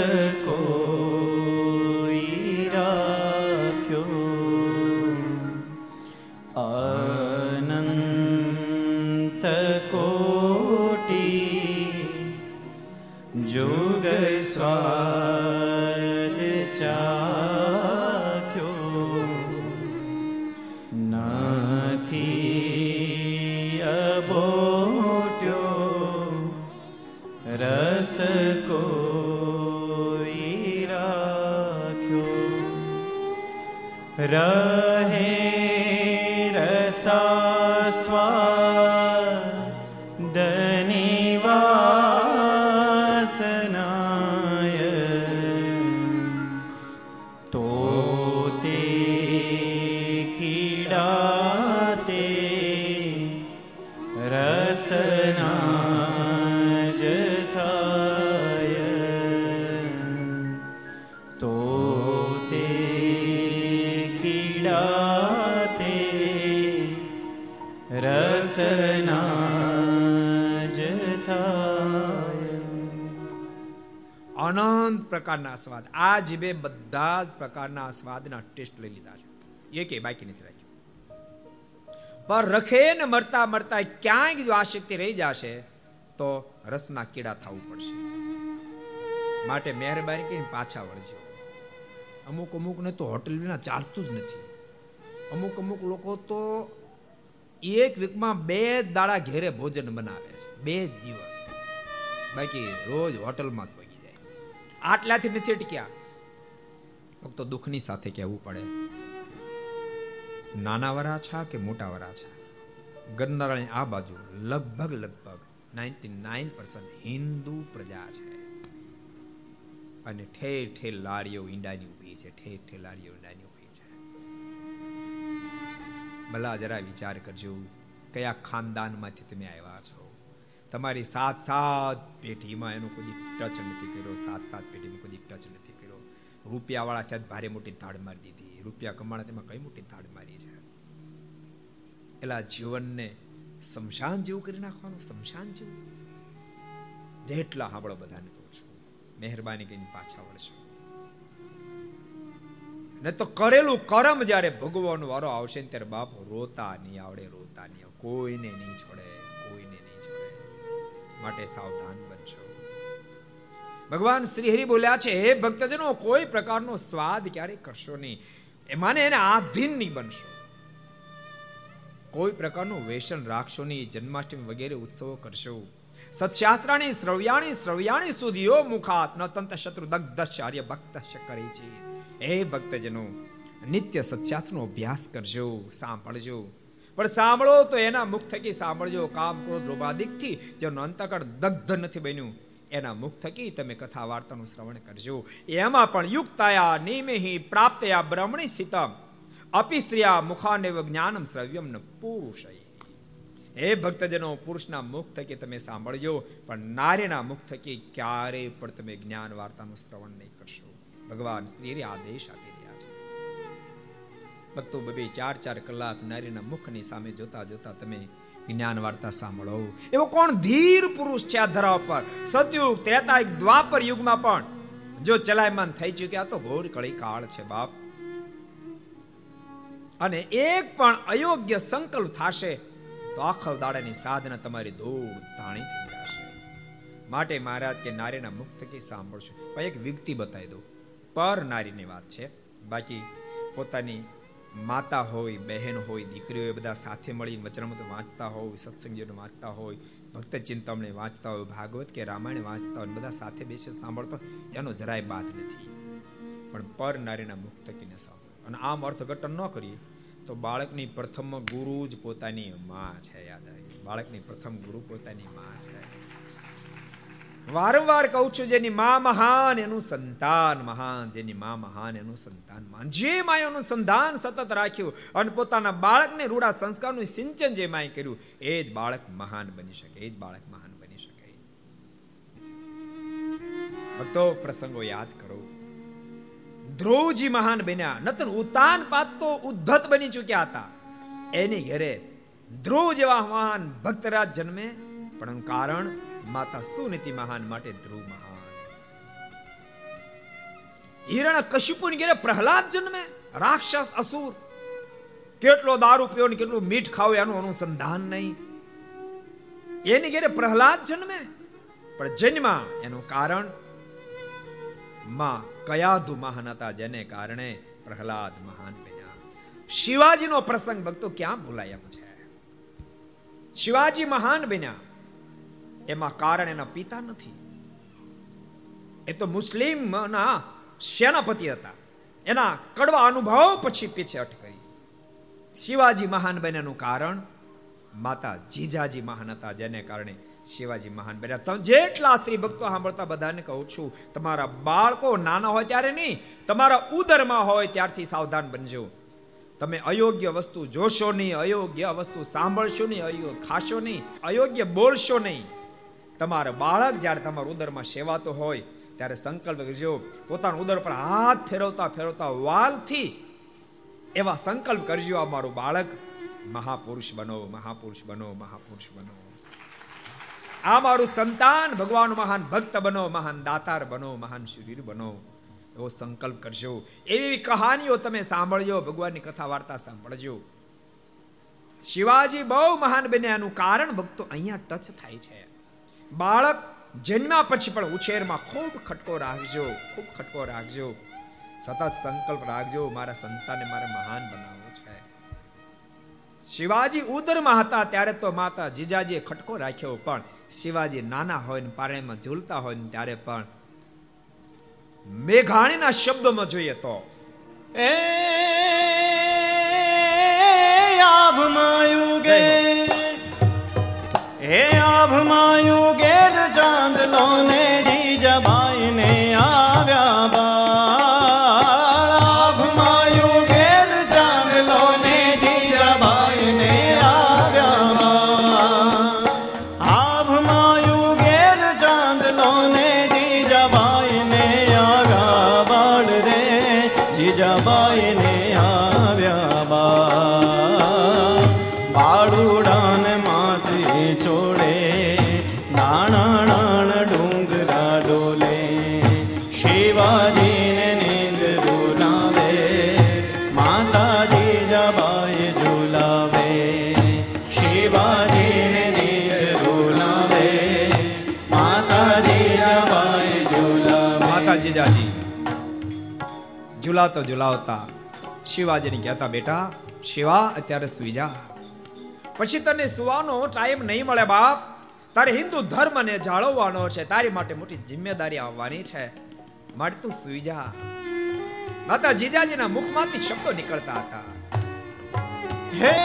પ્રકારના સ્વાદ આ જીભે બધા જ પ્રકારના સ્વાદના ટેસ્ટ લઈ લીધા છે. એકે બાકી નથી રાખ્યું. પણ રખે ને મરતા મરતા ક્યાંક જો આ શક્તિ રહી જશે, તો રસના કીડા થવું પડશે. માટે મહેરબાની કરીને પાછા વળજો. અમુક અમુક ને તો હોટલ વિના ચાલતું જ નથી. અમુક અમુક લોકો તો એક વીકમાં બે દાડા ઘેરે ભોજન બનાવે છે. બે દિવસ. બાકી રોજ હોટલમાં જ આટલાથી નથી અટક્યા. ફક્ત દુઃખની સાથે કહેવું પડે. નાના વરાછા કે મોટા વરાછા ગરનારાયણ આ બાજુ લગભગ લગભગ નાઇન્ટી નાઇન પર્સન્ટ હિન્દુ પ્રજા છે. અને ઠેર ઠેર લારીઓ ઈંડાની ઊભી છે, ઠેર ઠેર લારીઓ ઈંડાની ઊભી છે. ભલા જરા વિચાર કરજો કયા ખાનદાનમાંથી તમે આવ્યા છો. તમારી સાત સાત પેઢીમાં એનો કોઈ ટચ નથી કર્યો, સાત સાત પેઢીમાં કોઈ ટચ નથી કર્યો. રૂપિયાવાળા ત્યાં ભારે મોટી ધાડ મારી દીધી. રૂપિયા કમાણા તેમાં કઈ મોટી ધાડ મારી છે? એલા જીવનને શમશાન જેવું કરી નાખવાનું, શમશાન જેવું? જેટલા સાંભળો બધાને કહું છું, મહેરબાની કરીને પાછા વળશો. ને તો કરેલું કરમ જ્યારે ભગવાન વારો આવશે ત્યારે બાપ રોતા નહીં આવડે, રોતા નહીં કોઈને નહીં છોડે. માટે સાવધાન બનશો. ભગવાન શ્રી હરિ બોલ્યા છે, હે ભક્તજનો, કોઈ પ્રકારનો સ્વાદ ક્યારે કરશો નહીં. એમાં એને આધીન નહીં બનશો. કોઈ પ્રકારનું વેસન રાખશો નહીં, જન્માષ્ટમી વગેરે ઉત્સવો કરશો. સત્શાસ્ત્રાણી, શ્રવ્યાણી શ્રવ્યાણી સુધીઓ મુખાત, ન તંત શત્રુ દગ્ધ આર્ય ભક્ત કરે છે. હે ભક્તજનો, નિત્ય સત્શાસ્ત્રનો અભ્યાસ કરજો, સાંભળજો. પણ સાંભળો તો એના મુખ થકી સાંભળજો, કામ ક્રોધ લોભાદિકથી જેનું અંતકણ દગ્ધ નથી બન્યું, એના મુખ થકી તમે કથા વાર્તાનું શ્રવણ કરજો. એમાં પણ યુક્તાયા નિમેહી પ્રાપ્તયા બ્રહ્મણી સ્થિતમ. અપી સ્ત્રીયા મુખાનેવ જ્ઞાનમ શ્રવ્યમ ન પુરુષ હે ભક્તજનો, પુરુષના મુખ થકી તમે સાંભળજો, પણ નારીના મુખ થકી ક્યારેય પણ તમે જ્ઞાન વાર્તાનું શ્રવણ નહીં કરશો. ભગવાન શ્રી આદેશ આપી. રહ્યા છે ભક્તો બબે ચાર ચાર કલાક નારીના મુખની સામે જોતા જોતા તમે જ્ઞાન વાર્તા સાંભળો. એવો કોણ ધીર પુરુષ છે આ ધરા પર સતયુગ ત્રેતા દ્વાપર યુગમાં પણ. જો ચલાયમાન થઈ ચુક્યા તો ઘોર કળી કાળ છે બાપ. અને એક પણ અયોગ્ય સંકલ્પ થશે તો આખલ દાડાની સાધના તમારી ધૂળ તાણી થઈ જશે. માટે મહારાજ કે નારીના મુક્ત કે સાંભળશું. એક વ્યક્તિ બતાવી દઉં. પર નારીની વાત છે. બાકી પોતાની માતા હોય, બહેન હોય દીકરી હોય બધા સાથે મળીને વચનામૃત વાંચતા હોય, સત્સંગીઓને વાંચતા હોય, ભક્ત ચિંતામણી વાંચતા હોય, ભાગવત કે રામાયણ વાંચતા હોય બધા સાથે બેસી સાંભળતો એનો જરાય બાદ નથી. પણ પર નારીના મુક્ત કીને સાંભળો. અને આમ અર્થઘટન ન કરીએ, તો બાળકની પ્રથમ ગુરુ જ પોતાની માં છે, યાદ આવી બાળકની પ્રથમ ગુરુ પોતાની માં છે. વારંવાર કહું છું, જેની મા મહાન એનું સંતાન મહાન, જેની મા મહાન એનું સંતાન મહાન. જે માયાનું સંધાન સતત રાખ્યું અને પોતાના બાળકને રૂડા સંસ્કારનું સિંચન જે માએ કર્યું, એ જ બાળક મહાન બની શકે, એ જ બાળક મહાન બની શકે. ભક્તો, પ્રસંગો યાદ કરો. ધ્રુવજી મહાન બન્યા નતન ઉતાન પાત તો ઉદ્ધત બની ચૂક્યા હતા. એની ઘરે ધ્રુવ જેવા મહાન ભક્તરાજ જન્મે, પણ કારણ માતા સુનીતિ મહાન માટે ધ્રુવ મહાન. હિરણ કશ્યપુની ઘેરે પ્રહલાદ જન્મે, રાક્ષસ અસુર. કેટલો દારૂ પીવો ને કેટલું મીઠ ખાવ એનું અનુસંધાન નહીં. એની ઘેરે પ્રહલાદ જન્મે, પણ જન્મા એનું કારણમાં કયાધુ મહાન હતા, જેને કારણે પ્રહલાદ મહાન બન્યા. શિવાજીનો પ્રસંગ ભક્તો ક્યાં ભૂલાય એમ છે? શિવાજી મહાન બન્યા. એમાં કારણ એના પિતા નથી. એ તો મુસ્લિમ ના સેનાપતિ હતા. એના કડવા અનુભવ પછી પીછે અટકાઈ શિવાજી મહાન બન્યાનું કારણ માતા જીજાજી મહાન હતા, જેને કારણે શિવાજી મહાન બન્યા. તમે જેટલા સ્ત્રી ભક્તો સાંભળતા બધાને કહું છું, તમારા બાળકો નાના હોય ત્યારે નહીં, તમારા ઉદરમાં હોય ત્યારથી સાવધાન બનજો. તમે અયોગ્ય વસ્તુ જોશો નહીં, અયોગ્ય વસ્તુ સાંભળશો નહીં, અયોગ્ય ખાશો નહીં, અયોગ્ય બોલશો નહીં. તમારા બાળક જ્યારે તમારા ઉદરમાં સેવાતો હોય, ત્યારે સંકલ્પ કરજો, પોતાના ઉદર પર હાથ ફેરવતા ફેરવતા વાલથી એવા સંકલ્પ કરજો, આ મારું બાળક મહાપુરુષ બનો મહાપુરુષ બનો મહાપુરુષ બનો. આ મારું સંતાન ભગવાન મહાન ભક્ત બનો, મહાન દાતાર બનો, મહાન શરીર બનો. એવો સંકલ્પ કરજો. એવી કહાનીઓ તમે સાંભળજો, ભગવાનની કથા વાર્તા સાંભળજો. શિવાજી બહુ મહાન બન્યાનું કારણ ભક્તો અહીંયા ટચ થાય છે. બાળક જન્મ્યા પછી પણ ઉછેરમાં ખૂબ ખટકો રાખજો ખૂબ ખટકો રાખજો. સતત સંકલ્પ રાખજો મારા સંતાનને મારે મહાન બનાવવો છે. શિવાજી ઉદરમાં હતા ત્યારે તો માતા જીજાજીએ ખટકો રાખ્યો પણ શિવાજી નાના હોય ને પારણીમાં ઝૂલતા હોય ને ત્યારે પણ મેઘાણીના શબ્દોમાં જોઈએ તો
એ આભમાં ગે હે આભમાં
ઝુલાતો ઝુલાવતા શિવાજીને કહેતા, બેટા, શિવા, અત્યારે સુઈ જા. પછી તને સુવાનો ટાઈમ નહીં મળે, બાપ. તારે હિન્દુ ધર્મને જાળવવાનો છે. તારી માટે મોટી જિમ્મેદારી આવવાની છે. માટે તું સુઈ જા. માતા જીજાજીના મુખમાંથી શબ્દો નીકળતા હતા.
હે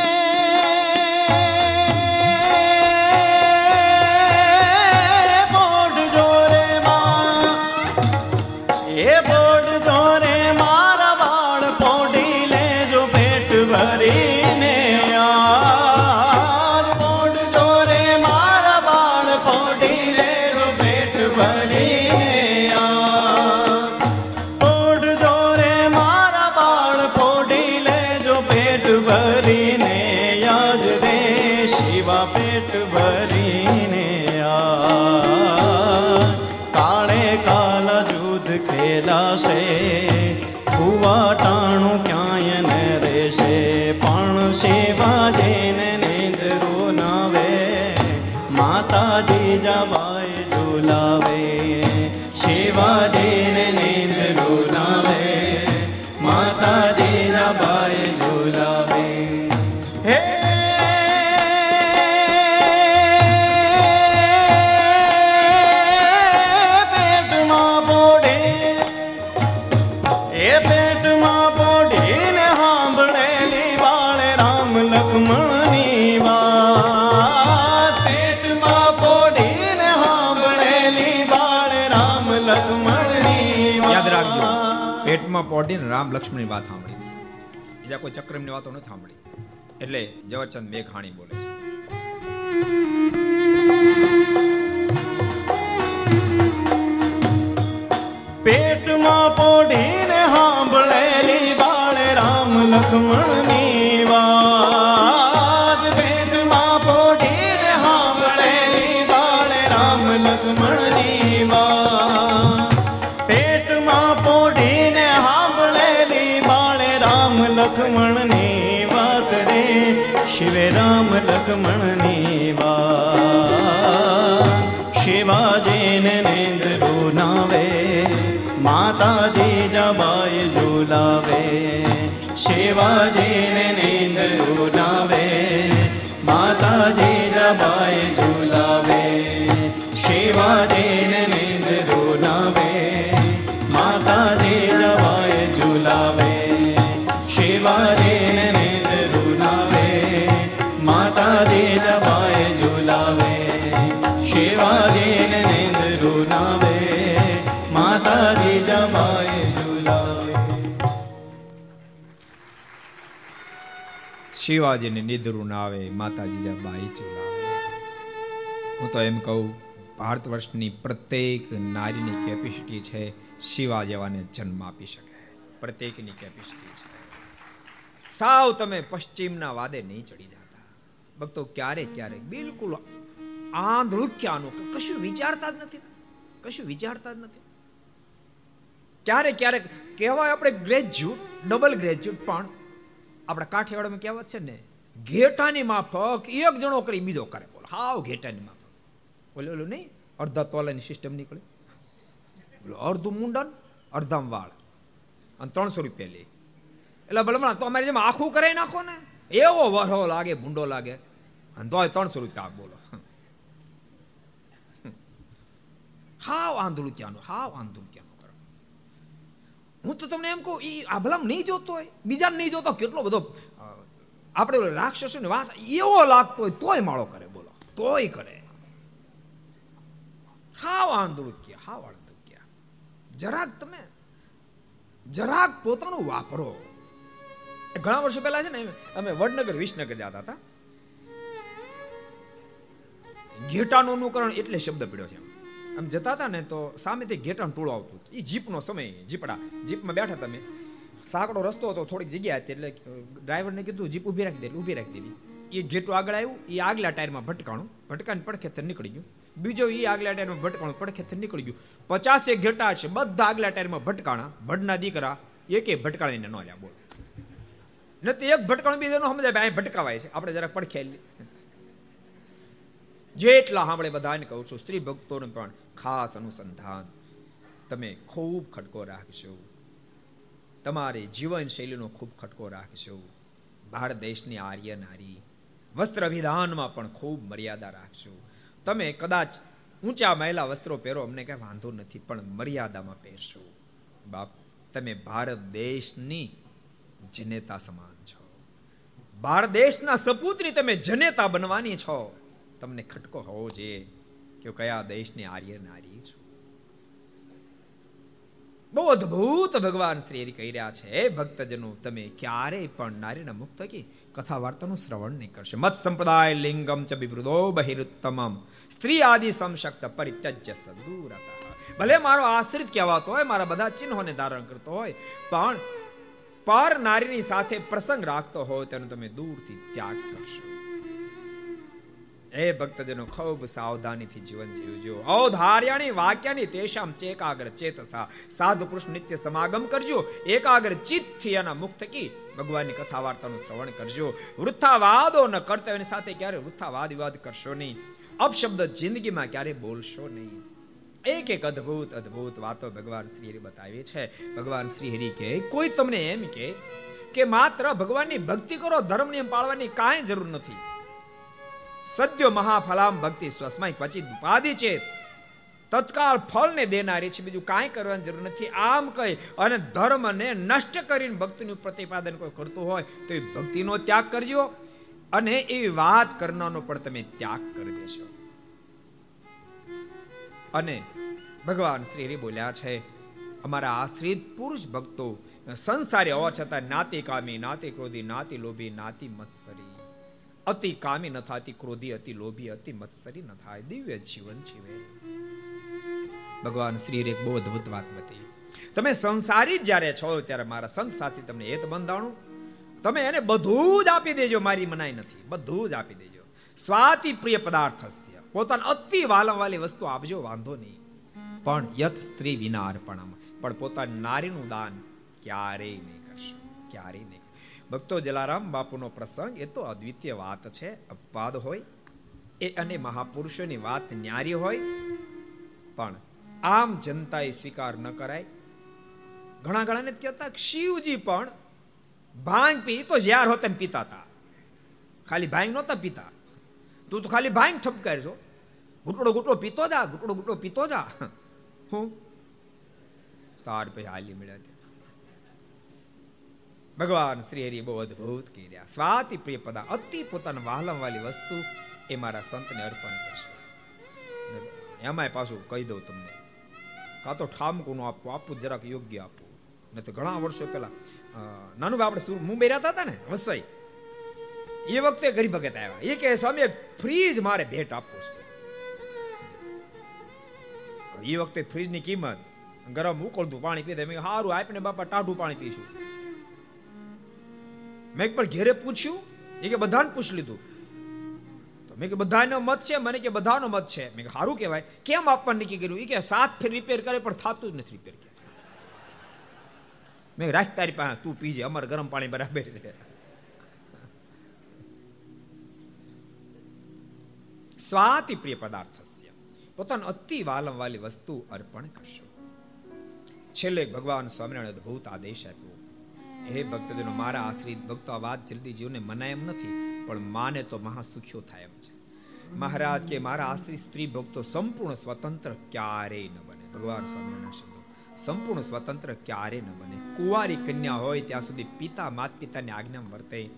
પોઢીને રામ લક્ષ્મણની વાત
સાંભળી. બીજા કોઈ ચક્રમની વાતો નથી સાંભળી. એટલે ઝવેરચંદ મેઘાણી બોલે છે.
પેટમાં પોઢીને સાંભળેલી બાળ રામ લક્ષ્મણની શિવાજીને નેન્દ્રો શિવાજીને
નિદ્રું ના આવે, માતાજી જ્યાં બાઈ ચુલાવે હું તો એમ કહું, ભારત વર્ષની પ્રત્યેક નારીની કેપેસિટી છે શિવા જેવાને જન્મ આપી શકે. પ્રત્યેકની કેપેસિટી છે. સાવ તમે પશ્ચિમના વાદે નહીં ચડી જતા. ભક્તો ક્યારેક ક્યારેક બિલકુલ આંધળુખ્યાનું કશું વિચારતા જ નથી. કશું વિચારતા જ નથી. ક્યારેક ક્યારેક કહેવાય આપણે ગ્રેજ્યુએટ, ડબલ ગ્રેજ્યુએટ પણ આપણા કાઠિયાવાડમાં કહેવત છે ને, ઘેટાની માફક એક જણો કરી બીજો કરે. બોલો, હાવ ઘેટાની માફક. બોલે ઓલું નહીં? અડધા તોલાની સિસ્ટમ નીકળે. બોલો, અડધું મુંડન અડધામ વાળ. અને ત્રણસો રૂપિયા લે. એટલે ભલે તો અમારી જેમ આખું કરાવી નાખો ને. એવો વરહો લાગે, ભૂંડો લાગે. અને તોય ત્રણસો રૂપિયા બોલો. હાવ આંધળું ક્યાંનું હાવ આંધળું હું તો તમને એમ કહું એ આભલામ નહીં જોતો હોય. બીજાને નહીં જોતો, કેટલો બધો આપણે રાક્ષસોની વાત, એવો લાગતો હોય, તોય માળો કરે, બોલો. તોય કરે. હાવ આંધળું ક્યાં હાવ આંધળું ક્યાં જરાક તમે, જરાક પોતાનું વાપરો. ઘણા વર્ષો પહેલા છે ને, અમે વડનગર, વિસનગર જતા હતા. ઘેટાનું અનુકરણ એટલે શબ્દ પીડ્યો છે આમ જતા હતા ને તો સામેથી ઘેટાનું ટોળું આવતું એ જીપનો સમય, જીપડા. જીપમાં બેઠા તમે. સાંકડો રસ્તો હતો, થોડીક જગ્યા હતી એટલે ડ્રાઈવરને કીધું, જીપ ઊભી રાખી દે ઊભી રાખી દીધી. એ ઘેટું આગળ આવ્યું એ આગલા ટાયરમાં ભટકાણું. ભટકાને પડખેથી નીકળી ગયું. બીજો એ આગલા ટાયરમાં ભટકાણું, પડખેથી નીકળી ગયું. પચાસેક ઘેટા છે, બધા આગલા ટાયરમાં ભટકાણા. ભડના દીકરા, એકે ભટકાણીને ન લ્યા બોલ. નથી એક ભટકાણું બીજો ન સમજાય, ભાઈ ભટકાવાય છે. આપણે જરાક પડખે જેટલા સાંભળે બધાને કહું છું, સ્ત્રી ભક્તોને પણ ખાસ અનુસંધાન. તમે ખૂબ ખટકો રાખશો. તમારી જીવન શૈલીનો ખૂબ ખટકો રાખશો. ભારત દેશની આર્ય નારી વસ્ત્ર વિધાનમાં પણ ખૂબ મર્યાદા રાખશો. તમે કદાચ ઊંચા મહિલા વસ્ત્રો પહેરો, અમને કાંઈ વાંધો નથી, પણ મર્યાદામાં પહેરશો. બાપ, તમે ભારત દેશની જનેતા સમાન છો. ભારત દેશના સપૂતની તમે જનેતા બનવાની છો. તમને ખટકો હોવો જોઈએ કે કયા દેશની આર્ય નારી છું. બહુ અદ્ભુત ભગવાન શ્રી હરિ કહી રહ્યા છે ભક્તજનો, તમે ક્યારેય પણ નારીના મુક્ત કે કથા વાર્તાનું શ્રવણ નહીં કરશે. મત સંપ્રદાય લિંગમ ચ બિવૃદો બહિરુત્તમમ. સ્ત્રી આદિ સમશક્ત પરિત્યજ્ય સદૂરતા. ભલે મારો આશ્રિત કહેવાતો હોય, મારા બધા ચિહ્નોને ધારણ કરતો હોય, પણ પર નારીની સાથે પ્રસંગ રાખતો હોય, તેનો તમે દૂરથી ત્યાગ કરશો. હે ભક્તજનો, ખૂબ સાવધાનીથી જીવન જીવજો. ઔધાર્યાણી વાક્યાની તેશામ ચેકાગ્ર ચેતસા. સાધુ પુરુષ નિત્ય સમાગમ કરજો. એકાગ્ર ચિત્તથી એના મુક્ત થકી ભગવાનની કથા વાર્તાનું શ્રવણ કરજો. વૃથાવાદો ન કરતા એની સાથે ક્યારે વૃથાવાદ વિવાદ કરશો નહીં. અપશબ્દ જિંદગીમાં ક્યારે બોલશો નહીં. એક એક અદ્ભુત અદ્ભુત વાતો ભગવાન શ્રી હરિ બતાવી છે. ભગવાન શ્રી હરિ કે કોઈ તમને એમ કે કે માત્ર ભગવાનની ભક્તિ કરો ધર્મ નિયમ પાળવાની કાંઈ જરૂર નથી. સદ્યો મહાફલામ ભક્તિ સ્વસ્માય ક્વચિત ઉપાધિ છે તત્કાળ ફળને દેનારી છે, બીજું કાંઈ કરવાની જરૂર નથી. આમ કહી અને ધર્મને નષ્ટ કરીને ભક્તિનું પ્રતિપાદન કોઈ કરતું હોય તો એ ભક્તિનો ત્યાગ કરજો. અને એવી વાત કરનારનો પણ તમે ત્યાગ કરી દેશો અને ભગવાન શ્રી હરિ બોલ્યા છે, અમારા આશ્રિત પુરુષ ભક્તો, સંસારી હોવા છતાં નાતી કામી, નાતી ક્રોધી, નાતી લોભી, નાતી મત્સરી. અતિ કામી ન થાતી, ક્રોધી અતિ, લોભી અતિ, મત્સરી ન થાય. દિવ્ય જીવન જીવે. ભગવાન શ્રી એક બહુ અદભુત વાત બતાવી. તમે સંસારી જ્યારે છો ત્યારે મારા સંત સાથે તમને હેત બંધાણું. તમે એને બધું જ આપી દેજો, મારી મનાઈ નથી. બધું જ આપી દેજો. સ્વાતિ પ્રિય પદાર્થ હશે પોતાના અતિ વાલમવાલી વસ્તુ આપજો, વાંધો નહીં. પણ યથ સ્ત્રી વિના અર્પણમ પણ પોતાની નારીનું દાન ક્યારેય નહીં કરશો. ક્યારેય નહીં. ભક્તો જલારામ બાપુનો પ્રસંગ, એ તો અદ્વિતીય વાત છે, અપવાદ હોય, એ અને મહાપુરુષોની વાત ન્યારી હોય, પણ આમ જનતાએ સ્વીકાર ન કરાય. ઘણા ઘણાને કહેતા શિવજી પણ ભાંગ પી, તો જ્યાર હોતે પીતા હતા ખાલી ભાંગ નહોતા પીતા. તું તો ખાલી ભાંગ ઠપકારજો ઘૂંટડો ઘૂંટડો પીતો જા, ઘૂંટડો ઘૂંટડો પીતો જા. હું. તાર પછી હાલી મળ્યા ભગવાન શ્રી હરિ બહુ અદભુત કર્યા સ્વાતિ પ્રિય પદા અતિ પોતાના વહાલમ વાલી વસ્તુ એ મારા સંતને અર્પણ કરશે. એમાંય પાછું કહી દઉં તમને, કાં તો ઠામકું આપવું આપવું જરાક યોગ્ય આપવું. નહીં તો ઘણા વર્ષો પહેલા નાનું આપણે મુંબઈ રહેતા હતા ને, વસઈ. એ વખતે ગરીબ ભગત આવ્યા. એ કે સ્વામી ફ્રીજ મારે ભેટ આપવું છે. એ વખતે ફ્રીજની કિંમત, ગરમ ઉકળતું પાણી પીધે. મેં સારું આપને બાપા ટાઢું પાણી પીશું. મેં પણ ઘેરે પૂછ્યું, એ કે બધાને પૂછ લીધું. તો મેં કે બધાનો મત છે, મને કે બધાનો મત છે. મેં સારું કહેવાય. કેમ આપવાનું નક્કી કર્યું? એ કે સાત ફેર રિપેર કરે, પણ થતું જ નથી રિપેર મેં રાખ તારી પાસે, તું પીજે અમારે ગરમ પાણી બરાબર છે. સ્વાતિ પ્રિય પદાર્થ હશે પોતાનું અતિ વાલમ વાલી વસ્તુ અર્પણ કરશો. છેલ્લે ભગવાન સ્વામિનારાયણ અદભુત આદેશ આપ્યો. હે ભક્તજનો, મારા આશ્રિત ભક્તો, આ વાત જલ્દી જીવને મનાય એમ નથી, પણ માને તો મહાસુખ્યો થાય એમ છે. મહારાજ કે, મારા આશ્રિત સ્ત્રી ભક્તો, સંપૂર્ણ સ્વતંત્ર ક્યારેય ન બને? ભગવાન સ્વામિનારાયણ શબ્દો. સંપૂર્ણ સ્વતંત્ર ક્યારે ન બને? કુંવારી કન્યા હોય, ત્યાં સુધી પિતા માત પિતાની આજ્ઞા વર્તે.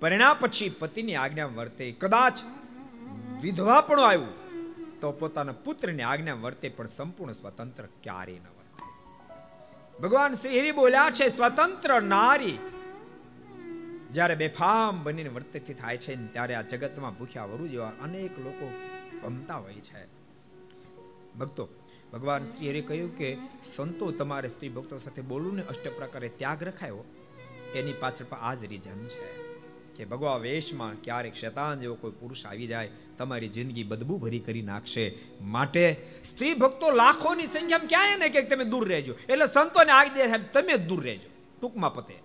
પરિણામ પછી પતિની આજ્ઞા વર્તે. કદાચ વિધવા પણ આવ્યું, તો પોતાના પુત્રની આજ્ઞા વર્તે, પણ સંપૂર્ણ સ્વતંત્ર ક્યારે ન વર્તે ભગવાન શ્રી હરિ બોલ્યા છે, સ્વતંત્ર નારી. જ્યારે બેફામ બનીને વર્તતી થાય છે ત્યારે આ જગતમાં ભૂખ્યા વરુ જેવા અનેક લોકો ગમતા હોય છે. ભક્તો, ભગવાન શ્રી હરિ કહ્યું કે, સંતો તમારે સ્ત્રી ભક્તો સાથે બોલવું ને અષ્ટ પ્રકારે ત્યાગ રખાયો. એની પાછળ આ જ રીઝન છે. કે ભગવા વેશમાં ક્યારેક શેતાન જેવો કોઈ પુરુષ આવી જાય, તમારી જિંદગી બદબુ ભરી કરી નાખશે. માટે સ્ત્રી ભક્તો લાખોની સંખ્યામાં ક્યાંય ને કે તમે દૂર રહેજો. એટલે સંતોને આગ દે તમે જ દૂર રહેજો. ટૂંકમાં પતે.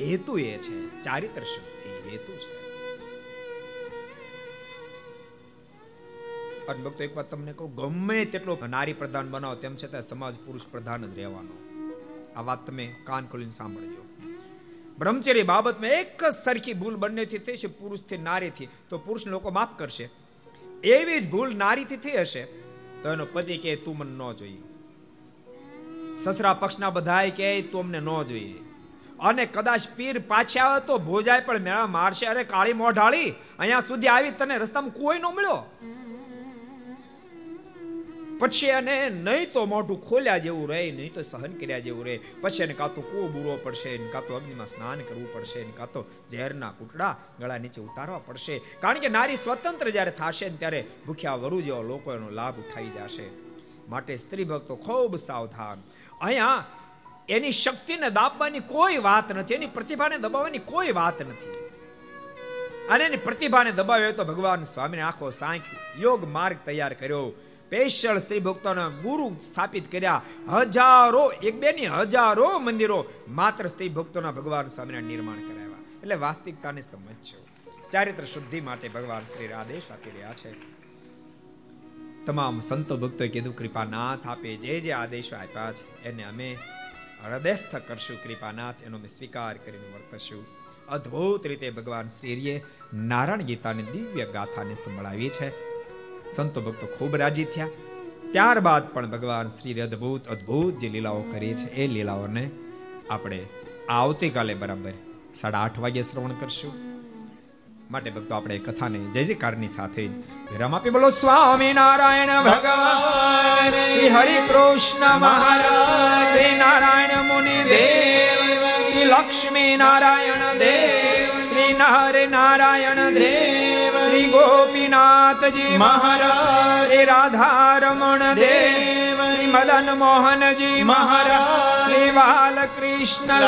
હેતુ એ છે, ચારિત્ર શુદ્ધિ હેતુ છે. અને ભક્તો એક વાત તમને કહું, ગમે તેટલો નારી પ્રધાન બનાવો, તેમ છતાં સમાજ પુરુષ પ્રધાન જ રહેવાનો. આ વાત તમે કાન ખોલીને સાંભળજો. બ્રહ્મચર્ય બાબતમાં એક જ સરખી ભૂલ બંનેથી થઈ છે, પુરુષથી નારીથી. તો પુરુષ લોકો માફ કરશે. એવી જ ભૂલ નારીથી થઈ હશે. તો એનો પતિ કહે, તું મને ન જોઈએ. સસરા પક્ષના બધાય કહે, તું અમને ન જોઈએ. અને કદાચ પીર પાછા આવે તો ભોજાય પણ મેળા મારશે. અરે કાળી મોઢાળી, અહીંયા સુધી આવી તને રસ્તામાં કોઈ ન મળ્યો. પછી એને નહીં તો મોઢું ખોલ્યા જેવું રહે, નહીં તો સહન કર્યા જેવું રહે. પછી એને કાં તો કૂવો બૂરો પડશે કાં તો અગ્નિમાં સ્નાન કરવું પડશે કાં તો ઝેરના કૂટડા ગળા નીચે ઉતારવા પડશે. કારણ કે નારી સ્વતંત્ર જ્યારે થશે ને ત્યારે ભૂખ્યા વરુ જેવા લોકો એનો લાભ ઉઠાવી જશે. માટે સ્ત્રી ભક્તો ખૂબ સાવધાન. અહીંયા એની શક્તિને દાબવાની કોઈ વાત નથી, એની પ્રતિભાને દબાવવાની કોઈ વાત નથી. અને એની પ્રતિભાને દબાવ્યો તો ભગવાન સ્વામીને આખો સાંખ યોગ માર્ગ તૈયાર કર્યો. સ્પેશિયલ સ્ત્રી ભક્તોના ગુરુ સ્થાપિત કર્યા. હજારો, એક બે ની હજારો મંદિરો માત્ર સ્ત્રી ભક્તોના ભગવાન સ્વામીના નિર્માણ કરાવ્યા. એટલે વાસ્તવિકતાને સમજજો ચારિત્ર શુદ્ધિ માટે ભગવાન શ્રી આદેશ આપી રહ્યા છે. તમામ સંતો ભક્તોએ કીધું, કૃપાનાથ આપે જે જે આદેશો આપ્યા છે, એને અમે હૃદયસ્થ કરશું. કૃપાનાથ એનો અમે સ્વીકાર કરીને વર્તશું. અદ્ભુત રીતે ભગવાન શ્રીએ નારાયણ ગીતાની દિવ્ય ગાથાને સંભળાવી છે. સંતો ભક્તો ખૂબ રાજી થયા. ત્યારબાદ પણ ભગવાન શ્રી અદ્ભુત અદ્ભુત જે લીલાઓ કરી છે, એ લીલાઓને આપણે આવતીકાલે બરાબર સાડા આઠ વાગે શ્રવણ કરશું. માટે ભક્તો, આપણે કથાને જય જયકારની સાથે જ વિરામ આપી બોલો. સ્વામી નારાયણ ભગવાન, શ્રી હરિ કૃષ્ણ મહારાજ, શ્રી નારાયણ મુનિ દેવ, શ્રી લક્ષ્મી નારાયણ દેવ, શ્રી નર નારાયણ દેવ. શ્રી ગોપીનાથજી મહારાજ શ્રી રાધારમણ દેવ શ્રી મદન મોહનજી મહારાજ શ્રી બાલકૃષ્ણ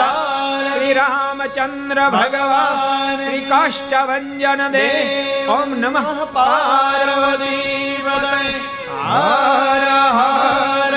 શ્રી રામચંદ્ર ભગવાન શ્રી કાષ્ટભન દેવ ઓમ નમઃ પાર્વતી હર હર